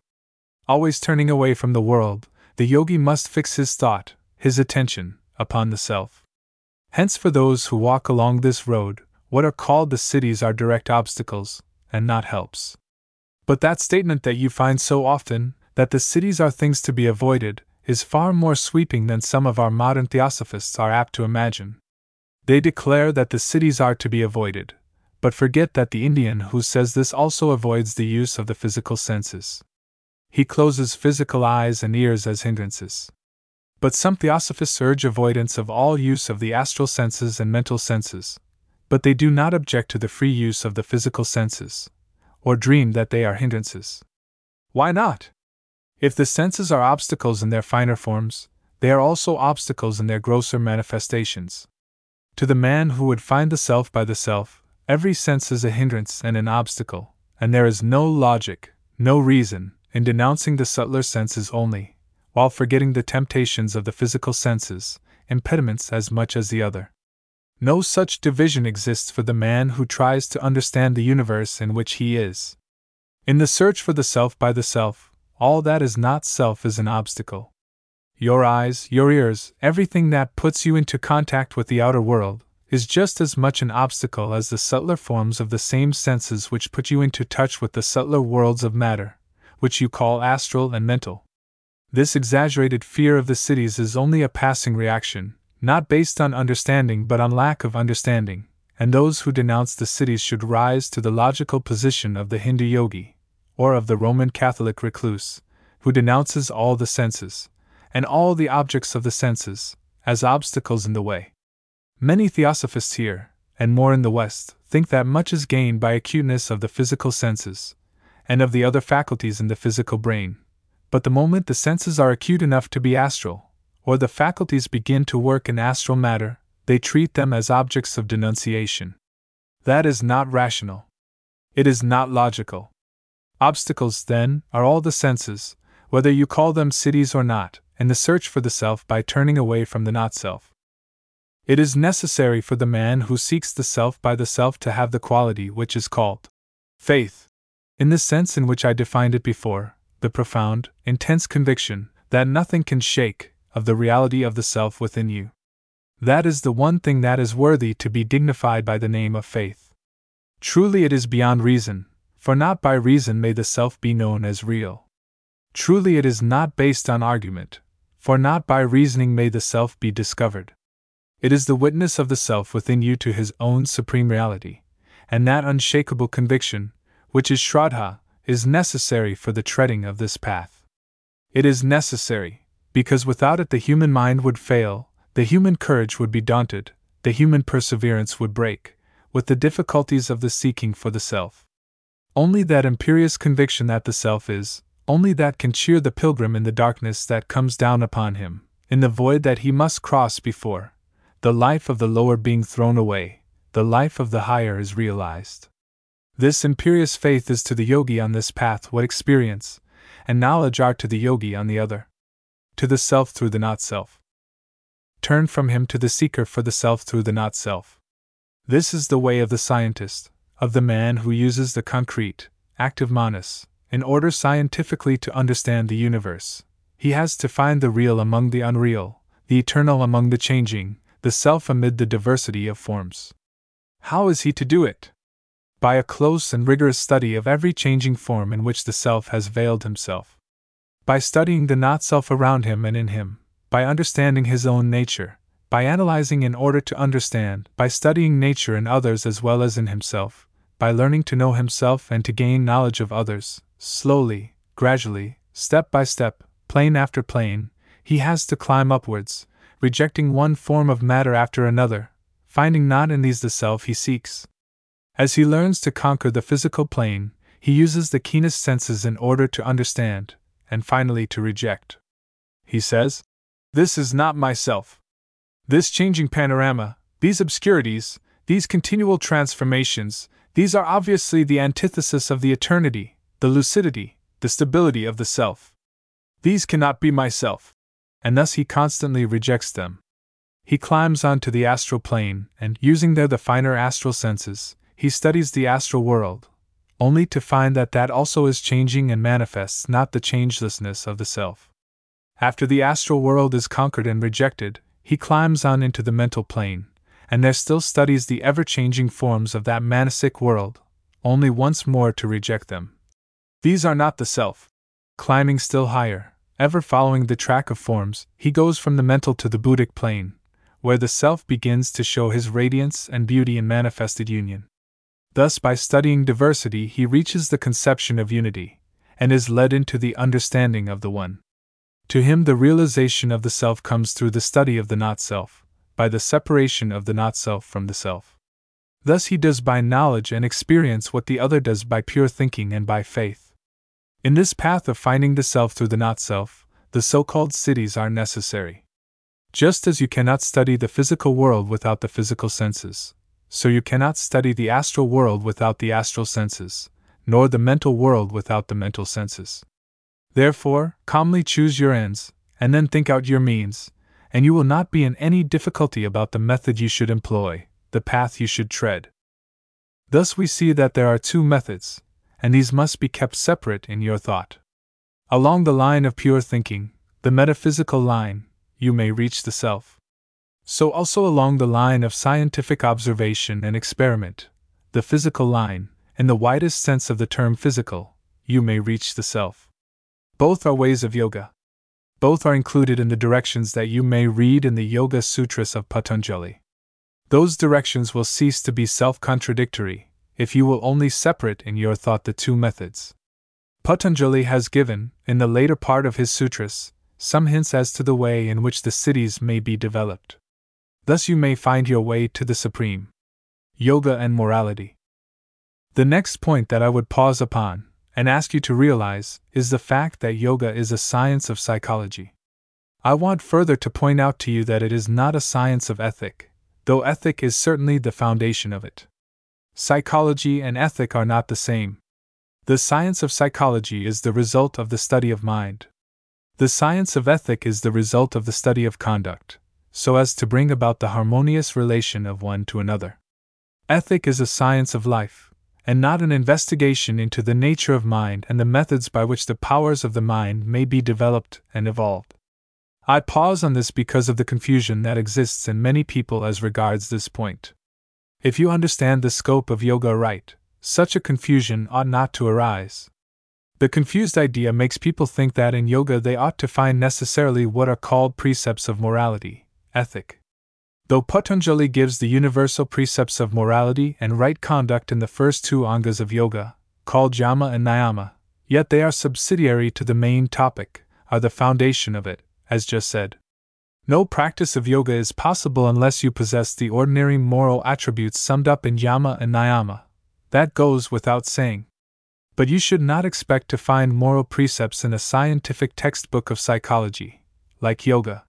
Always turning away from the world, the yogi must fix his thought, his attention, upon the self. Hence, for those who walk along this road, what are called the siddhis are direct obstacles, and not helps. But that statement that you find so often, that the siddhis are things to be avoided, is far more sweeping than some of our modern theosophists are apt to imagine. They declare that the siddhis are to be avoided, but forget that the Indian who says this also avoids the use of the physical senses. He closes physical eyes and ears as hindrances. But some theosophists urge avoidance of all use of the astral senses and mental senses, but they do not object to the free use of the physical senses, or dream that they are hindrances. Why not? If the senses are obstacles in their finer forms, they are also obstacles in their grosser manifestations. To the man who would find the self by the self, Every sense is a hindrance and an obstacle, and there is no logic, no reason, in denouncing the subtler senses only, while forgetting the temptations of the physical senses, impediments as much as the other. No such division exists for the man who tries to understand the universe in which he is. In the search for the self by the self, all that is not self is an obstacle. Your eyes, your ears, everything that puts you into contact with the outer world, is just as much an obstacle as the subtler forms of the same senses which put you into touch with the subtler worlds of matter, which you call astral and mental. This exaggerated fear of the siddhis is only a passing reaction, not based on understanding but on lack of understanding, and those who denounce the siddhis should rise to the logical position of the Hindu yogi, or of the Roman Catholic recluse, who denounces all the senses, and all the objects of the senses, as obstacles in the way. Many theosophists here, and more in the West, think that much is gained by acuteness of the physical senses, and of the other faculties in the physical brain. But the moment the senses are acute enough to be astral, or the faculties begin to work in astral matter, they treat them as objects of denunciation. That is not rational. It is not logical. Obstacles, then, are all the senses, whether you call them siddhis or not, and the search for the self by turning away from the not self. It is necessary for the man who seeks the self by the self to have the quality which is called faith. In the sense in which I defined it before, the profound, intense conviction that nothing can shake of the reality of the self within you. That is the one thing that is worthy to be dignified by the name of faith. Truly, it is beyond reason, for not by reason may the self be known as real. Truly, it is not based on argument, for not by reasoning may the self be discovered. It is the witness of the self within you to his own supreme reality, and that unshakable conviction, which is Shraddha, is necessary for the treading of this path. It is necessary, because without it the human mind would fail, the human courage would be daunted, the human perseverance would break, with the difficulties of the seeking for the self. Only that imperious conviction that the self is, only that can cheer the pilgrim in the darkness that comes down upon him, in the void that he must cross before, the life of the lower being thrown away, the life of the higher is realized. This imperious faith is to the yogi on this path what experience and knowledge are to the yogi on the other. To the self through the not self. Turn from him to the seeker for the self through the not self. This is the way of the scientist, of the man who uses the concrete, active manas, in order scientifically to understand the universe. He has to find the real among the unreal, the eternal among the changing, the self amid the diversity of forms. How is he to do it? By a close and rigorous study of every changing form in which the self has veiled himself. By studying the not self around him and in him, by understanding his own nature, by analyzing in order to understand, by studying nature in others as well as in himself, by learning to know himself and to gain knowledge of others, slowly, gradually, step by step, plane after plane, he has to climb upwards, rejecting one form of matter after another, finding not in these the self he seeks. As he learns to conquer the physical plane, he uses the keenest senses in order to understand, and finally to reject. He says, This is not myself. This changing panorama, these obscurities, these continual transformations, these are obviously the antithesis of the eternity, the lucidity, the stability of the self. These cannot be myself. And thus he constantly rejects them. He climbs onto the astral plane, and, using there the finer astral senses, he studies the astral world, only to find that that also is changing and manifests not the changelessness of the self. After the astral world is conquered and rejected, he climbs on into the mental plane, and there still studies the ever changing forms of that manasic world, only once more to reject them. These are not the self. Climbing still higher, ever following the track of forms, he goes from the mental to the Buddhic plane, where the self begins to show his radiance and beauty in manifested union. Thus, by studying diversity, he reaches the conception of unity, and is led into the understanding of the One. To him, the realization of the self comes through the study of the not self, by the separation of the not self from the self. Thus, he does by knowledge and experience what the other does by pure thinking and by faith. In this path of finding the self through the not self, the so called siddhis are necessary. Just as you cannot study the physical world without the physical senses, so you cannot study the astral world without the astral senses, nor the mental world without the mental senses. Therefore, calmly choose your ends, and then think out your means, and you will not be in any difficulty about the method you should employ, the path you should tread. Thus, we see that there are two methods, and these must be kept separate in your thought. Along the line of pure thinking, the metaphysical line, you may reach the self. So, also along the line of scientific observation and experiment, the physical line, in the widest sense of the term physical, you may reach the self. Both are ways of yoga. Both are included in the directions that you may read in the Yoga Sutras of Patanjali. Those directions will cease to be self contradictory if you will only separate in your thought the two methods. Patanjali has given, in the later part of his sutras, some hints as to the way in which the siddhis may be developed. Thus you may find your way to the Supreme. Yoga and Morality. The next point that I would pause upon, and ask you to realize, is the fact that yoga is a science of psychology. I want further to point out to you that it is not a science of ethic, though ethic is certainly the foundation of it. Psychology and ethic are not the same. The science of psychology is the result of the study of mind. The science of ethic is the result of the study of conduct so as to bring about the harmonious relation of one to another. Ethic is a science of life, and not an investigation into the nature of mind and the methods by which the powers of the mind may be developed and evolved. I pause on this because of the confusion that exists in many people as regards this point. If you understand the scope of yoga right, such a confusion ought not to arise. The confused idea makes people think that in yoga they ought to find necessarily what are called precepts of morality, ethic. Though Patanjali gives the universal precepts of morality and right conduct in the first two angas of yoga, called yama and niyama, yet they are subsidiary to the main topic, are the foundation of it, as just said. No practice of yoga is possible unless you possess the ordinary moral attributes summed up in yama and niyama. That goes without saying. But you should not expect to find moral precepts in a scientific textbook of psychology, like yoga.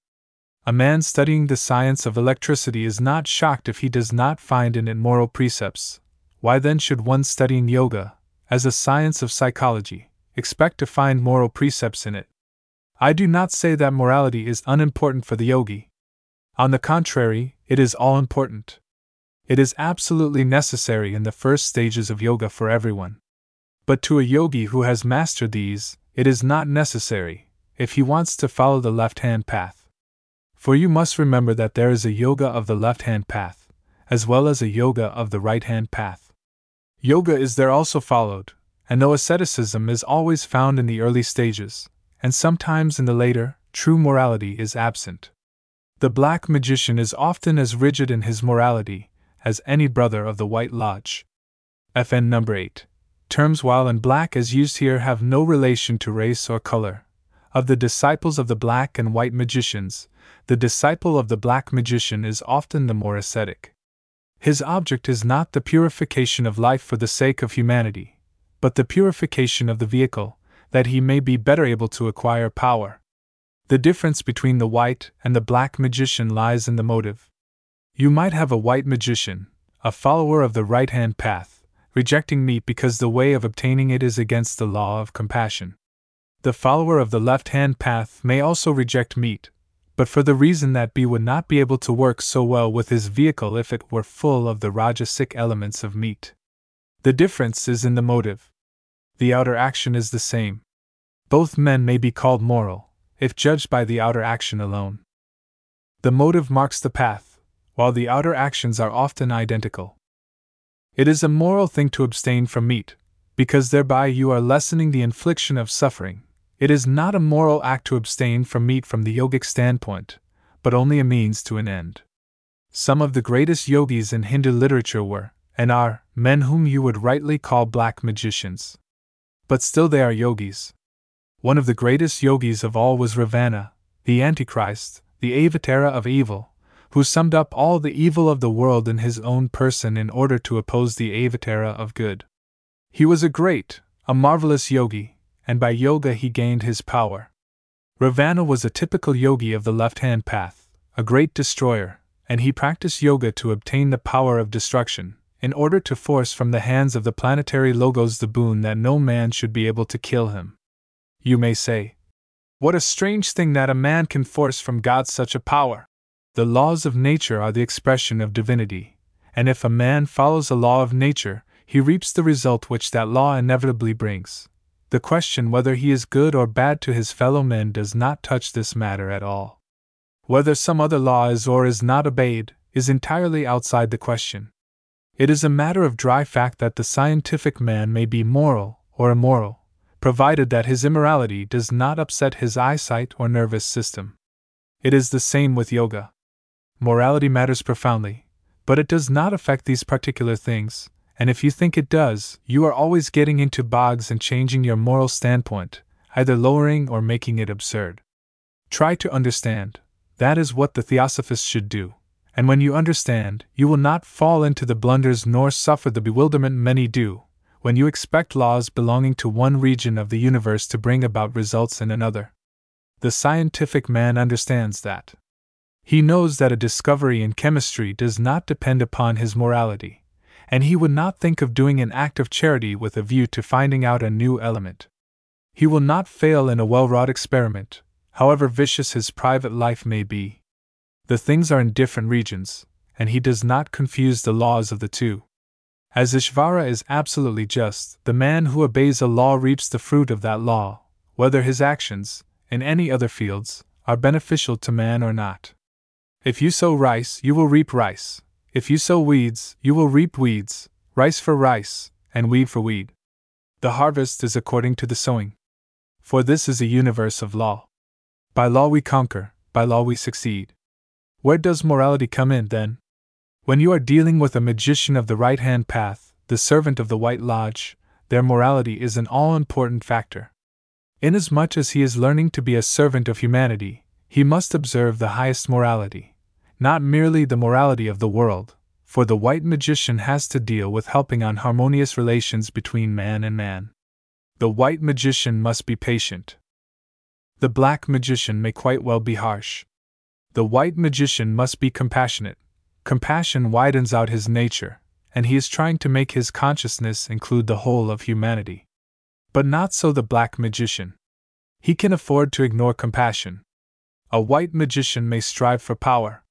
A man studying the science of electricity is not shocked if he does not find in it moral precepts. Why then should one studying yoga, as a science of psychology, expect to find moral precepts in it? I do not say that morality is unimportant for the yogi. On the contrary, it is all important. It is absolutely necessary in the first stages of yoga for everyone. But to a yogi who has mastered these, it is not necessary, if he wants to follow the left hand path. For you must remember that there is a yoga of the left hand path, as well as a yoga of the right hand path. Yoga is there also followed, and though asceticism is always found in the early stages, and sometimes in the later, true morality is absent. The black magician is often as rigid in his morality as any brother of the White Lodge. FN number 8. Terms while and black as used here have no relation to race or color, of the disciples of the black and white magicians, the disciple of the black magician is often the more ascetic. His object is not the purification of life for the sake of humanity, but the purification of the vehicle, that he may be better able to acquire power. The difference between the white and the black magician lies in the motive. You might have a white magician, a follower of the right hand path, rejecting meat because the way of obtaining it is against the law of compassion. The follower of the left hand path may also reject meat, but for the reason that B would not be able to work so well with his vehicle if it were full of the Rajasic elements of meat. The difference is in the motive. The outer action is the same. Both men may be called moral, if judged by the outer action alone. The motive marks the path, while the outer actions are often identical. It is a moral thing to abstain from meat, because thereby you are lessening the infliction of suffering, it is not a moral act to abstain from meat from the yogic standpoint, but only a means to an end. Some of the greatest yogis in Hindu literature were, and are, men whom you would rightly call black magicians. But still they are yogis. One of the greatest yogis of all was Ravana, the Antichrist, the avatara of evil, who summed up all the evil of the world in his own person in order to oppose the avatara of good. He was a great, a marvelous yogi, and by yoga he gained his power. Ravana was a typical yogi of the left hand path, a great destroyer, and he practiced yoga to obtain the power of destruction, in order to force from the hands of the planetary logos the boon that no man should be able to kill him. You may say, What a strange thing that a man can force from God such a power! The laws of nature are the expression of divinity, and if a man follows a law of nature, he reaps the result which that law inevitably brings. The question whether he is good or bad to his fellow men does not touch this matter at all. Whether some other law is or is not obeyed is entirely outside the question. It is a matter of dry fact that the scientific man may be moral or immoral, provided that his immorality does not upset his eyesight or nervous system. It is the same with yoga. Morality matters profoundly, but it does not affect these particular things, and if you think it does, you are always getting into bogs and changing your moral standpoint, either lowering or making it absurd. Try to understand. That is what the theosophist should do. And when you understand, you will not fall into the blunders nor suffer the bewilderment many do, when you expect laws belonging to one region of the universe to bring about results in another. The scientific man understands that. He knows that a discovery in chemistry does not depend upon his morality and he would not think of doing an act of charity with a view to finding out a new element. He will not fail in a well wrought experiment, however vicious his private life may be. The things are in different regions, and he does not confuse the laws of the two. As Ishvara is absolutely just, the man who obeys a law reaps the fruit of that law, whether his actions, in any other fields, are beneficial to man or not. If you sow rice, you will reap rice, if you sow weeds, you will reap weeds, rice for rice, and weed for weed. The harvest is according to the sowing. For this is a universe of law. By law we conquer, by law we succeed. Where does morality come in, then? When you are dealing with a magician of the right hand path, the servant of the White Lodge, their morality is an all important factor. Inasmuch as he is learning to be a servant of humanity, he must observe the highest morality not merely the morality of the world, for the white magician has to deal with helping on harmonious relations between man and man. The white magician must be patient. The black magician may quite well be harsh. The white magician must be compassionate. Compassion widens out his nature, and he is trying to make his consciousness include the whole of humanity. But not so the black magician. He can afford to ignore compassion. A white magician may strive for power,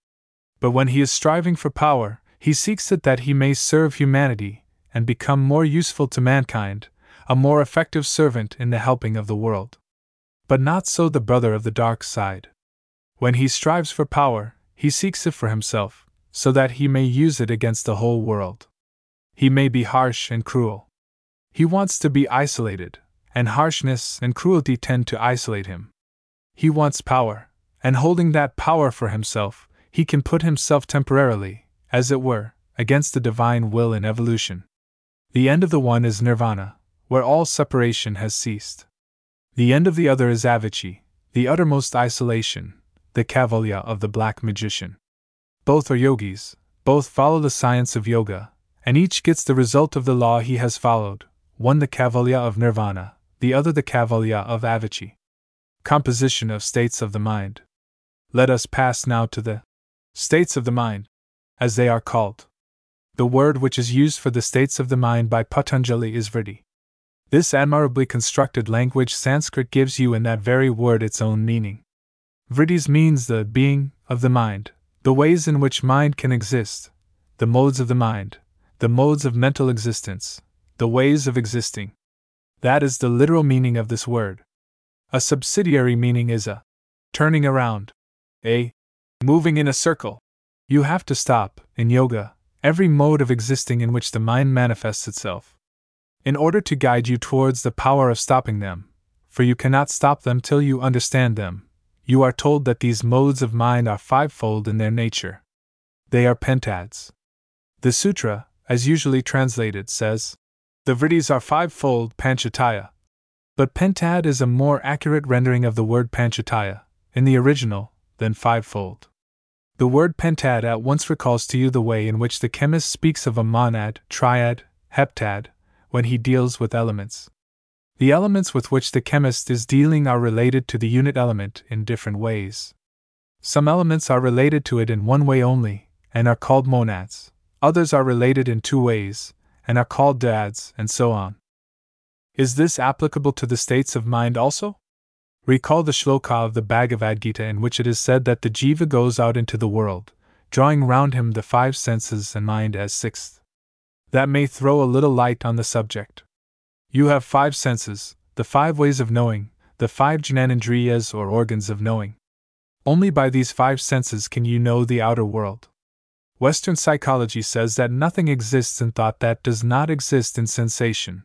but when he is striving for power, he seeks it that he may serve humanity and become more useful to mankind, a more effective servant in the helping of the world. But not so the brother of the dark side. When he strives for power, he seeks it for himself, so that he may use it against the whole world. He may be harsh and cruel. He wants to be isolated, and harshness and cruelty tend to isolate him. He wants power, and holding that power for himself, he can put himself temporarily, as it were, against the divine will in evolution. The end of the one is nirvana, where all separation has ceased. The end of the other is avichi, the uttermost isolation, the Kaivalya of the black magician. Both are yogis, both follow the science of yoga, and each gets the result of the law he has followed, one the Kaivalya of nirvana, the other the Kaivalya of avichi. Composition of states of the mind. Let us pass now to the states of the mind, as they are called. The word which is used for the states of the mind by Patanjali is vritti. This admirably constructed language Sanskrit gives you in that very word its own meaning. Vrittis means the being of the mind, the ways in which mind can exist, the modes of the mind, the modes of mental existence, the ways of existing. That is the literal meaning of this word. A subsidiary meaning is a turning around, a moving in a circle. You have to stop, in yoga, every mode of existing in which the mind manifests itself. In order to guide you towards the power of stopping them, for you cannot stop them till you understand them, you are told that these modes of mind are fivefold in their nature. They are pentads. The sutra, as usually translated, says, The vrittis are fivefold panchataya. But pentad is a more accurate rendering of the word panchataya, in the original, than fivefold. The word pentad at once recalls to you the way in which the chemist speaks of a monad, triad, heptad, when he deals with elements. The elements with which the chemist is dealing are related to the unit element in different ways. Some elements are related to it in one way only, and are called monads, others are related in two ways, and are called dyads, and so on. Is this applicable to the states of mind also? Recall the shloka of the Bhagavad Gita in which it is said that the jiva goes out into the world, drawing round him the five senses and mind as sixth. That may throw a little light on the subject. You have five senses, the five ways of knowing, the five jnanendriyas or organs of knowing. Only by these five senses can you know the outer world. Western psychology says that nothing exists in thought that does not exist in sensation.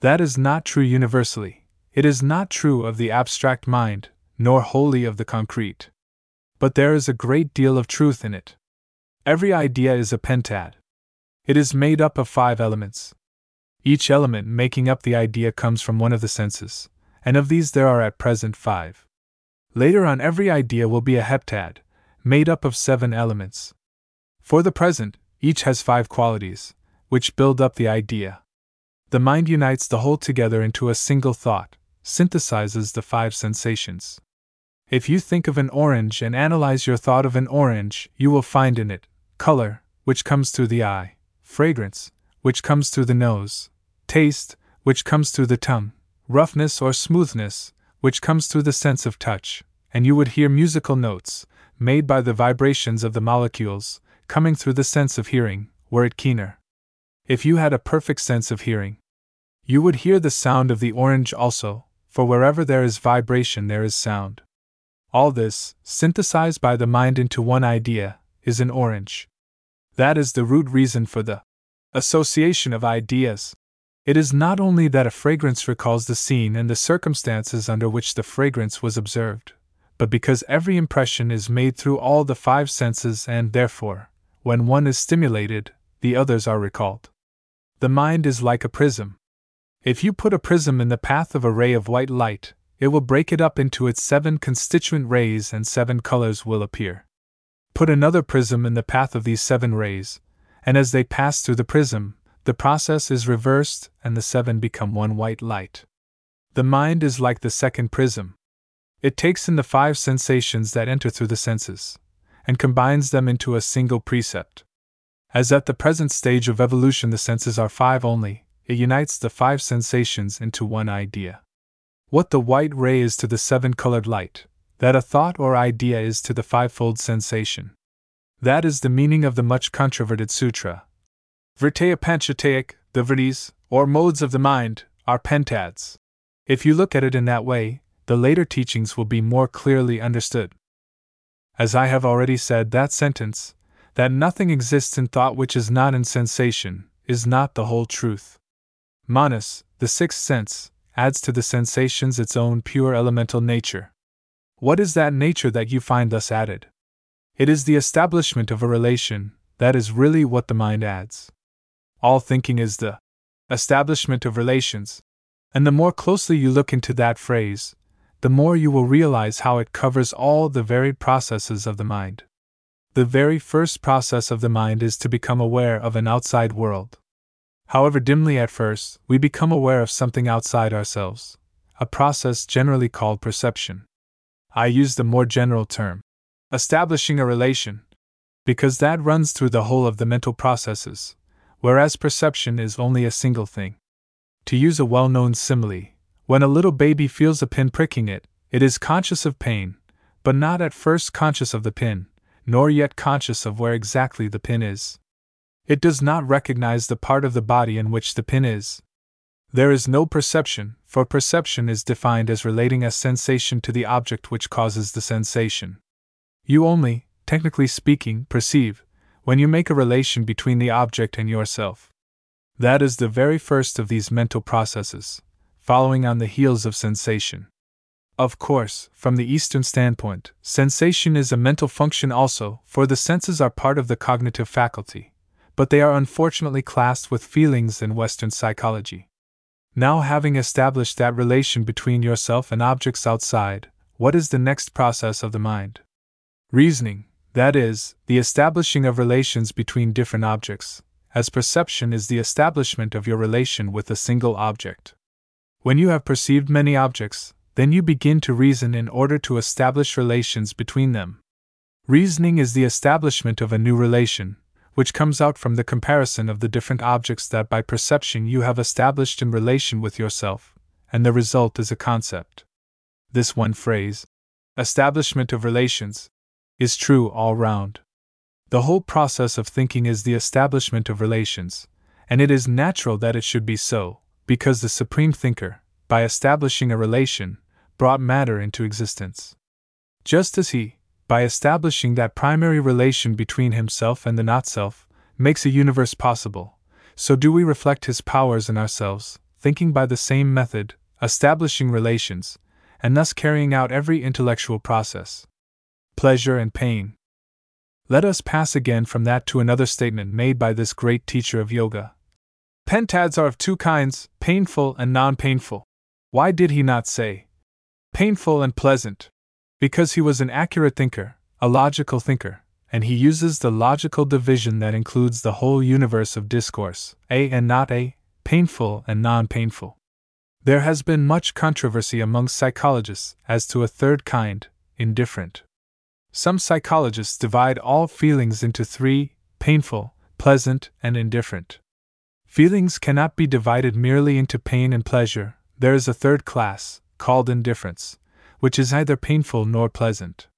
That is not true universally it is not true of the abstract mind, nor wholly of the concrete. But there is a great deal of truth in it. Every idea is a pentad. It is made up of five elements. Each element making up the idea comes from one of the senses, and of these there are at present five. Later on, every idea will be a heptad, made up of seven elements. For the present, each has five qualities, which build up the idea. The mind unites the whole together into a single thought, synthesizes the five sensations. If you think of an orange and analyze your thought of an orange, you will find in it color, which comes through the eye, fragrance, which comes through the nose, taste, which comes through the tongue, roughness or smoothness, which comes through the sense of touch, and you would hear musical notes, made by the vibrations of the molecules, coming through the sense of hearing, were it keener. If you had a perfect sense of hearing, you would hear the sound of the orange also, for wherever there is vibration there is sound. All this, synthesized by the mind into one idea, is an orange. That is the root reason for the association of ideas. It is not only that a fragrance recalls the scene and the circumstances under which the fragrance was observed, but because every impression is made through all the five senses and, therefore, when one is stimulated, the others are recalled. The mind is like a prism. If you put a prism in the path of a ray of white light, it will break it up into its seven constituent rays and seven colors will appear. Put another prism in the path of these seven rays, and as they pass through the prism, the process is reversed and the seven become one white light. The mind is like the second prism. It takes in the five sensations that enter through the senses, and combines them into a single percept. As at the present stage of evolution the senses are five only, it unites the five sensations into one idea. What the white ray is to the seven colored light, that a thought or idea is to the fivefold sensation. That is the meaning of the much controverted sutra. Vrittayah Panchatayah, the vrittis, or modes of the mind, are pentads. If you look at it in that way, the later teachings will be more clearly understood. As I have already said, that sentence, that nothing exists in thought which is not in sensation, is not the whole truth. Manas, the sixth sense, adds to the sensations its own pure elemental nature. What is that nature that you find thus added? It is the establishment of a relation, that is really what the mind adds. All thinking is the establishment of relations, and the more closely you look into that phrase, the more you will realize how it covers all the varied processes of the mind. The very first process of the mind is to become aware of an outside world. However dimly at first, we become aware of something outside ourselves, a process generally called perception. I use the more general term, establishing a relation, because that runs through the whole of the mental processes, whereas perception is only a single thing. To use a well known simile, when a little baby feels a pin pricking it, it is conscious of pain, but not at first conscious of the pin, nor yet conscious of where exactly the pin is. It does not recognize the part of the body in which the pin is. There is no perception, for perception is defined as relating a sensation to the object which causes the sensation. You only, technically speaking, perceive when you make a relation between the object and yourself. That is the very first of these mental processes, following on the heels of sensation. Of course, from the Eastern standpoint, sensation is a mental function also, for the senses are part of the cognitive faculty, but they are unfortunately classed with feelings in Western psychology. Now, having established that relation between yourself and objects outside, what is the next process of the mind? Reasoning, that is, the establishing of relations between different objects, as perception is the establishment of your relation with a single object. When you have perceived many objects, then you begin to reason in order to establish relations between them. Reasoning is the establishment of a new relation, which comes out from the comparison of the different objects that by perception you have established in relation with yourself, and the result is a concept. This one phrase, establishment of relations, is true all round. The whole process of thinking is the establishment of relations, and it is natural that it should be so, because the Supreme Thinker, by establishing a relation, brought matter into existence. Just as he, by establishing that primary relation between himself and the not self, makes a universe possible, so do we reflect his powers in ourselves, thinking by the same method, establishing relations, and thus carrying out every intellectual process pleasure, and pain. Let us pass again from that to another statement made by this great teacher of yoga. Pentads are of two kinds, painful and non painful. Why did he not say painful and pleasant? Because he was an accurate thinker, a logical thinker, and he uses the logical division that includes the whole universe of discourse, A and not A, painful and non painful. There has been much controversy among psychologists as to a third kind, indifferent. Some psychologists divide all feelings into three painful, pleasant, and indifferent. Feelings cannot be divided merely into pain and pleasure, there is a third class, called indifference, which is neither painful nor pleasant.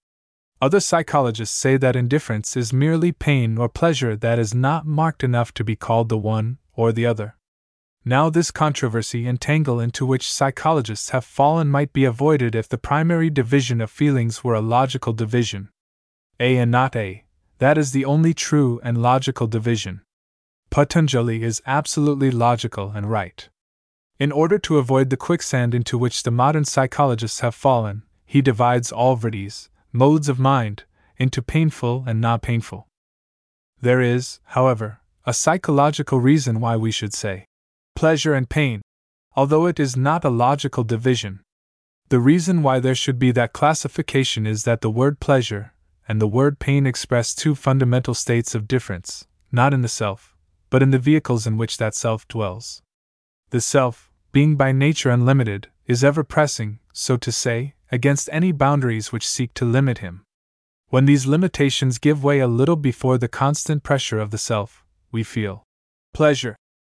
Other psychologists say that indifference is merely pain or pleasure that is not marked enough to be called the one or the other. Now, this controversy and tangle into which psychologists have fallen might be avoided if the primary division of feelings were a logical division. A and not A, that is the only true and logical division. Patanjali is absolutely logical and right. In order to avoid the quicksand into which the modern psychologists have fallen, he divides all modes of mind, into painful and not painful. There is, however, a psychological reason why we should say pleasure and pain, although it is not a logical division. The reason why there should be that classification is that the word pleasure and the word pain express two fundamental states of difference, not in the self, but in the vehicles in which that self dwells. The self, being by nature unlimited, is ever pressing, so to say, against any boundaries which seek to limit him. When these limitations give way a little before the constant pressure of the self, we feel pleasure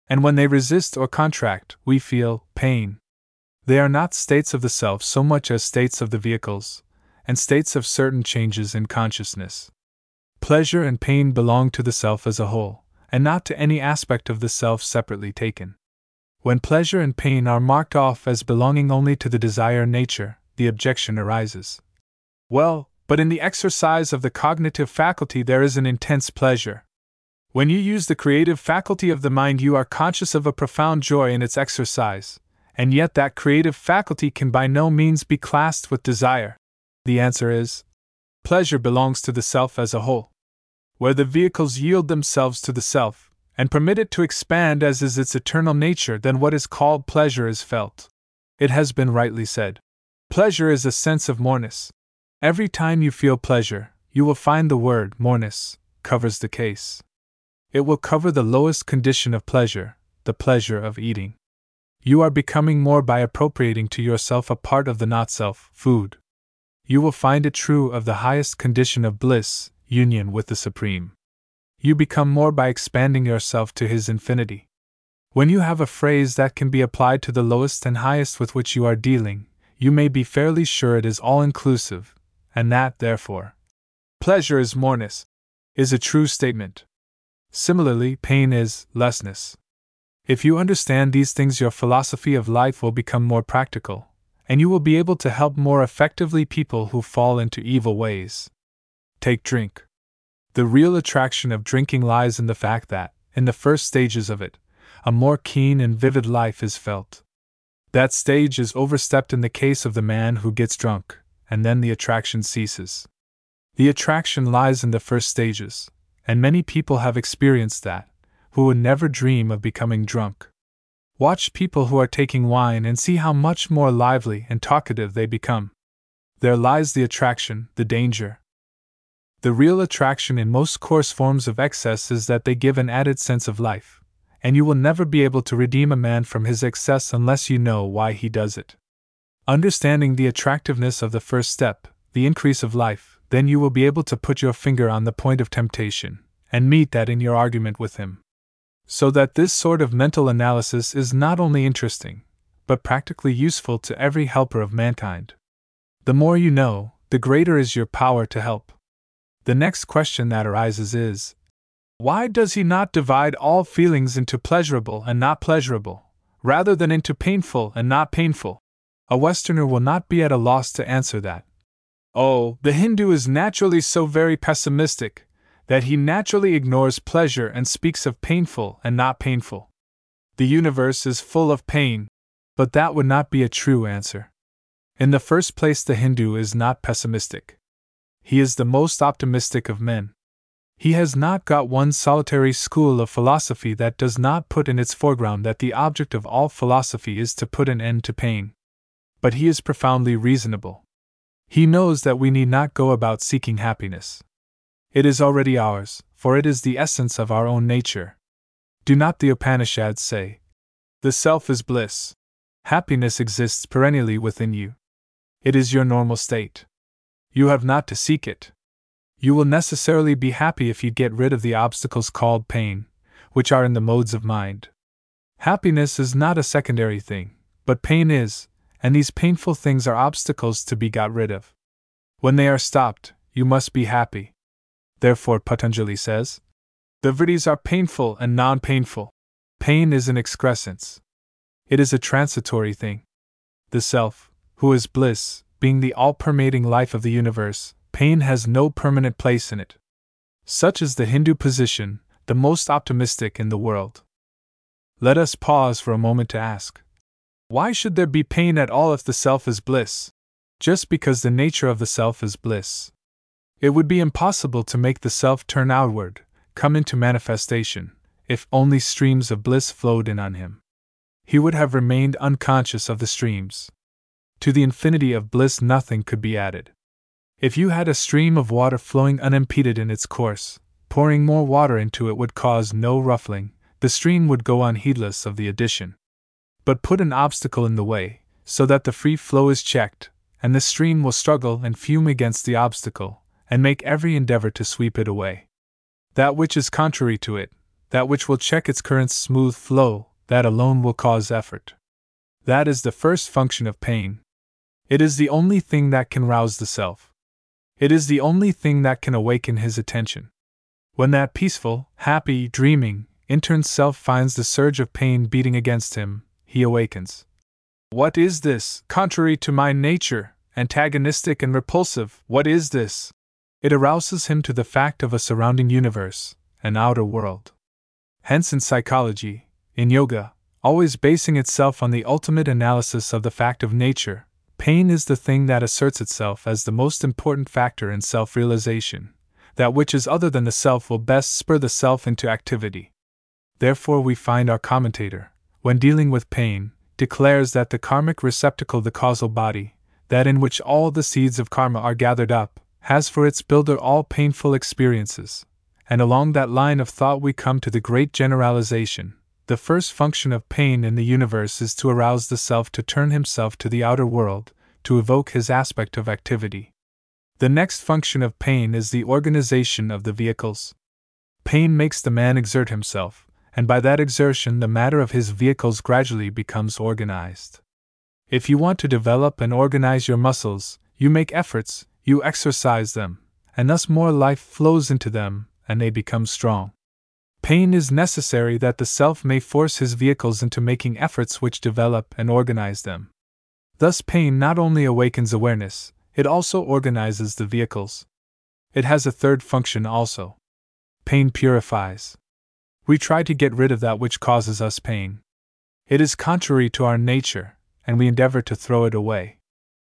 and when they resist or contract, we feel pain. They are not states of the self so much as states of the vehicles, and states of certain changes in consciousness. Pleasure and pain belong to the self as a whole, and not to any aspect of the self separately taken. When pleasure and pain are marked off as belonging only to the desire nature, the objection arises. Well, but in the exercise of the cognitive faculty there is an intense pleasure, when you use the creative faculty of the mind, you are conscious of a profound joy in its exercise, and yet that creative faculty can by no means be classed with desire. The answer is pleasure belongs to the self as a whole. Where the vehicles yield themselves to the self, and permit it to expand as is its eternal nature, then what is called pleasure is felt. It has been rightly said Pleasure is a sense of moreness. Every time you feel pleasure, you will find the word moreness covers the case. It will cover the lowest condition of pleasure, the pleasure of eating. You are becoming more by appropriating to yourself a part of the not self, food. You will find it true of the highest condition of bliss, union with the Supreme. You become more by expanding yourself to His infinity. When you have a phrase that can be applied to the lowest and highest with which you are dealing, you may be fairly sure it is all inclusive, and that, therefore, pleasure is moreness, is a true statement. Similarly, pain is lessness. If you understand these things, your philosophy of life will become more practical, and you will be able to help more effectively people who fall into evil ways. Take drink. The real attraction of drinking lies in the fact that, in the first stages of it, a more keen and vivid life is felt. That stage is overstepped in the case of the man who gets drunk, and then the attraction ceases. The attraction lies in the first stages, and many people have experienced that who would never dream of becoming drunk. Watch people who are taking wine and see how much more lively and talkative they become. There lies the attraction, the danger. The real attraction in most coarse forms of excess is that they give an added sense of life, and you will never be able to redeem a man from his excess unless you know why he does it. Understanding the attractiveness of the first step, the increase of life, then you will be able to put your finger on the point of temptation, and meet that in your argument with him. So that this sort of mental analysis is not only interesting, but practically useful to every helper of mankind. The more you know, the greater is your power to help. The next question that arises is Why does he not divide all feelings into pleasurable and not pleasurable, rather than into painful and not painful? A Westerner will not be at a loss to answer that. Oh, the Hindu is naturally so very pessimistic, that he naturally ignores pleasure and speaks of painful and not painful. The universe is full of pain, but that would not be a true answer. In the first place, the Hindu is not pessimistic. He is the most optimistic of men. He has not got one solitary school of philosophy that does not put in its foreground that the object of all philosophy is to put an end to pain. But he is profoundly reasonable. He knows that we need not go about seeking happiness. It is already ours, for it is the essence of our own nature. Do not the Upanishads say, The self is bliss? Happiness exists perennially within you. It is your normal state. You have not to seek it. You will necessarily be happy if you get rid of the obstacles called pain, which are in the modes of mind. Happiness is not a secondary thing, but pain is, and these painful things are obstacles to be got rid of. When they are stopped, you must be happy. Therefore, Patanjali says, the vrittis are painful and non painful. Pain is an excrescence. It is a transitory thing. The Self, who is bliss, being the all permeating life of the universe, pain has no permanent place in it. Such is the Hindu position, the most optimistic in the world. Let us pause for a moment to ask why should there be pain at all if the self is bliss? Just because the nature of the self is bliss. It would be impossible to make the self turn outward, come into manifestation, if only streams of bliss flowed in on him. He would have remained unconscious of the streams. To the infinity of bliss, nothing could be added. If you had a stream of water flowing unimpeded in its course, pouring more water into it would cause no ruffling, the stream would go on heedless of the addition. But put an obstacle in the way, so that the free flow is checked, and the stream will struggle and fume against the obstacle, and make every endeavor to sweep it away. That which is contrary to it, that which will check its current's smooth flow, that alone will cause effort. That is the first function of pain. It is the only thing that can rouse the self. It is the only thing that can awaken his attention. When that peaceful, happy, dreaming, intern self finds the surge of pain beating against him, he awakens. What is this, contrary to my nature, antagonistic and repulsive? What is this? It arouses him to the fact of a surrounding universe, an outer world. Hence, in psychology, in yoga, always basing itself on the ultimate analysis of the fact of nature, pain is the thing that asserts itself as the most important factor in self realization. That which is other than the self will best spur the self into activity. Therefore, we find our commentator, when dealing with pain, declares that the karmic receptacle, the causal body, that in which all the seeds of karma are gathered up, has for its builder all painful experiences. And along that line of thought, we come to the great generalization. The first function of pain in the universe is to arouse the self to turn himself to the outer world, to evoke his aspect of activity. The next function of pain is the organization of the vehicles. Pain makes the man exert himself, and by that exertion, the matter of his vehicles gradually becomes organized. If you want to develop and organize your muscles, you make efforts, you exercise them, and thus more life flows into them, and they become strong. Pain is necessary that the self may force his vehicles into making efforts which develop and organize them. Thus, pain not only awakens awareness, it also organizes the vehicles. It has a third function also. Pain purifies. We try to get rid of that which causes us pain. It is contrary to our nature, and we endeavor to throw it away.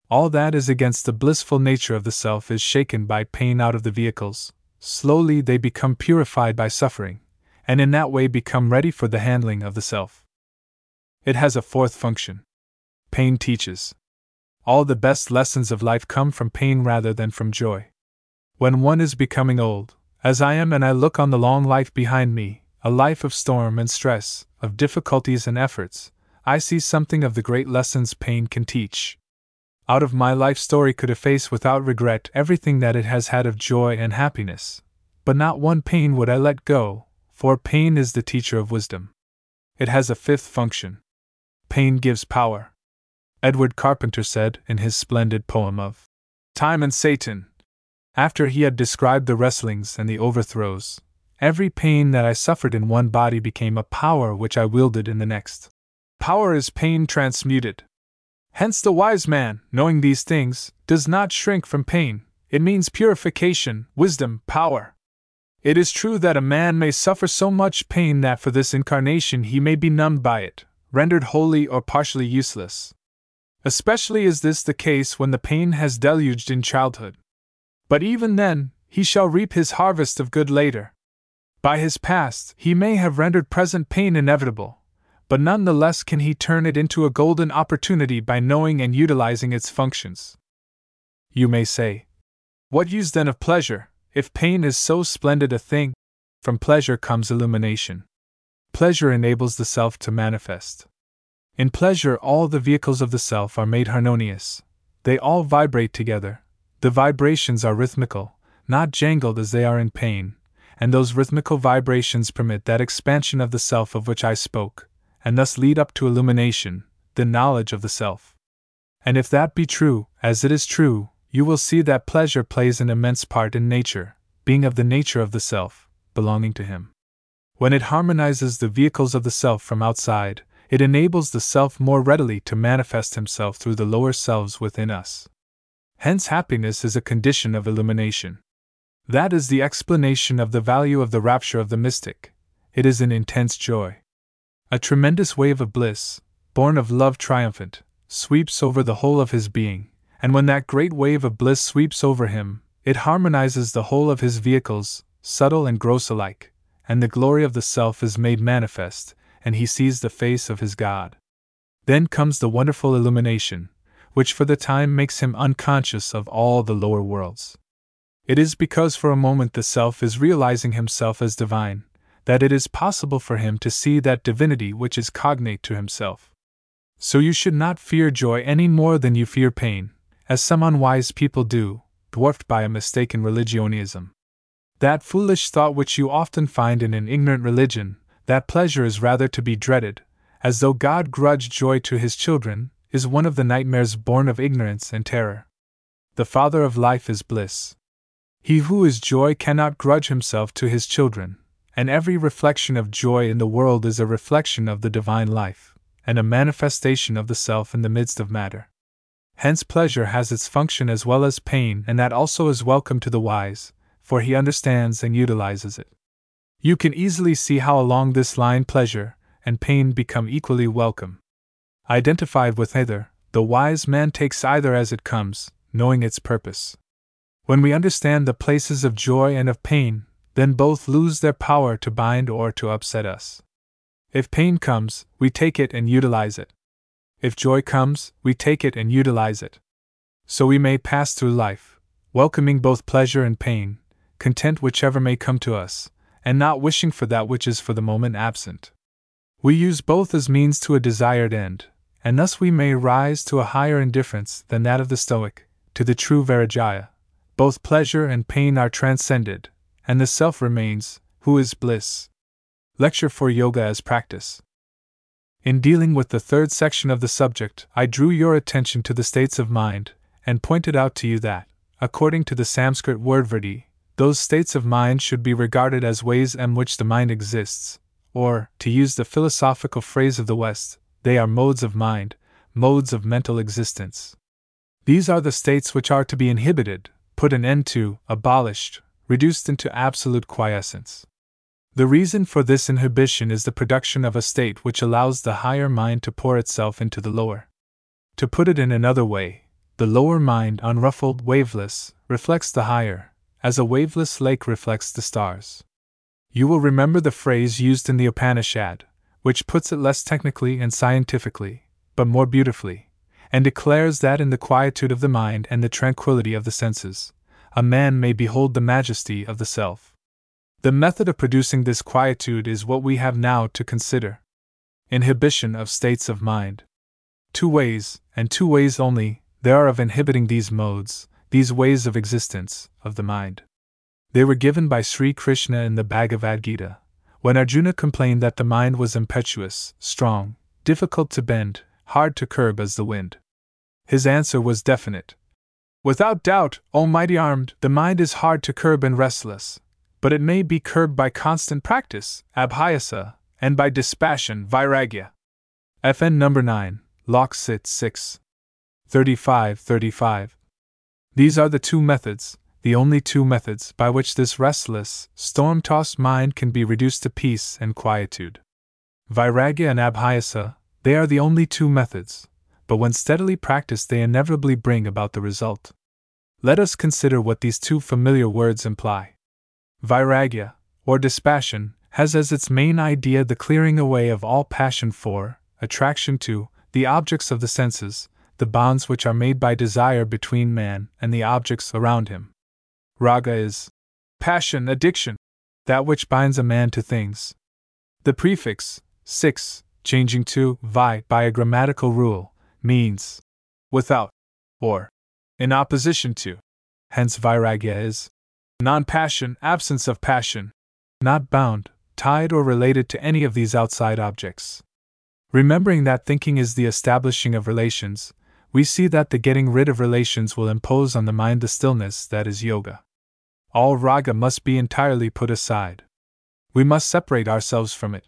All that is against the blissful nature of the self is shaken by pain out of the vehicles. Slowly they become purified by suffering, and in that way become ready for the handling of the self. It has a fourth function. Pain teaches. All the best lessons of life come from pain rather than from joy. When one is becoming old, as I am, and I look on the long life behind me, a life of storm and stress, of difficulties and efforts, I see something of the great lessons pain can teach out of my life story could efface without regret everything that it has had of joy and happiness. But not one pain would I let go, for pain is the teacher of wisdom. It has a fifth function. Pain gives power. Edward Carpenter said in his splendid poem of Time and Satan, after he had described the wrestlings and the overthrows, every pain that I suffered in one body became a power which I wielded in the next. Power is pain transmuted. Hence, the wise man, knowing these things, does not shrink from pain. It means purification, wisdom, power. It is true that a man may suffer so much pain that for this incarnation he may be numbed by it, rendered wholly or partially useless. Especially is this the case when the pain has deluged in childhood. But even then, he shall reap his harvest of good later. By his past, he may have rendered present pain inevitable, but none the less can he turn it into a golden opportunity by knowing and utilizing its functions. You may say, What use then of pleasure, if pain is so splendid a thing? From pleasure comes illumination. Pleasure enables the self to manifest. In pleasure, all the vehicles of the self are made harmonious. They all vibrate together. The vibrations are rhythmical, not jangled as they are in pain, and those rhythmical vibrations permit that expansion of the self of which I spoke and thus lead up to illumination, the knowledge of the self. And if that be true, as it is true, you will see that pleasure plays an immense part in nature, being of the nature of the self, belonging to him. When it harmonizes the vehicles of the self from outside, it enables the self more readily to manifest himself through the lower selves within us. Hence, happiness is a condition of illumination. That is the explanation of the value of the rapture of the mystic. It is an intense joy. A tremendous wave of bliss, born of love triumphant, sweeps over the whole of his being, and when that great wave of bliss sweeps over him, it harmonizes the whole of his vehicles, subtle and gross alike, and the glory of the self is made manifest, and he sees the face of his God. Then comes the wonderful illumination, which for the time makes him unconscious of all the lower worlds. It is because for a moment the self is realizing himself as divine, that it is possible for him to see that divinity which is cognate to himself. So you should not fear joy any more than you fear pain, as some unwise people do, dwarfed by a mistaken religionism. That foolish thought which you often find in an ignorant religion, that pleasure is rather to be dreaded, as though God grudged joy to his children, is one of the nightmares born of ignorance and terror. The Father of life is bliss. He who is joy cannot grudge himself to his children, and every reflection of joy in the world is a reflection of the divine life, and a manifestation of the self in the midst of matter. Hence, pleasure has its function as well as pain, and that also is welcome to the wise, for he understands and utilizes it. You can easily see how along this line pleasure and pain become equally welcome. Identified with either, the wise man takes either as it comes, knowing its purpose. When we understand the places of joy and of pain, then both lose their power to bind or to upset us. If pain comes, we take it and utilize it. If joy comes, we take it and utilize it. so we may pass through life, welcoming both pleasure and pain, content whichever may come to us, and not wishing for that which is for the moment absent. We use both as means to a desired end, and thus we may rise to a higher indifference than that of the Stoic, to the true Vairagya. Both pleasure and pain are transcended, and the self remains, who is bliss. Lecture for Yoga as Practice. In dealing with the third section of the subject, I drew your attention to the states of mind, and pointed out to you that, according to the Sanskrit word vritti, those states of mind should be regarded as ways in which the mind exists, or, to use the philosophical phrase of the West, they are modes of mind, modes of mental existence. These are the states which are to be inhibited, put an end to, abolished, reduced into absolute quiescence. The reason for this inhibition is the production of a state which allows the higher mind to pour itself into the lower. To put it in another way, the lower mind, unruffled, waveless, reflects the higher, as a waveless lake reflects the stars. You will remember the phrase used in the Upanishad, which puts it less technically and scientifically, but more beautifully, and declares that in the quietude of the mind and the tranquility of the senses, a man may behold the majesty of the self. The method of producing this quietude is what we have now to consider. Inhibition of states of mind. Two ways, and two ways only, there are of inhibiting these modes, these ways of existence, of the mind. They were given by Sri Krishna in the Bhagavad Gita, when Arjuna complained that the mind was impetuous, strong, difficult to bend, hard to curb as the wind. His answer was definite. Without doubt, O mighty armed, the mind is hard to curb and restless, but it may be curbed by constant practice, abhyasa, and by dispassion, vairagya. FN number 9, Lock Sit 6. 35 35. These are the two methods, the only two methods by which this restless, storm tossed mind can be reduced to peace and quietude. Vairagya and abhyasa, they are the only two methods, but when steadily practiced, they inevitably bring about the result. Let us consider what these two familiar words imply. Vairagya, or dispassion, has as its main idea the clearing away of all passion for, attraction to, the objects of the senses, the bonds which are made by desire between man and the objects around him. Raga is passion, addiction, that which binds a man to things. The prefix, 6, changing to vi by a grammatical rule, means without, or in opposition to. Hence, vairagya is non passion, absence of passion, not bound, tied, or related to any of these outside objects. Remembering that thinking is the establishing of relations, we see that the getting rid of relations will impose on the mind the stillness that is yoga. All raga must be entirely put aside. We must separate ourselves from it.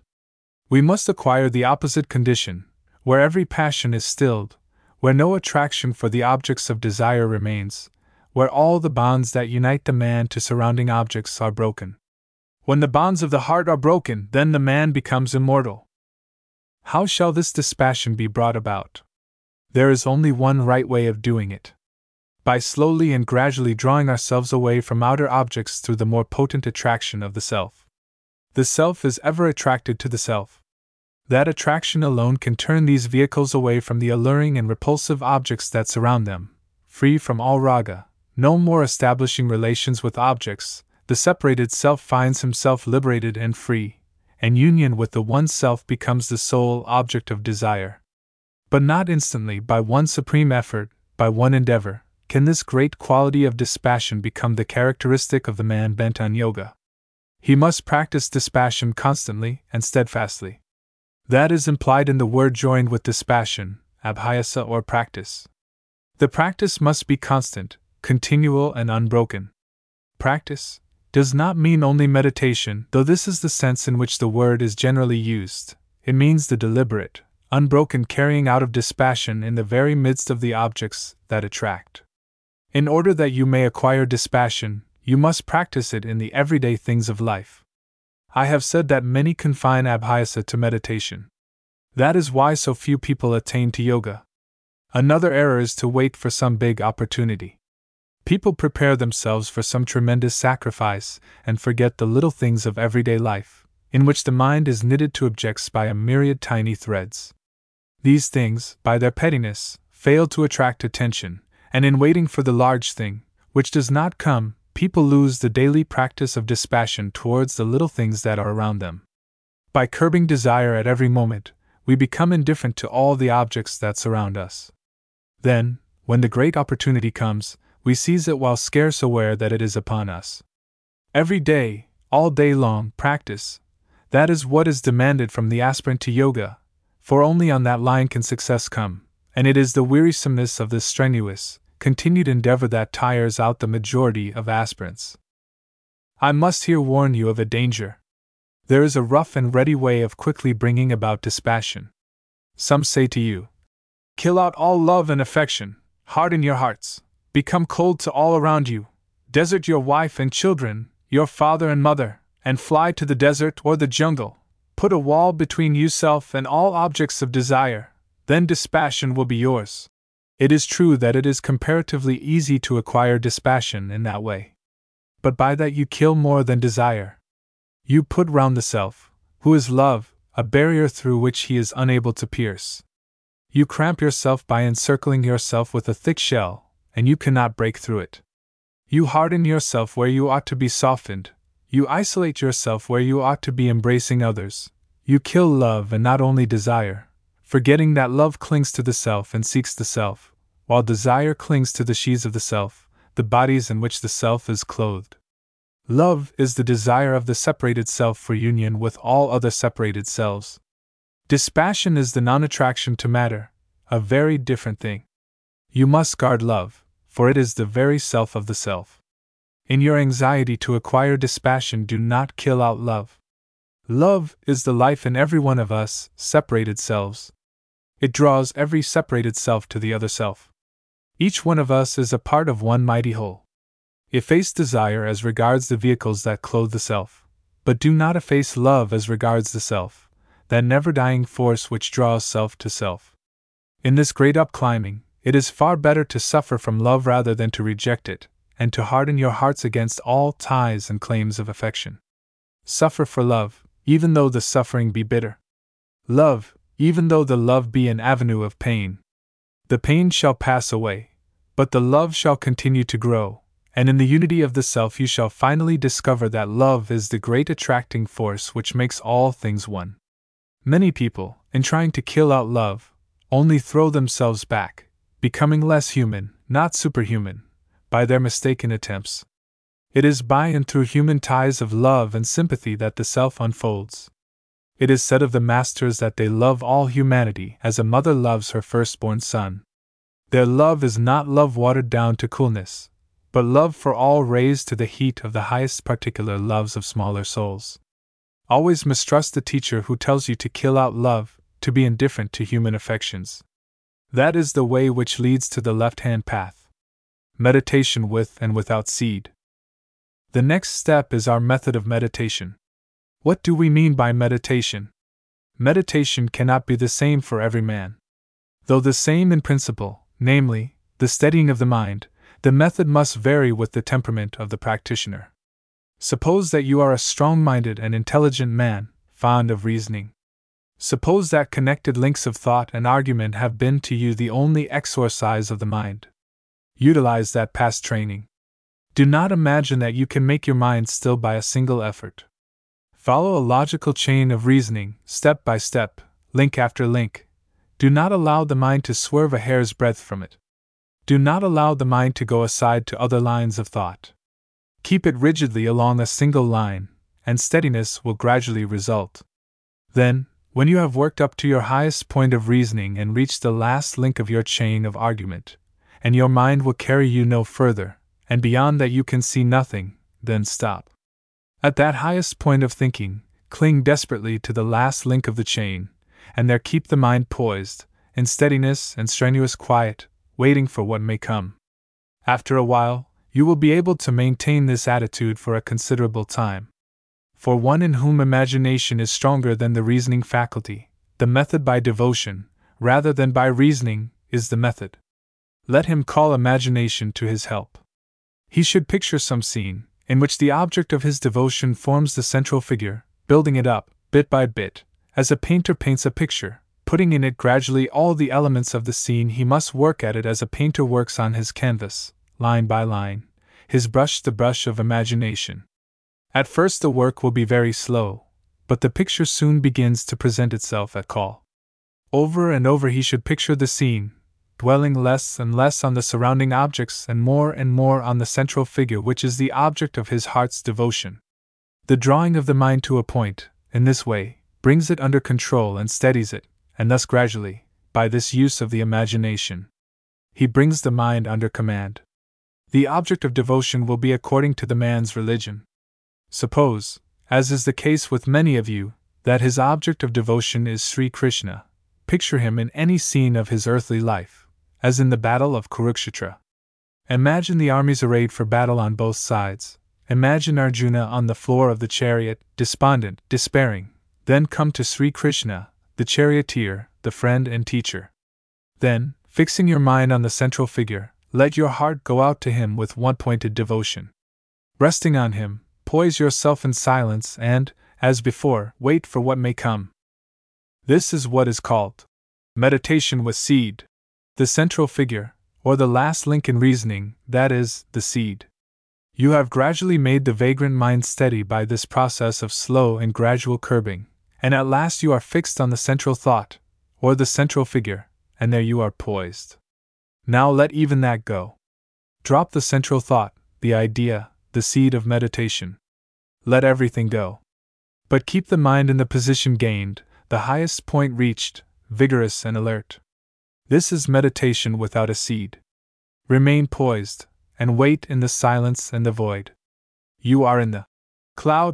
We must acquire the opposite condition, where every passion is stilled, where no attraction for the objects of desire remains, where all the bonds that unite the man to surrounding objects are broken. When the bonds of the heart are broken, then the man becomes immortal. How shall this dispassion be brought about? There is only one right way of doing it. By slowly and gradually drawing ourselves away from outer objects through the more potent attraction of the self. The self is ever attracted to the self. That attraction alone can turn these vehicles away from the alluring and repulsive objects that surround them, free from all raga, no more establishing relations with objects, the separated self finds himself liberated and free, and union with the one self becomes the sole object of desire. But not instantly, by one supreme effort, by one endeavor, can this great quality of dispassion become the characteristic of the man bent on yoga. He must practice dispassion constantly and steadfastly. That is implied in the word joined with dispassion, abhyasa or practice. The practice must be constant, continual and unbroken. Practice does not mean only meditation, though this is the sense in which the word is generally used. It means the deliberate, unbroken carrying out of dispassion in the very midst of the objects that attract. In order that you may acquire dispassion, you must practice it in the everyday things of life. I have said that many confine abhyasa to meditation. That is why so few people attain to yoga. Another error is to wait for some big opportunity. People prepare themselves for some tremendous sacrifice and forget the little things of everyday life, in which the mind is knitted to objects by a myriad tiny threads. These things, by their pettiness, fail to attract attention, and in waiting for the large thing, which does not come, people lose the daily practice of dispassion towards the little things that are around them. By curbing desire at every moment, we become indifferent to all the objects that surround us. Then, when the great opportunity comes, we seize it while scarce aware that it is upon us. Every day, all day long, practice. That is what is demanded from the aspirant to yoga, for only on that line can success come, and it is the wearisomeness of this strenuous, continued endeavor that tires out the majority of aspirants. I must here warn you of a danger. There is a rough and ready way of quickly bringing about dispassion. Some say to you, Kill out all love and affection, harden your hearts, become cold to all around you, desert your wife and children, your father and mother, and fly to the desert or the jungle. Put a wall between yourself and all objects of desire, then dispassion will be yours. It is true that it is comparatively easy to acquire dispassion in that way. But by that you kill more than desire. You put round the self, who is love, a barrier through which he is unable to pierce. You cramp yourself by encircling yourself with a thick shell, and you cannot break through it. You harden yourself where you ought to be softened, you isolate yourself where you ought to be embracing others. You kill love and not only desire, forgetting that love clings to the self and seeks the self, while desire clings to the sheaths of the self, the bodies in which the self is clothed. Love is the desire of the separated self for union with all other separated selves. Dispassion is the non attraction to matter, a very different thing. You must guard love, for it is the very self of the self. In your anxiety to acquire dispassion, do not kill out love. Love is the life in every one of us, separated selves. It draws every separated self to the other self. Each one of us is a part of one mighty whole. Efface desire as regards the vehicles that clothe the self, but do not efface love as regards the self, that never dying force which draws self to self. In this great upclimbing, it is far better to suffer from love rather than to reject it, and to harden your hearts against all ties and claims of affection. Suffer for love, even though the suffering be bitter. Love, even though the love be an avenue of pain. The pain shall pass away, but the love shall continue to grow, and in the unity of the self you shall finally discover that love is the great attracting force which makes all things one. Many people, in trying to kill out love, only throw themselves back, becoming less human, not superhuman, by their mistaken attempts. It is by and through human ties of love and sympathy that the self unfolds. It is said of the masters that they love all humanity as a mother loves her firstborn son. Their love is not love watered down to coolness, but love for all raised to the heat of the highest particular loves of smaller souls. Always mistrust the teacher who tells you to kill out love, to be indifferent to human affections. That is the way which leads to the left hand path. Meditation with and without seed. The next step is our method of meditation. What do we mean by meditation? Meditation cannot be the same for every man. Though the same in principle, namely, the steadying of the mind, the method must vary with the temperament of the practitioner. Suppose that you are a strong minded and intelligent man, fond of reasoning. Suppose that connected links of thought and argument have been to you the only exercise of the mind. Utilize that past training. Do not imagine that you can make your mind still by a single effort. Follow a logical chain of reasoning, step by step, link after link, do not allow the mind to swerve a hair's breadth from it. Do not allow the mind to go aside to other lines of thought. Keep it rigidly along a single line, and steadiness will gradually result. Then, when you have worked up to your highest point of reasoning and reached the last link of your chain of argument, and your mind will carry you no further, and beyond that you can see nothing, then stop. At that highest point of thinking, cling desperately to the last link of the chain, and there keep the mind poised, in steadiness and strenuous quiet, waiting for what may come. After a while, you will be able to maintain this attitude for a considerable time. For one in whom imagination is stronger than the reasoning faculty, the method by devotion, rather than by reasoning, is the method. Let him call imagination to his help. He should picture some scene, in which the object of his devotion forms the central figure, building it up, bit by bit, as a painter paints a picture, putting in it gradually all the elements of the scene, he must work at it as a painter works on his canvas, line by line, his brush the brush of imagination. At first, the work will be very slow, but the picture soon begins to present itself at call. Over and over, he should picture the scene, dwelling less and less on the surrounding objects and more and more on the central figure, which is the object of his heart's devotion. The drawing of the mind to a point, in this way, brings it under control and steadies it, and thus gradually, by this use of the imagination, he brings the mind under command. The object of devotion will be according to the man's religion. Suppose, as is the case with many of you, that his object of devotion is Sri Krishna. Picture him in any scene of his earthly life, as in the battle of Kurukshetra. Imagine the armies arrayed for battle on both sides. Imagine Arjuna on the floor of the chariot, despondent, despairing. Then come to Sri Krishna, the charioteer, the friend and teacher. Then, fixing your mind on the central figure, let your heart go out to him with one pointed devotion. Resting on him, poise yourself in silence and, as before, wait for what may come. This is what is called meditation with seed. The central figure, or the last link in reasoning, that is, the seed. You have gradually made the vagrant mind steady by this process of slow and gradual curbing, and at last you are fixed on the central thought, or the central figure, and there you are poised. Now let even that go. Drop the central thought, the idea, the seed of meditation. Let everything go. But keep the mind in the position gained, the highest point reached, vigorous and alert. This is meditation without a seed. Remain poised, and wait in the silence and the void. You are in the cloud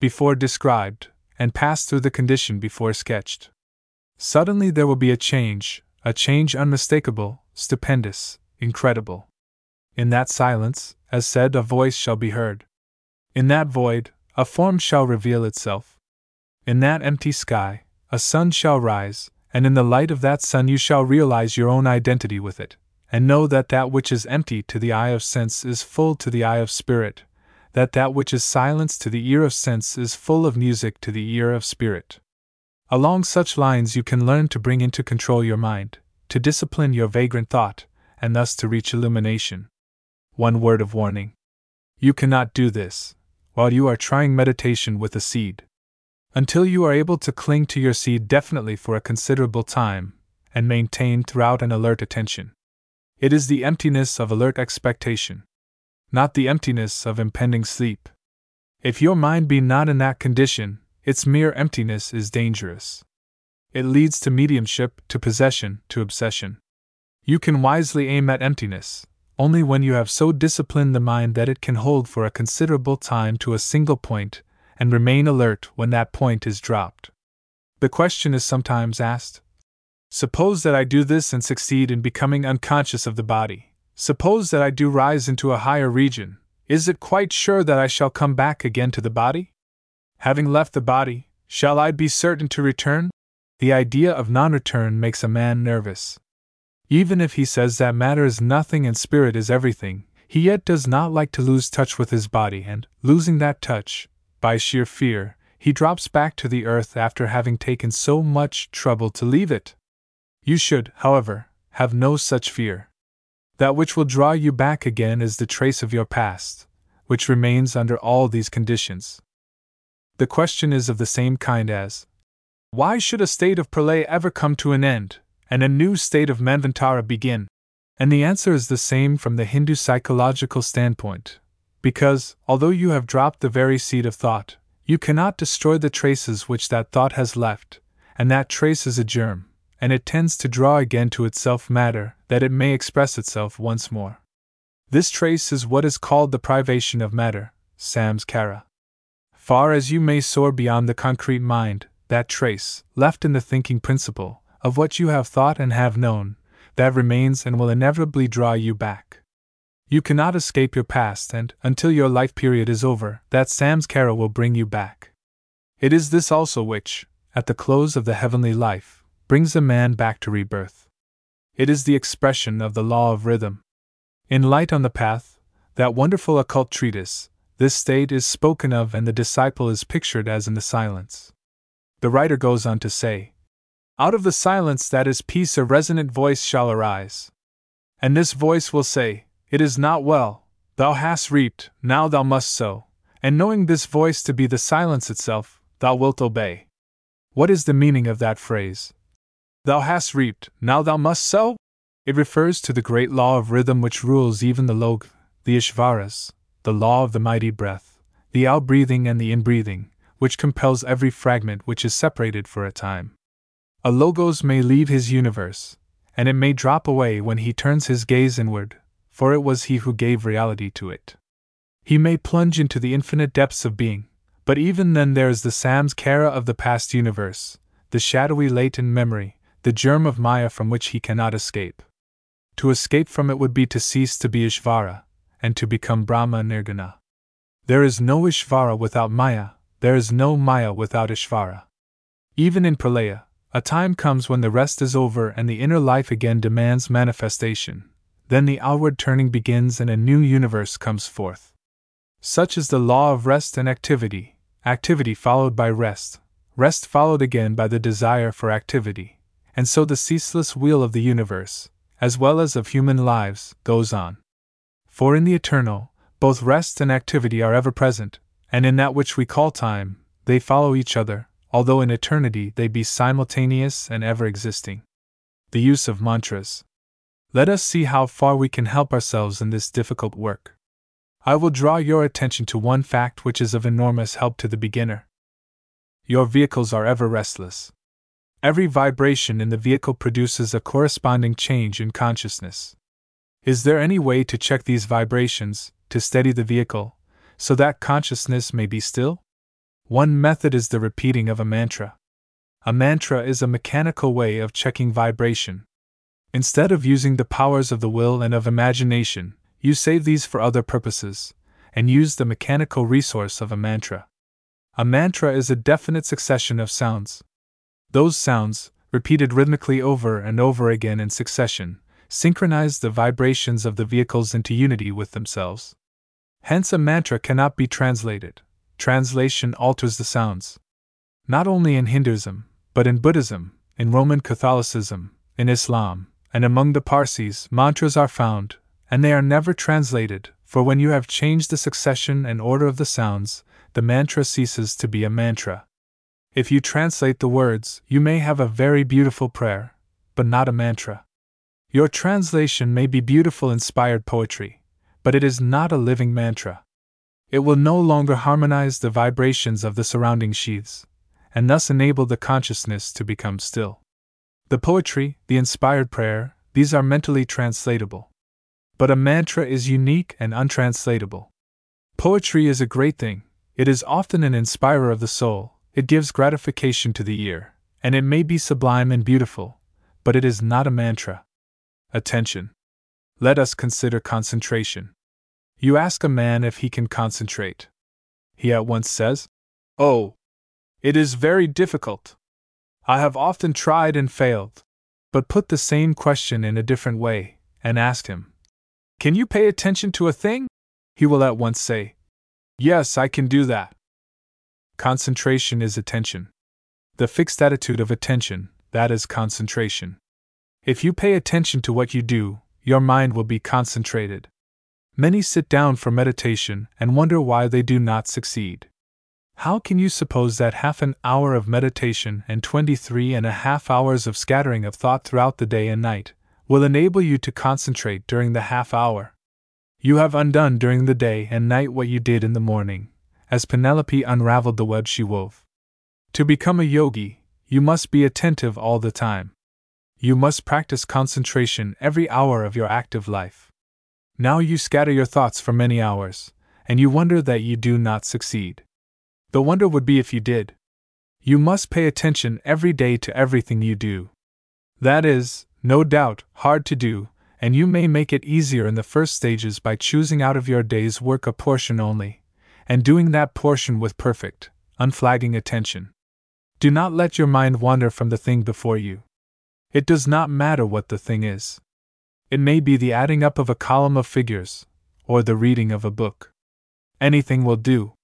before described, and pass through the condition before sketched. Suddenly there will be a change, a change unmistakable, stupendous, incredible. In that silence, as said, a voice shall be heard. In that void, a form shall reveal itself. In that empty sky, a sun shall rise, and in the light of that sun you shall realize your own identity with it, and know that that which is empty to the eye of sense is full to the eye of spirit, that that which is silence to the ear of sense is full of music to the ear of spirit. Along such lines, you can learn to bring into control your mind, to discipline your vagrant thought, and thus to reach illumination. One word of warning. You cannot do this while you are trying meditation with a seed. Until you are able to cling to your seed definitely for a considerable time, and maintain throughout an alert attention. It is the emptiness of alert expectation, not the emptiness of impending sleep. If your mind be not in that condition, its mere emptiness is dangerous. It leads to mediumship, to possession, to obsession. You can wisely aim at emptiness, only when you have so disciplined the mind that it can hold for a considerable time to a single point, and remain alert when that point is dropped. The question is sometimes asked Suppose that I do this and succeed in becoming unconscious of the body. Suppose that I do rise into a higher region. Is it quite sure that I shall come back again to the body? Having left the body, shall I be certain to return? The idea of non return makes a man nervous. Even if he says that matter is nothing and spirit is everything, he yet does not like to lose touch with his body, and, losing that touch, by sheer fear, he drops back to the earth after having taken so much trouble to leave it. You should, however, have no such fear. That which will draw you back again is the trace of your past, which remains under all these conditions. The question is of the same kind as Why should a state of pralaya ever come to an end, and a new state of Manvantara begin? And the answer is the same from the Hindu psychological standpoint. Because, although you have dropped the very seed of thought, you cannot destroy the traces which that thought has left, and that trace is a germ, and it tends to draw again to itself matter, that it may express itself once more. This trace is what is called the privation of matter, samskara. Far as you may soar beyond the concrete mind, that trace, left in the thinking principle, of what you have thought and have known, that remains and will inevitably draw you back. You cannot escape your past, and, until your life period is over, that samskara will bring you back. It is this also which, at the close of the heavenly life, brings a man back to rebirth. It is the expression of the law of rhythm. In Light on the Path, that wonderful occult treatise, this state is spoken of and the disciple is pictured as in the silence. The writer goes on to say Out of the silence that is peace a resonant voice shall arise. And this voice will say, It is not well, thou hast reaped, now thou must sow, and knowing this voice to be the silence itself, thou wilt obey. What is the meaning of that phrase? Thou hast reaped, now thou must sow? It refers to the great law of rhythm which rules even the Logoi, the Ishvaras, the law of the mighty breath, the outbreathing and the inbreathing, which compels every fragment which is separated for a time. A logos may leave his universe, and it may drop away when he turns his gaze inward, for it was he who gave reality to it. He may plunge into the infinite depths of being, but even then there is the samskara of the past universe, the shadowy latent memory, the germ of Maya from which he cannot escape. To escape from it would be to cease to be Ishvara, and to become Brahma Nirguna. There is no Ishvara without Maya, there is no Maya without Ishvara. Even in Pralaya, a time comes when the rest is over and the inner life again demands manifestation. Then the outward turning begins and a new universe comes forth. Such is the law of rest and activity activity followed by rest, rest followed again by the desire for activity, and so the ceaseless wheel of the universe, as well as of human lives, goes on. For in the eternal, both rest and activity are ever present, and in that which we call time, they follow each other, although in eternity they be simultaneous and ever existing. The use of mantras. Let us see how far we can help ourselves in this difficult work. I will draw your attention to one fact which is of enormous help to the beginner. Your vehicles are ever restless. Every vibration in the vehicle produces a corresponding change in consciousness. Is there any way to check these vibrations, to steady the vehicle, so that consciousness may be still? One method is the repeating of a mantra. A mantra is a mechanical way of checking vibration. Instead of using the powers of the will and of imagination, you save these for other purposes, and use the mechanical resource of a mantra. A mantra is a definite succession of sounds. Those sounds, repeated rhythmically over and over again in succession, synchronize the vibrations of the vehicles into unity with themselves. Hence, a mantra cannot be translated translation alters the sounds. Not only in Hinduism, but in Buddhism, in Roman Catholicism, in Islam, and among the Parsis, mantras are found, and they are never translated, for when you have changed the succession and order of the sounds, the mantra ceases to be a mantra. If you translate the words, you may have a very beautiful prayer, but not a mantra. Your translation may be beautiful inspired poetry, but it is not a living mantra. It will no longer harmonize the vibrations of the surrounding sheaths, and thus enable the consciousness to become still. The poetry, the inspired prayer, these are mentally translatable. But a mantra is unique and untranslatable. Poetry is a great thing, it is often an inspirer of the soul, it gives gratification to the ear, and it may be sublime and beautiful, but it is not a mantra. Attention! Let us consider concentration. You ask a man if he can concentrate. He at once says, Oh, it is very difficult. I have often tried and failed. But put the same question in a different way, and ask him, Can you pay attention to a thing? He will at once say, Yes, I can do that. Concentration is attention. The fixed attitude of attention, that is concentration. If you pay attention to what you do, your mind will be concentrated. Many sit down for meditation and wonder why they do not succeed. How can you suppose that half an hour of meditation and twenty-three and a half hours of scattering of thought throughout the day and night will enable you to concentrate during the half hour? You have undone during the day and night what you did in the morning, as Penelope unraveled the web she wove. To become a yogi, you must be attentive all the time. You must practice concentration every hour of your active life. Now you scatter your thoughts for many hours, and you wonder that you do not succeed. The wonder would be if you did. You must pay attention every day to everything you do. That is, no doubt, hard to do, and you may make it easier in the first stages by choosing out of your day's work a portion only, and doing that portion with perfect, unflagging attention. Do not let your mind wander from the thing before you. It does not matter what the thing is. It may be the adding up of a column of figures, or the reading of a book. Anything will do.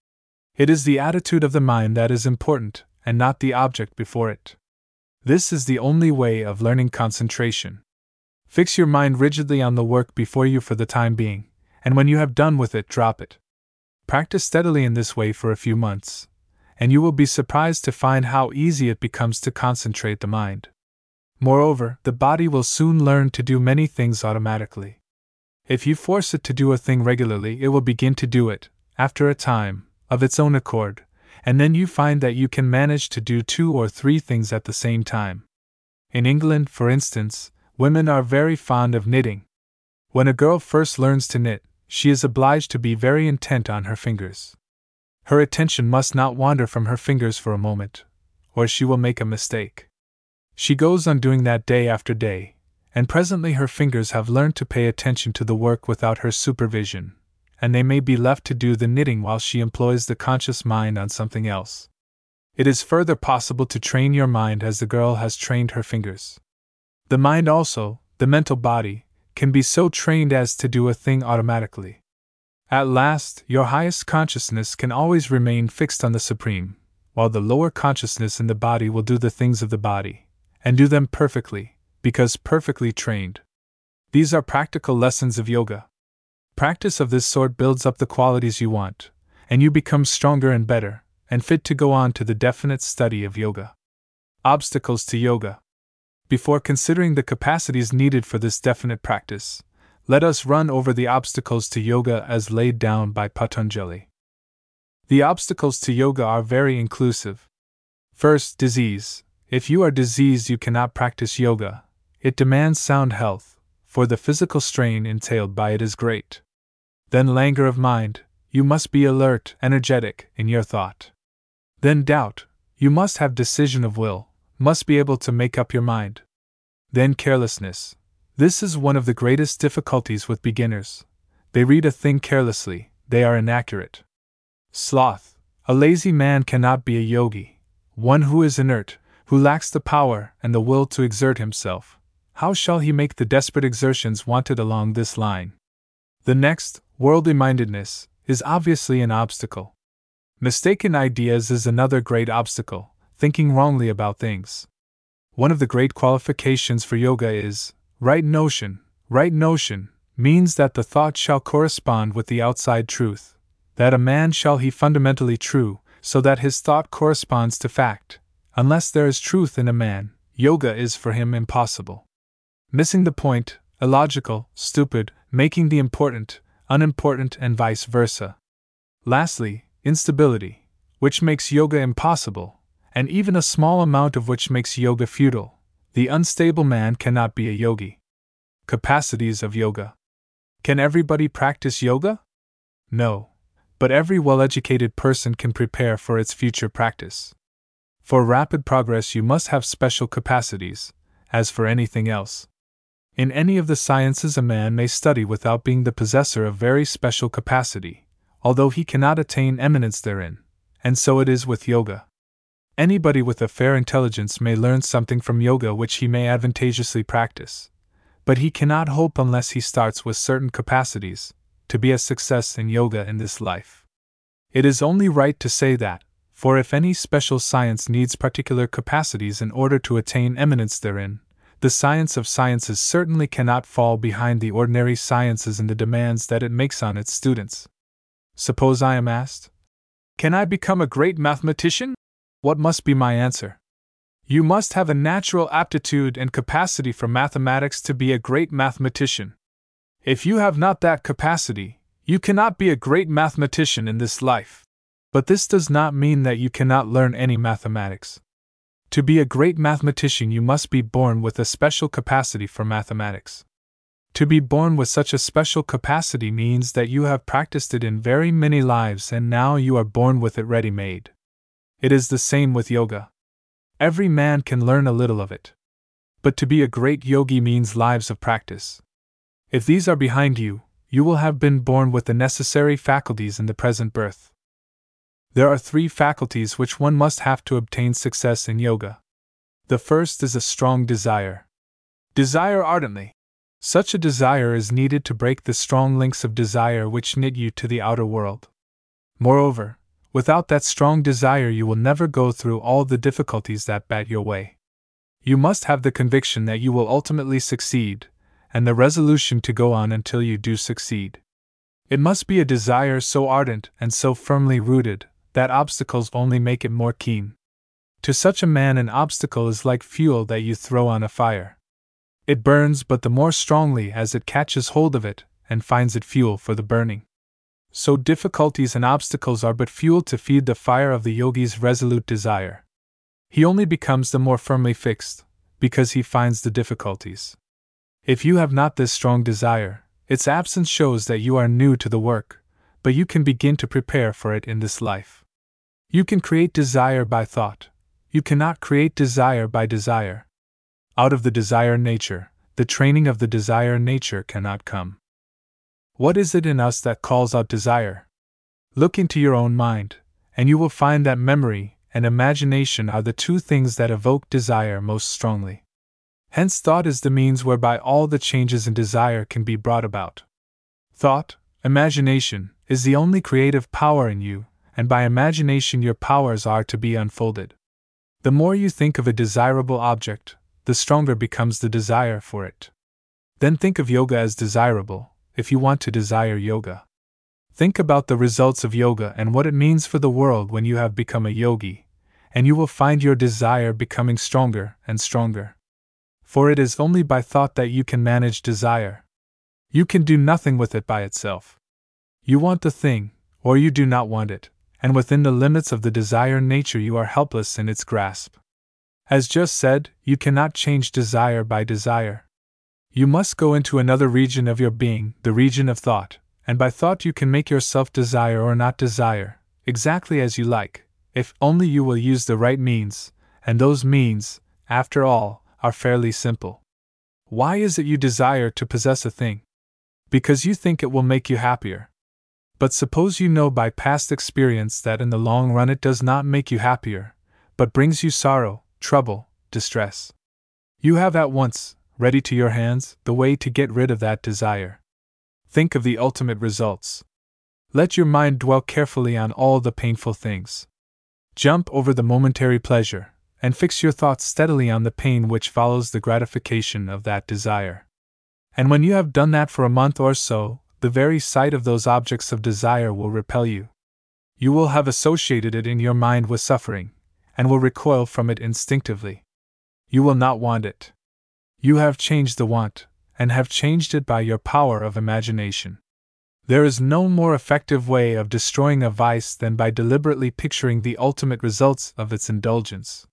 It is the attitude of the mind that is important, and not the object before it. This is the only way of learning concentration. Fix your mind rigidly on the work before you for the time being, and when you have done with it, drop it. Practice steadily in this way for a few months, and you will be surprised to find how easy it becomes to concentrate the mind. Moreover, the body will soon learn to do many things automatically. If you force it to do a thing regularly, it will begin to do it, after a time, of its own accord, and then you find that you can manage to do two or three things at the same time. In England, for instance, women are very fond of knitting. When a girl first learns to knit, she is obliged to be very intent on her fingers. Her attention must not wander from her fingers for a moment, or she will make a mistake. She goes on doing that day after day, and presently her fingers have learned to pay attention to the work without her supervision, and they may be left to do the knitting while she employs the conscious mind on something else. It is further possible to train your mind as the girl has trained her fingers. The mind also, the mental body, can be so trained as to do a thing automatically. At last, your highest consciousness can always remain fixed on the Supreme, while the lower consciousness in the body will do the things of the body, and do them perfectly, because perfectly trained. These are practical lessons of yoga. Practice of this sort builds up the qualities you want, and you become stronger and better, and fit to go on to the definite study of yoga. Obstacles to yoga. Before considering the capacities needed for this definite practice, let us run over the obstacles to yoga as laid down by Patanjali. The obstacles to yoga are very inclusive. First, disease. If you are diseased, you cannot practice yoga. It demands sound health, for the physical strain entailed by it is great. Then, languor of mind. You must be alert, energetic in your thought. Then, doubt. You must have decision of will, must be able to make up your mind. Then carelessness. This is one of the greatest difficulties with beginners. They read a thing carelessly, they are inaccurate. Sloth. A lazy man cannot be a yogi. One who is inert, who lacks the power and the will to exert himself. How shall he make the desperate exertions wanted along this line? The next, worldly mindedness, is obviously an obstacle. Mistaken ideas is another great obstacle thinking wrongly about things. One of the great qualifications for yoga is right notion. Right notion means that the thought shall correspond with the outside truth, that a man shall he fundamentally true, so that his thought corresponds to fact. Unless there is truth in a man, yoga is for him impossible. Missing the point, illogical, stupid, making the important, unimportant, and vice versa. Lastly, instability, which makes yoga impossible, and even a small amount of which makes yoga futile. The unstable man cannot be a yogi. Capacities of yoga. Can everybody practice yoga? No. But every well educated person can prepare for its future practice. For rapid progress, you must have special capacities, as for anything else. In any of the sciences, a man may study without being the possessor of very special capacity, although he cannot attain eminence therein, and so it is with yoga. Anybody with a fair intelligence may learn something from yoga which he may advantageously practice. But he cannot hope unless he starts with certain capacities to be a success in yoga in this life. It is only right to say that, for if any special science needs particular capacities in order to attain eminence therein, the science of sciences certainly cannot fall behind the ordinary sciences in the demands that it makes on its students. Suppose I am asked, Can I become a great mathematician? What must be my answer? You must have a natural aptitude and capacity for mathematics to be a great mathematician. If you have not that capacity, you cannot be a great mathematician in this life. But this does not mean that you cannot learn any mathematics. To be a great mathematician, you must be born with a special capacity for mathematics. To be born with such a special capacity means that you have practiced it in very many lives and now you are born with it ready made. It is the same with yoga. Every man can learn a little of it. But to be a great yogi means lives of practice. If these are behind you, you will have been born with the necessary faculties in the present birth. There are three faculties which one must have to obtain success in yoga. The first is a strong desire. Desire ardently. Such a desire is needed to break the strong links of desire which knit you to the outer world. Moreover, Without that strong desire, you will never go through all the difficulties that bat your way. You must have the conviction that you will ultimately succeed, and the resolution to go on until you do succeed. It must be a desire so ardent and so firmly rooted that obstacles only make it more keen. To such a man, an obstacle is like fuel that you throw on a fire. It burns but the more strongly as it catches hold of it and finds it fuel for the burning. So difficulties and obstacles are but fuel to feed the fire of the yogi's resolute desire. He only becomes the more firmly fixed, because he finds the difficulties. If you have not this strong desire, its absence shows that you are new to the work, but you can begin to prepare for it in this life. You can create desire by thought. You cannot create desire by desire. Out of the desire nature, the training of the desire nature cannot come. What is it in us that calls out desire? Look into your own mind, and you will find that memory and imagination are the two things that evoke desire most strongly. Hence, thought is the means whereby all the changes in desire can be brought about. Thought, imagination, is the only creative power in you, and by imagination your powers are to be unfolded. The more you think of a desirable object, the stronger becomes the desire for it. Then think of yoga as desirable, if you want to desire yoga. Think about the results of yoga and what it means for the world when you have become a yogi, and you will find your desire becoming stronger and stronger. For it is only by thought that you can manage desire. You can do nothing with it by itself. You want the thing, or you do not want it, and within the limits of the desire nature you are helpless in its grasp. As just said, you cannot change desire by desire. You must go into another region of your being, the region of thought, and by thought you can make yourself desire or not desire, exactly as you like, if only you will use the right means, and those means, after all, are fairly simple. Why is it you desire to possess a thing? Because you think it will make you happier. But suppose you know by past experience that in the long run it does not make you happier, but brings you sorrow, trouble, distress. You have at once, ready to your hands, the way to get rid of that desire. Think of the ultimate results. Let your mind dwell carefully on all the painful things. Jump over the momentary pleasure, and fix your thoughts steadily on the pain which follows the gratification of that desire. And when you have done that for a month or so, the very sight of those objects of desire will repel you. You will have associated it in your mind with suffering, and will recoil from it instinctively. You will not want it. You have changed the want, and have changed it by your power of imagination. There is no more effective way of destroying a vice than by deliberately picturing the ultimate results of its indulgence.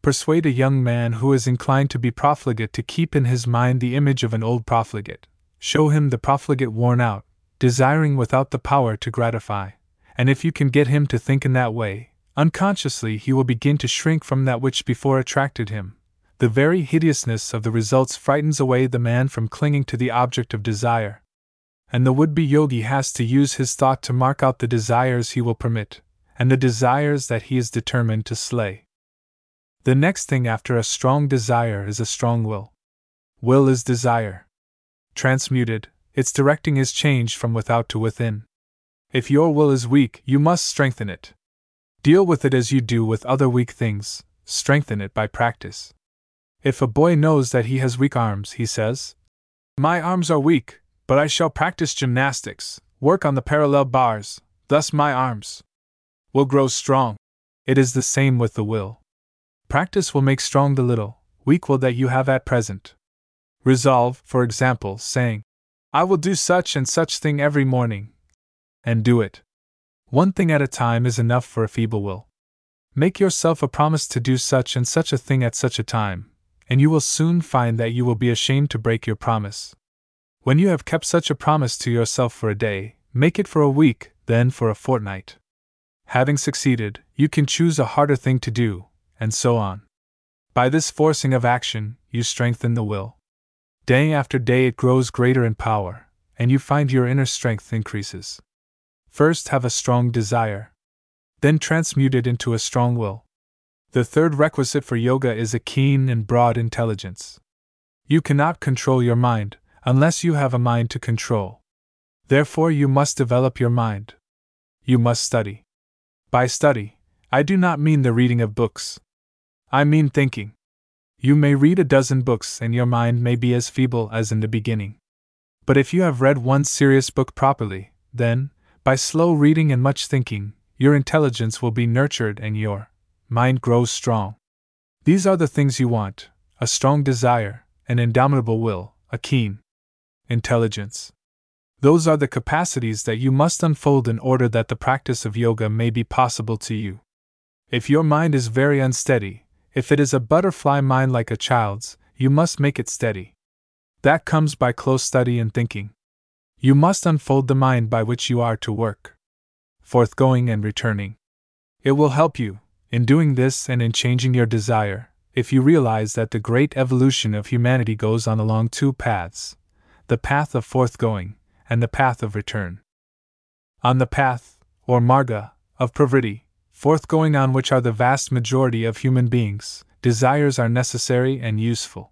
Persuade a young man who is inclined to be profligate to keep in his mind the image of an old profligate. Show him the profligate worn out, desiring without the power to gratify. And if you can get him to think in that way, unconsciously he will begin to shrink from that which before attracted him, the very hideousness of the results frightens away the man from clinging to the object of desire. And the would be yogi has to use his thought to mark out the desires he will permit, and the desires that he is determined to slay. The next thing after a strong desire is a strong will. Will is desire. Transmuted, its directing is changed from without to within. If your will is weak, you must strengthen it. Deal with it as you do with other weak things, strengthen it by practice. If a boy knows that he has weak arms, he says, My arms are weak, but I shall practice gymnastics, work on the parallel bars, thus my arms will grow strong. It is the same with the will. Practice will make strong the little, weak will that you have at present. Resolve, for example, saying, I will do such and such thing every morning. And do it. One thing at a time is enough for a feeble will. Make yourself a promise to do such and such a thing at such a time, and you will soon find that you will be ashamed to break your promise. When you have kept such a promise to yourself for a day, make it for a week, then for a fortnight. Having succeeded, you can choose a harder thing to do, and so on. By this forcing of action, you strengthen the will. Day after day it grows greater in power, and you find your inner strength increases. First, have a strong desire. Then transmute it into a strong will. The third requisite for yoga is a keen and broad intelligence. You cannot control your mind unless you have a mind to control. Therefore, you must develop your mind. You must study. By study, I do not mean the reading of books. I mean thinking. You may read a dozen books and your mind may be as feeble as in the beginning. But if you have read one serious book properly, then, by slow reading and much thinking, your intelligence will be nurtured and your mind grows strong. These are the things you want a strong desire, an indomitable will, a keen intelligence. Those are the capacities that you must unfold in order that the practice of yoga may be possible to you. If your mind is very unsteady, if it is a butterfly mind like a child's, you must make it steady. That comes by close study and thinking. You must unfold the mind by which you are to work. Forthgoing and returning. It will help you, in doing this and in changing your desire, if you realize that the great evolution of humanity goes on along two paths the path of forthgoing, and the path of return. On the path, or marga, of pravritti, forthgoing on which are the vast majority of human beings, desires are necessary and useful.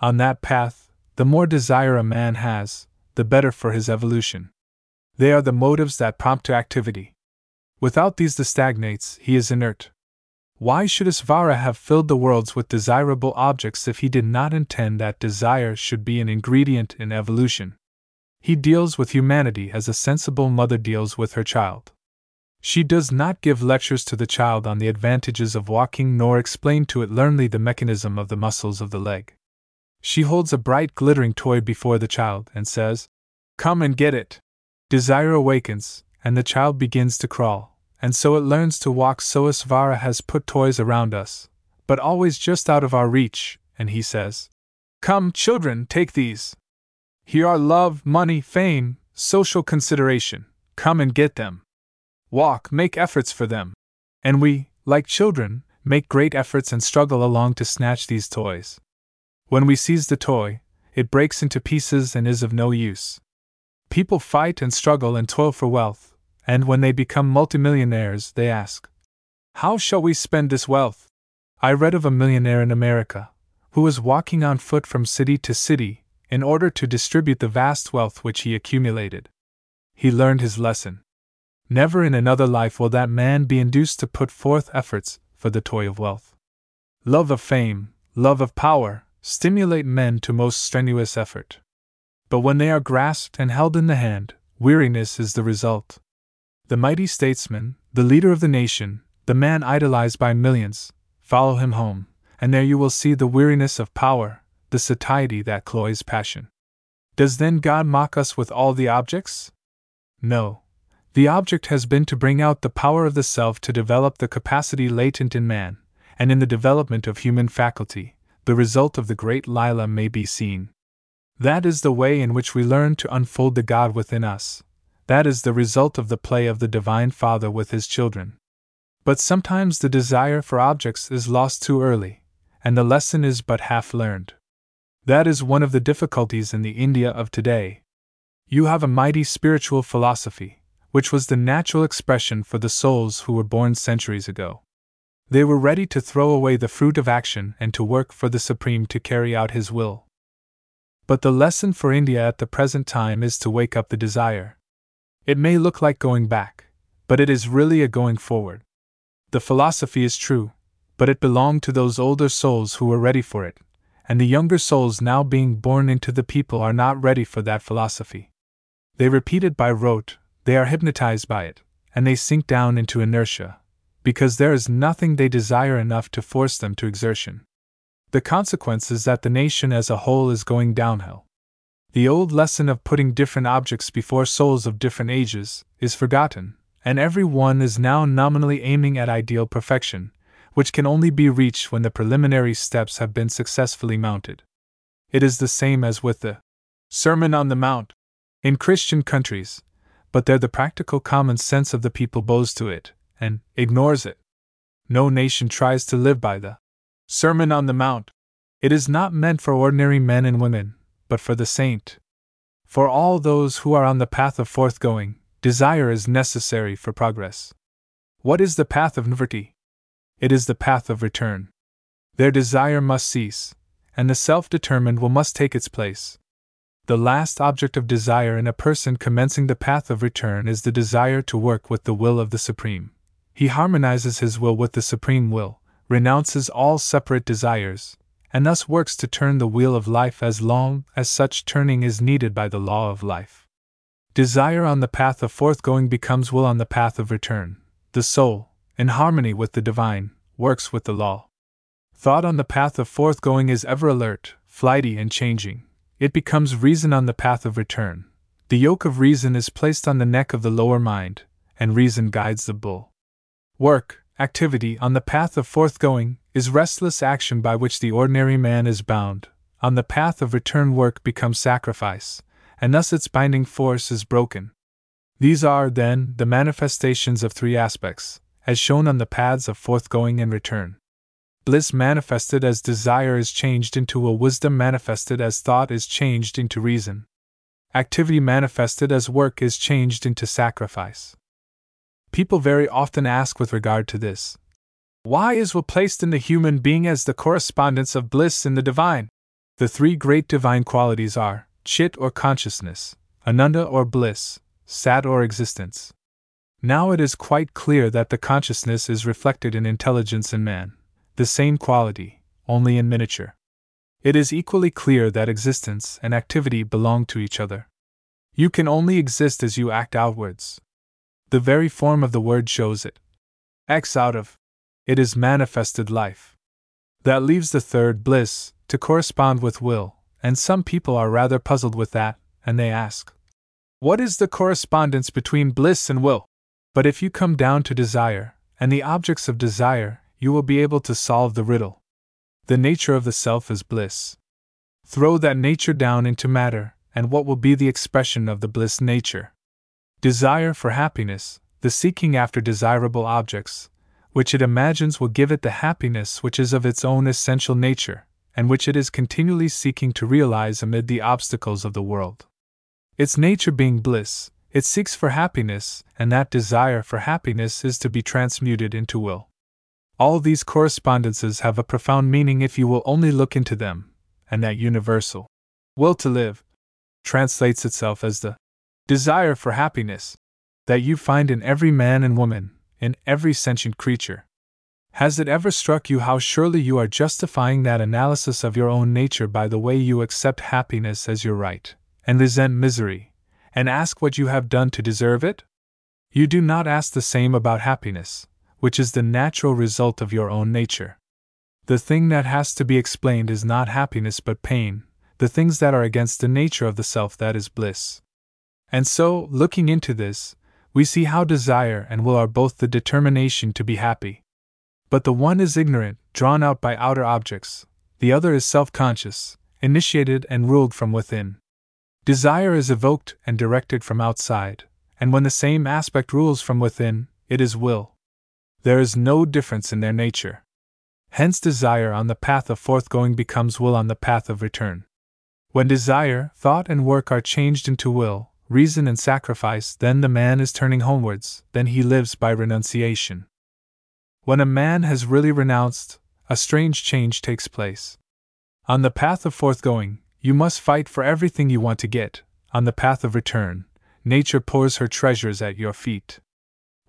On that path, the more desire a man has, the better for his evolution. They are the motives that prompt to activity. Without these, the stagnates, he is inert. Why should Isvara have filled the worlds with desirable objects if he did not intend that desire should be an ingredient in evolution? He deals with humanity as a sensible mother deals with her child. She does not give lectures to the child on the advantages of walking nor explain to it learnedly the mechanism of the muscles of the leg. She holds a bright, glittering toy before the child and says, Come and get it. Desire awakens, and the child begins to crawl, and so it learns to walk. So Isvara has put toys around us, but always just out of our reach, and he says, Come, children, take these. Here are love, money, fame, social consideration. Come and get them walk, make efforts for them. And we, like children, make great efforts and struggle along to snatch these toys. When we seize the toy, it breaks into pieces and is of no use. People fight and struggle and toil for wealth, and when they become multimillionaires, they ask, How shall we spend this wealth? I read of a millionaire in America who was walking on foot from city to city in order to distribute the vast wealth which he accumulated. He learned his lesson. Never in another life will that man be induced to put forth efforts for the toy of wealth. Love of fame, love of power, stimulate men to most strenuous effort. But when they are grasped and held in the hand, weariness is the result. The mighty statesman, the leader of the nation, the man idolized by millions, follow him home, and there you will see the weariness of power, the satiety that cloys passion. Does then God mock us with all the objects? No, the object has been to bring out the power of the self to develop the capacity latent in man, and in the development of human faculty, the result of the great Lila may be seen. That is the way in which we learn to unfold the God within us. That is the result of the play of the Divine Father with his children. But sometimes the desire for objects is lost too early, and the lesson is but half learned. That is one of the difficulties in the India of today. You have a mighty spiritual philosophy, which was the natural expression for the souls who were born centuries ago. They were ready to throw away the fruit of action and to work for the Supreme to carry out His will. But the lesson for India at the present time is to wake up the desire. It may look like going back, but it is really a going forward. The philosophy is true, but it belonged to those older souls who were ready for it, and the younger souls now being born into the people are not ready for that philosophy. They repeat it by rote, they are hypnotized by it, and they sink down into inertia, because there is nothing they desire enough to force them to exertion. The consequence is that the nation as a whole is going downhill. The old lesson of putting different objects before souls of different ages is forgotten, and every one is now nominally aiming at ideal perfection, which can only be reached when the preliminary steps have been successfully mounted. It is the same as with the Sermon on the Mount. In Christian countries, but there the practical common sense of the people bows to it, and ignores it. No nation tries to live by the Sermon on the Mount. It is not meant for ordinary men and women, but for the saint. For all those who are on the path of forthgoing, desire is necessary for progress. What is the path of nivritti? It is the path of return. Their desire must cease, and the self determined will must take its place. The last object of desire in a person commencing the path of return is the desire to work with the will of the Supreme. He harmonizes his will with the Supreme will, renounces all separate desires, and thus works to turn the wheel of life as long as such turning is needed by the law of life. Desire on the path of forthgoing becomes will on the path of return. The soul, in harmony with the divine, works with the law. Thought on the path of forthgoing is ever alert, flighty, and changing. It becomes reason on the path of return. The yoke of reason is placed on the neck of the lower mind, and reason guides the bull. Work, activity on the path of forthgoing, is restless action by which the ordinary man is bound. On the path of return, work becomes sacrifice, and thus its binding force is broken. These are, then, the manifestations of three aspects, as shown on the paths of forthgoing and return. Bliss manifested as desire is changed into a wisdom manifested as thought is changed into reason. Activity manifested as work is changed into sacrifice. People very often ask with regard to this Why is will placed in the human being as the correspondence of bliss in the divine? The three great divine qualities are chit or consciousness, ananda or bliss, sat or existence. Now it is quite clear that the consciousness is reflected in intelligence in man, the same quality, only in miniature. It is equally clear that existence and activity belong to each other. You can only exist as you act outwards, the very form of the word shows it. X out of. It is manifested life. That leaves the third, bliss, to correspond with will, and some people are rather puzzled with that, and they ask, What is the correspondence between bliss and will? But if you come down to desire, and the objects of desire, you will be able to solve the riddle. The nature of the self is bliss. Throw that nature down into matter, and what will be the expression of the bliss nature? Desire for happiness, the seeking after desirable objects, which it imagines will give it the happiness which is of its own essential nature, and which it is continually seeking to realize amid the obstacles of the world. Its nature being bliss, it seeks for happiness, and that desire for happiness is to be transmuted into will. All these correspondences have a profound meaning if you will only look into them, and that universal will to live translates itself as the desire for happiness that you find in every man and woman, in every sentient creature. Has it ever struck you how surely you are justifying that analysis of your own nature by the way you accept happiness as your right, and resent misery, and ask what you have done to deserve it? You do not ask the same about happiness, which is the natural result of your own nature. The thing that has to be explained is not happiness but pain, the things that are against the nature of the self that is bliss. And so, looking into this, we see how desire and will are both the determination to be happy. But the one is ignorant, drawn out by outer objects, the other is self conscious, initiated and ruled from within. Desire is evoked and directed from outside, and when the same aspect rules from within, it is will. There is no difference in their nature. Hence, desire on the path of forthgoing becomes will on the path of return. When desire, thought, and work are changed into will, reason and sacrifice, then the man is turning homewards, then he lives by renunciation. When a man has really renounced, a strange change takes place. On the path of forthgoing, you must fight for everything you want to get, on the path of return, nature pours her treasures at your feet.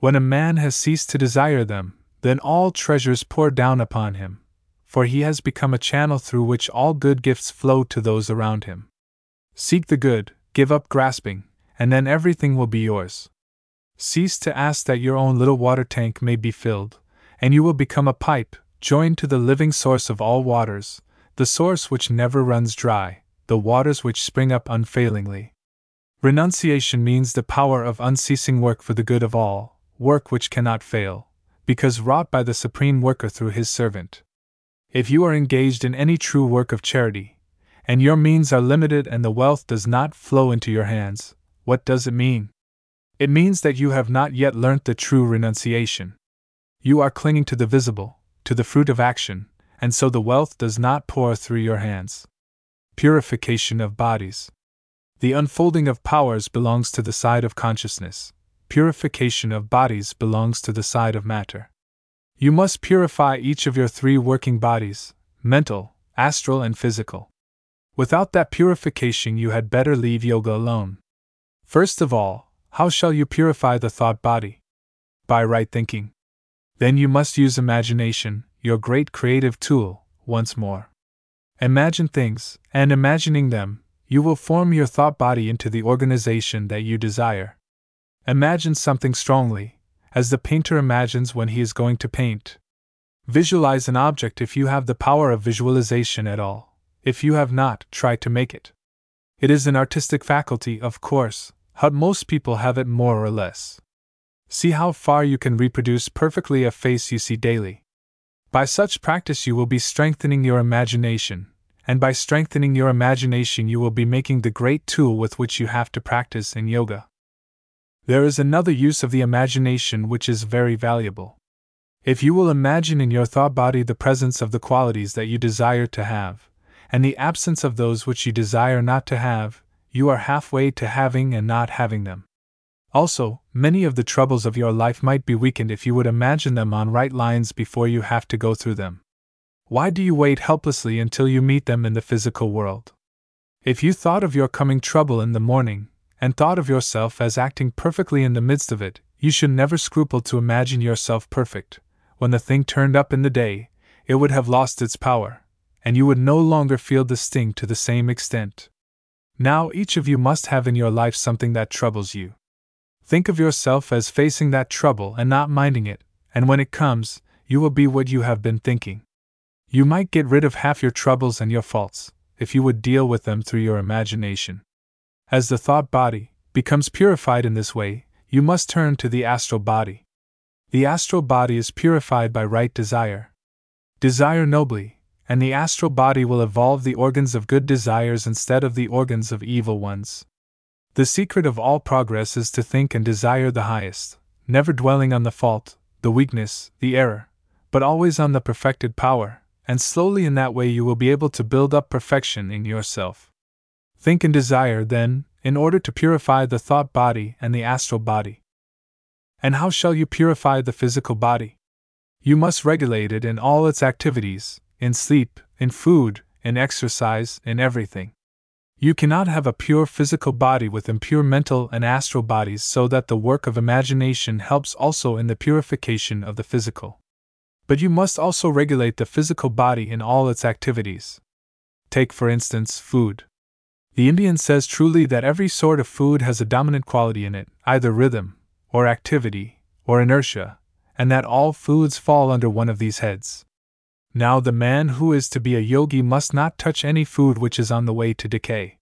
When a man has ceased to desire them, then all treasures pour down upon him, for he has become a channel through which all good gifts flow to those around him. Seek the good, give up grasping, and then everything will be yours. Cease to ask that your own little water tank may be filled, and you will become a pipe, joined to the living source of all waters, the source which never runs dry, the waters which spring up unfailingly. Renunciation means the power of unceasing work for the good of all, work which cannot fail, because wrought by the Supreme Worker through His servant. If you are engaged in any true work of charity, and your means are limited and the wealth does not flow into your hands, what does it mean? It means that you have not yet learnt the true renunciation. You are clinging to the visible, to the fruit of action, and so the wealth does not pour through your hands. Purification of bodies. The unfolding of powers belongs to the side of consciousness. Purification of bodies belongs to the side of matter. You must purify each of your three working bodies mental, astral, and physical. Without that purification, you had better leave yoga alone. First of all, how shall you purify the thought body? By right thinking. Then you must use imagination, your great creative tool, once more. Imagine things, and imagining them, you will form your thought body into the organization that you desire. Imagine something strongly, as the painter imagines when he is going to paint. Visualize an object if you have the power of visualization at all. If you have not, try to make it. It is an artistic faculty, of course, but most people have it more or less. See how far you can reproduce perfectly a face you see daily. By such practice, you will be strengthening your imagination, and by strengthening your imagination, you will be making the great tool with which you have to practice in yoga. There is another use of the imagination which is very valuable. If you will imagine in your thought body the presence of the qualities that you desire to have, and the absence of those which you desire not to have, you are halfway to having and not having them. Also, many of the troubles of your life might be weakened if you would imagine them on right lines before you have to go through them. Why do you wait helplessly until you meet them in the physical world? If you thought of your coming trouble in the morning, and thought of yourself as acting perfectly in the midst of it, you should never scruple to imagine yourself perfect, when the thing turned up in the day, it would have lost its power, and you would no longer feel the sting to the same extent. Now, each of you must have in your life something that troubles you. Think of yourself as facing that trouble and not minding it, and when it comes, you will be what you have been thinking. You might get rid of half your troubles and your faults, if you would deal with them through your imagination. As the thought body becomes purified in this way, you must turn to the astral body. The astral body is purified by right desire. Desire nobly, and the astral body will evolve the organs of good desires instead of the organs of evil ones. The secret of all progress is to think and desire the highest, never dwelling on the fault, the weakness, the error, but always on the perfected power, and slowly in that way you will be able to build up perfection in yourself. Think and desire, then, in order to purify the thought body and the astral body. And how shall you purify the physical body? You must regulate it in all its activities in sleep, in food, in exercise, in everything. You cannot have a pure physical body with impure mental and astral bodies, so that the work of imagination helps also in the purification of the physical. But you must also regulate the physical body in all its activities. Take, for instance, food. The Indian says truly that every sort of food has a dominant quality in it, either rhythm, or activity, or inertia, and that all foods fall under one of these heads. Now, the man who is to be a yogi must not touch any food which is on the way to decay.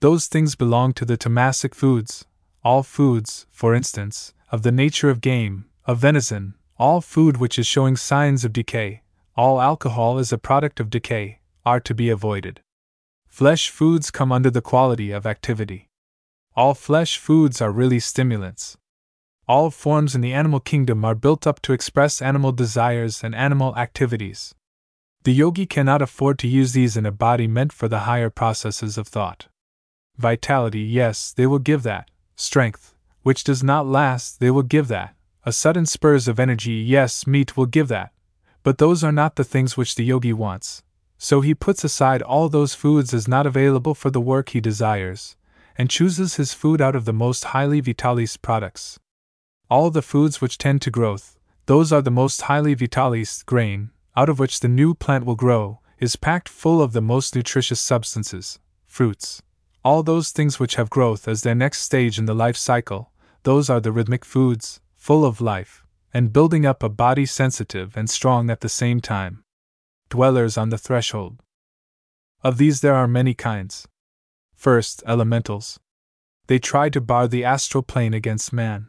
Those things belong to the tamasic foods, all foods, for instance, of the nature of game, of venison, all food which is showing signs of decay, all alcohol is a product of decay, are to be avoided. Flesh foods come under the quality of activity. All flesh foods are really stimulants. All forms in the animal kingdom are built up to express animal desires and animal activities. The yogi cannot afford to use these in a body meant for the higher processes of thought. Vitality, yes, they will give that. Strength, which does not last, they will give that. A sudden spurs of energy, yes, meat will give that. But those are not the things which the yogi wants. So he puts aside all those foods as not available for the work he desires, and chooses his food out of the most highly vitalis products. All the foods which tend to growth, those are the most highly vitalis grain, out of which the new plant will grow, is packed full of the most nutritious substances, fruits. All those things which have growth as their next stage in the life cycle, those are the rhythmic foods, full of life, and building up a body sensitive and strong at the same time. Dwellers on the threshold. Of these there are many kinds. First, elementals. They try to bar the astral plane against man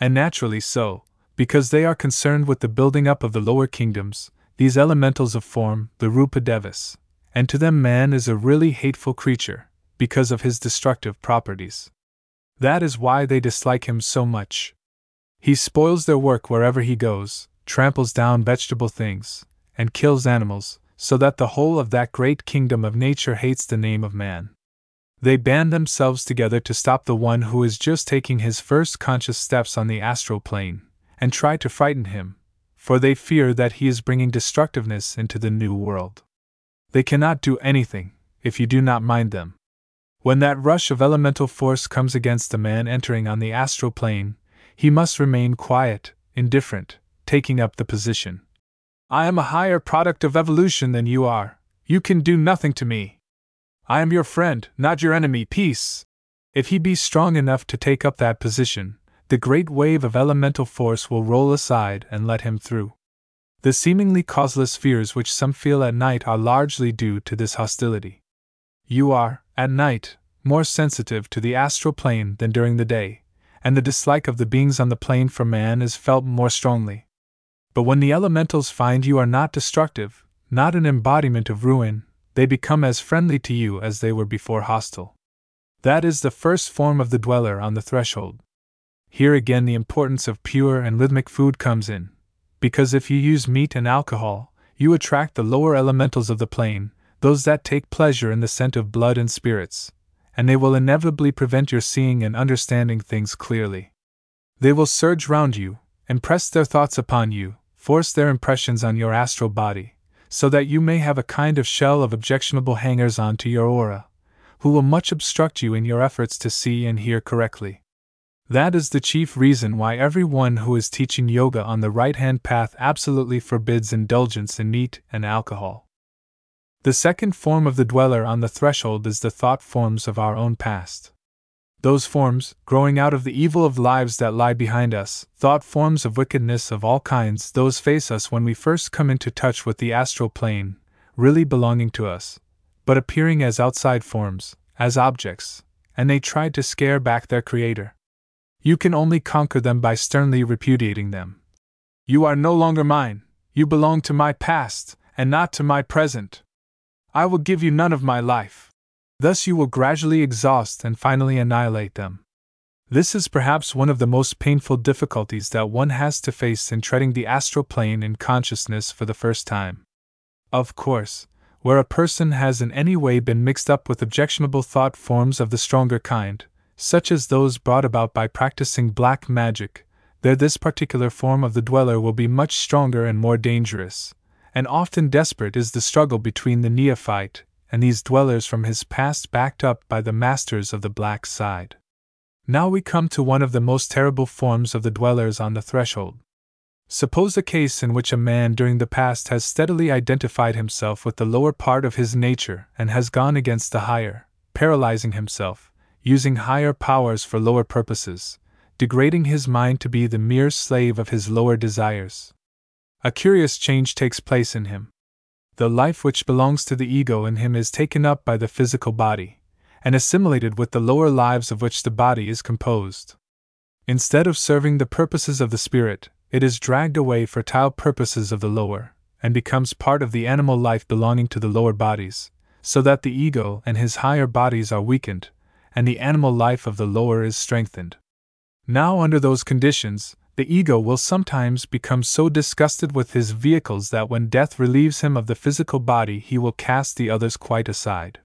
and naturally so, because they are concerned with the building up of the lower kingdoms, these elementals of form, the Rupa Devas, and to them man is a really hateful creature, because of his destructive properties. That is why they dislike him so much. He spoils their work wherever he goes, tramples down vegetable things, and kills animals, so that the whole of that great kingdom of nature hates the name of man. They band themselves together to stop the one who is just taking his first conscious steps on the astral plane, and try to frighten him, for they fear that he is bringing destructiveness into the new world. They cannot do anything, if you do not mind them. When that rush of elemental force comes against a man entering on the astral plane, he must remain quiet, indifferent, taking up the position. I am a higher product of evolution than you are, You can do nothing to me. I am your friend, not your enemy. Peace. If he be strong enough to take up that position, the great wave of elemental force will roll aside and let him through. The seemingly causeless fears which some feel at night are largely due to this hostility. You are, at night, more sensitive to the astral plane than during the day, and the dislike of the beings on the plane for man is felt more strongly. But when the elementals find you are not destructive, not an embodiment of ruin, they become as friendly to you as they were before hostile. That is the first form of the dweller on the threshold. Here again the importance of pure and rhythmic food comes in, because if you use meat and alcohol, you attract the lower elementals of the plane, those that take pleasure in the scent of blood and spirits, and they will inevitably prevent your seeing and understanding things clearly. They will surge round you, impress their thoughts upon you, force their impressions on your astral body, so that you may have a kind of shell of objectionable hangers on to your aura, who will much obstruct you in your efforts to see and hear correctly. That is the chief reason why everyone who is teaching yoga on the right hand path absolutely forbids indulgence in meat and alcohol. The second form of the dweller on the threshold is the thought forms of our own past. Those forms, growing out of the evil of lives that lie behind us, thought forms of wickedness of all kinds, those face us when we first come into touch with the astral plane, really belonging to us, but appearing as outside forms, as objects, and they try to scare back their creator. You can only conquer them by sternly repudiating them. You are no longer mine, you belong to my past, and not to my present. I will give you none of my life. Thus you will gradually exhaust and finally annihilate them. This is perhaps one of the most painful difficulties that one has to face in treading the astral plane in consciousness for the first time. Of course, where a person has in any way been mixed up with objectionable thought forms of the stronger kind, such as those brought about by practicing black magic, there this particular form of the dweller will be much stronger and more dangerous, and often desperate is the struggle between the neophyte and these dwellers from his past backed up by the masters of the black side. Now we come to one of the most terrible forms of the dwellers on the threshold. Suppose a case in which a man during the past has steadily identified himself with the lower part of his nature and has gone against the higher, paralyzing himself, using higher powers for lower purposes, degrading his mind to be the mere slave of his lower desires a curious change takes place in him. The life which belongs to the ego in him is taken up by the physical body, and assimilated with the lower lives of which the body is composed. Instead of serving the purposes of the spirit, it is dragged away for tile purposes of the lower, and becomes part of the animal life belonging to the lower bodies, so that the ego and his higher bodies are weakened, and the animal life of the lower is strengthened. Now, under those conditions, the ego will sometimes become so disgusted with his vehicles that when death relieves him of the physical body, he will cast the others quite aside.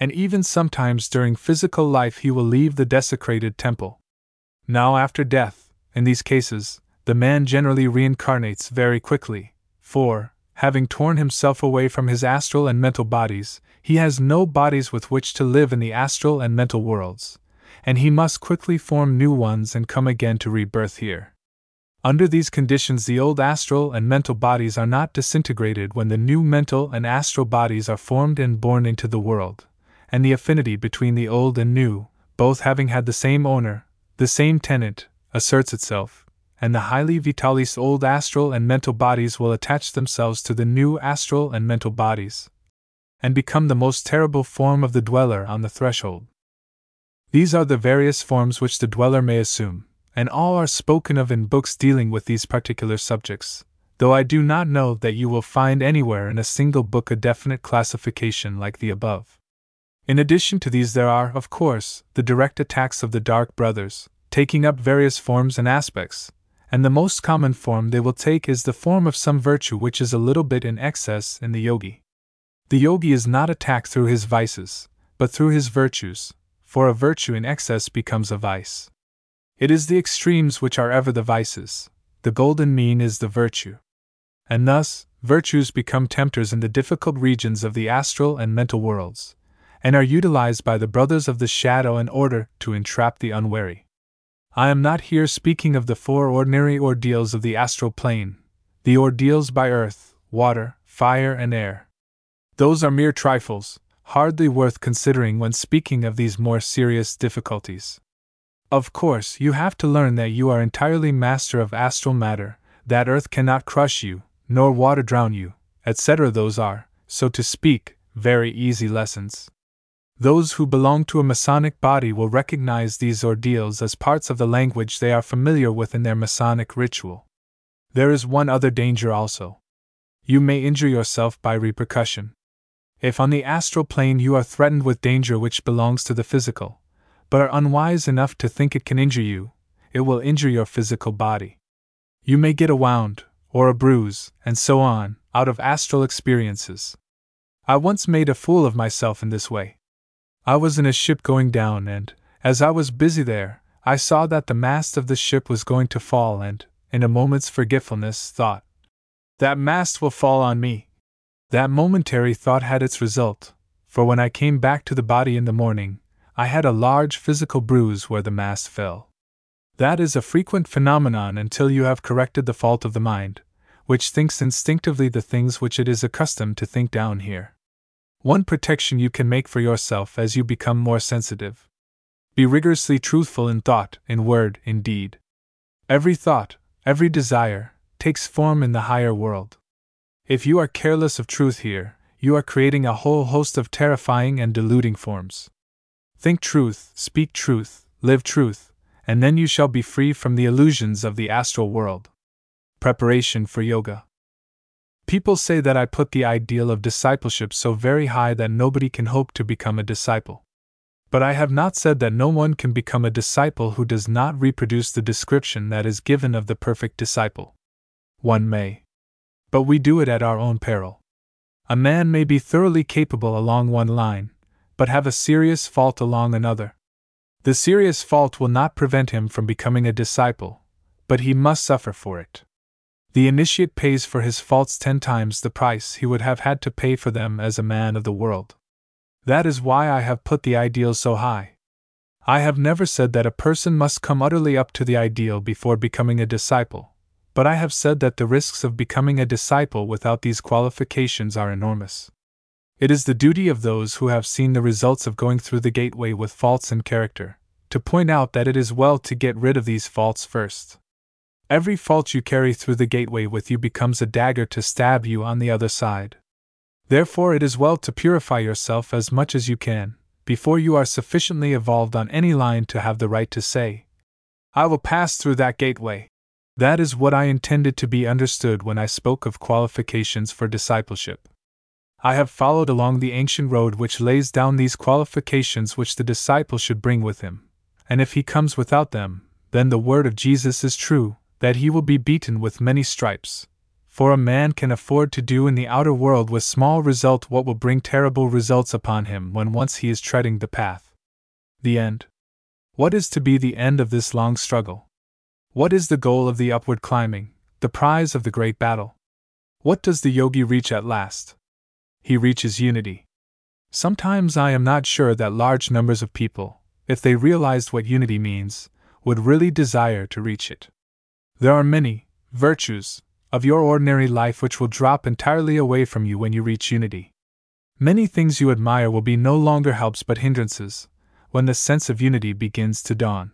And even sometimes during physical life, he will leave the desecrated temple. Now, after death, in these cases, the man generally reincarnates very quickly, for, having torn himself away from his astral and mental bodies, he has no bodies with which to live in the astral and mental worlds, and he must quickly form new ones and come again to rebirth here. Under these conditions, the old astral and mental bodies are not disintegrated when the new mental and astral bodies are formed and born into the world, and the affinity between the old and new, both having had the same owner, the same tenant, asserts itself, and the highly vitalis old astral and mental bodies will attach themselves to the new astral and mental bodies, and become the most terrible form of the dweller on the threshold. These are the various forms which the dweller may assume, and all are spoken of in books dealing with these particular subjects, though I do not know that you will find anywhere in a single book a definite classification like the above. In addition to these, there are, of course, the direct attacks of the Dark Brothers, taking up various forms and aspects, and the most common form they will take is the form of some virtue which is a little bit in excess in the yogi. The yogi is not attacked through his vices, but through his virtues, for a virtue in excess becomes a vice. It is the extremes which are ever the vices, the golden mean is the virtue. And thus, virtues become tempters in the difficult regions of the astral and mental worlds, and are utilized by the brothers of the shadow in order to entrap the unwary. I am not here speaking of the four ordinary ordeals of the astral plane, the ordeals by earth, water, fire, and air. Those are mere trifles, hardly worth considering when speaking of these more serious difficulties. Of course, you have to learn that you are entirely master of astral matter, that earth cannot crush you, nor water drown you, etc. Those are, so to speak, very easy lessons. Those who belong to a Masonic body will recognize these ordeals as parts of the language they are familiar with in their Masonic ritual. There is one other danger also. You may injure yourself by repercussion. If on the astral plane you are threatened with danger which belongs to the physical, but are unwise enough to think it can injure you, it will injure your physical body. You may get a wound, or a bruise, and so on, out of astral experiences. I once made a fool of myself in this way. I was in a ship going down, and, as I was busy there, I saw that the mast of the ship was going to fall, and, in a moment's forgetfulness, thought, That mast will fall on me. That momentary thought had its result, for when I came back to the body in the morning, I had a large physical bruise where the mass fell. That is a frequent phenomenon until you have corrected the fault of the mind, which thinks instinctively the things which it is accustomed to think down here one protection you can make for yourself as you become more sensitive. Be rigorously truthful in thought, in word, in deed. Every thought, every desire, takes form in the higher world. If you are careless of truth here, you are creating a whole host of terrifying and deluding forms. Think truth, speak truth, live truth, and then you shall be free from the illusions of the astral world. Preparation for Yoga. People say that I put the ideal of discipleship so very high that nobody can hope to become a disciple. But I have not said that no one can become a disciple who does not reproduce the description that is given of the perfect disciple. One may. But we do it at our own peril. A man may be thoroughly capable along one line, but have a serious fault along another. The serious fault will not prevent him from becoming a disciple, but he must suffer for it. The initiate pays for his faults ten times the price he would have had to pay for them as a man of the world. That is why I have put the ideal so high. I have never said that a person must come utterly up to the ideal before becoming a disciple, but I have said that the risks of becoming a disciple without these qualifications are enormous. It is the duty of those who have seen the results of going through the gateway with faults in character, to point out that it is well to get rid of these faults first. Every fault you carry through the gateway with you becomes a dagger to stab you on the other side. Therefore, it is well to purify yourself as much as you can, before you are sufficiently evolved on any line to have the right to say, I will pass through that gateway. That is what I intended to be understood when I spoke of qualifications for discipleship. I have followed along the ancient road which lays down these qualifications which the disciple should bring with him, and if he comes without them, then the word of Jesus is true, that he will be beaten with many stripes. For a man can afford to do in the outer world with small result what will bring terrible results upon him when once he is treading the path. The end. What is to be the end of this long struggle? What is the goal of the upward climbing, the prize of the great battle? What does the yogi reach at last? He reaches unity. Sometimes I am not sure that large numbers of people, if they realized what unity means, would really desire to reach it. There are many virtues of your ordinary life which will drop entirely away from you when you reach unity. Many things you admire will be no longer helps but hindrances when the sense of unity begins to dawn.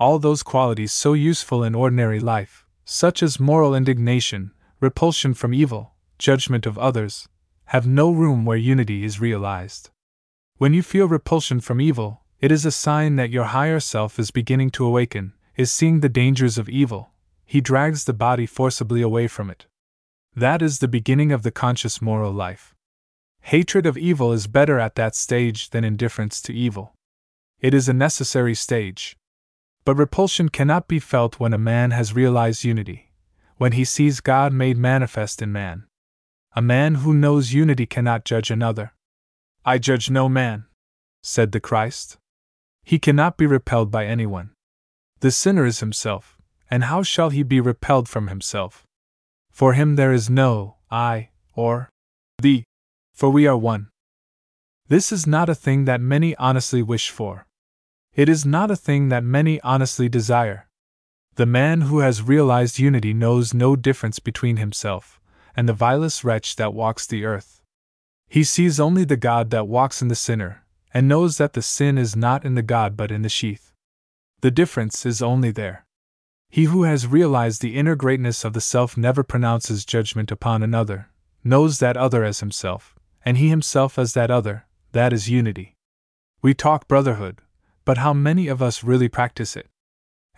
All those qualities so useful in ordinary life, such as moral indignation, repulsion from evil, judgment of others, have no room where unity is realized. When you feel repulsion from evil, it is a sign that your higher self is beginning to awaken, is seeing the dangers of evil, he drags the body forcibly away from it. That is the beginning of the conscious moral life. Hatred of evil is better at that stage than indifference to evil. It is a necessary stage. But repulsion cannot be felt when a man has realized unity, when he sees God made manifest in man. A man who knows unity cannot judge another. I judge no man, said the Christ. He cannot be repelled by anyone. The sinner is himself, and how shall he be repelled from himself? For him there is no I or thee, for we are one. This is not a thing that many honestly wish for. It is not a thing that many honestly desire. The man who has realized unity knows no difference between himself and the vilest wretch that walks the earth. He sees only the God that walks in the sinner, and knows that the sin is not in the God but in the sheath. The difference is only there. He who has realized the inner greatness of the self never pronounces judgment upon another, knows that other as himself, and he himself as that other, that is unity. We talk brotherhood, but how many of us really practice it?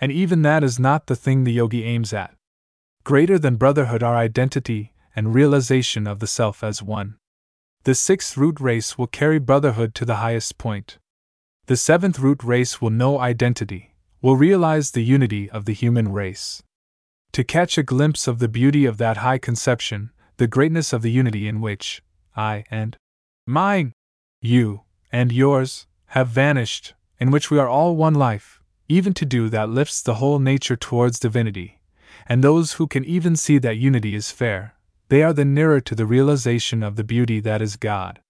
And even that is not the thing the yogi aims at. Greater than brotherhood are identity and realization of the self as one. The sixth root race will carry brotherhood to the highest point. The seventh root race will know identity, will realize the unity of the human race. To catch a glimpse of the beauty of that high conception, the greatness of the unity in which I and mine, you and yours, have vanished, in which we are all one life, even to do that lifts the whole nature towards divinity, and those who can even see that unity is fair, they are the nearer to the realization of the beauty that is God.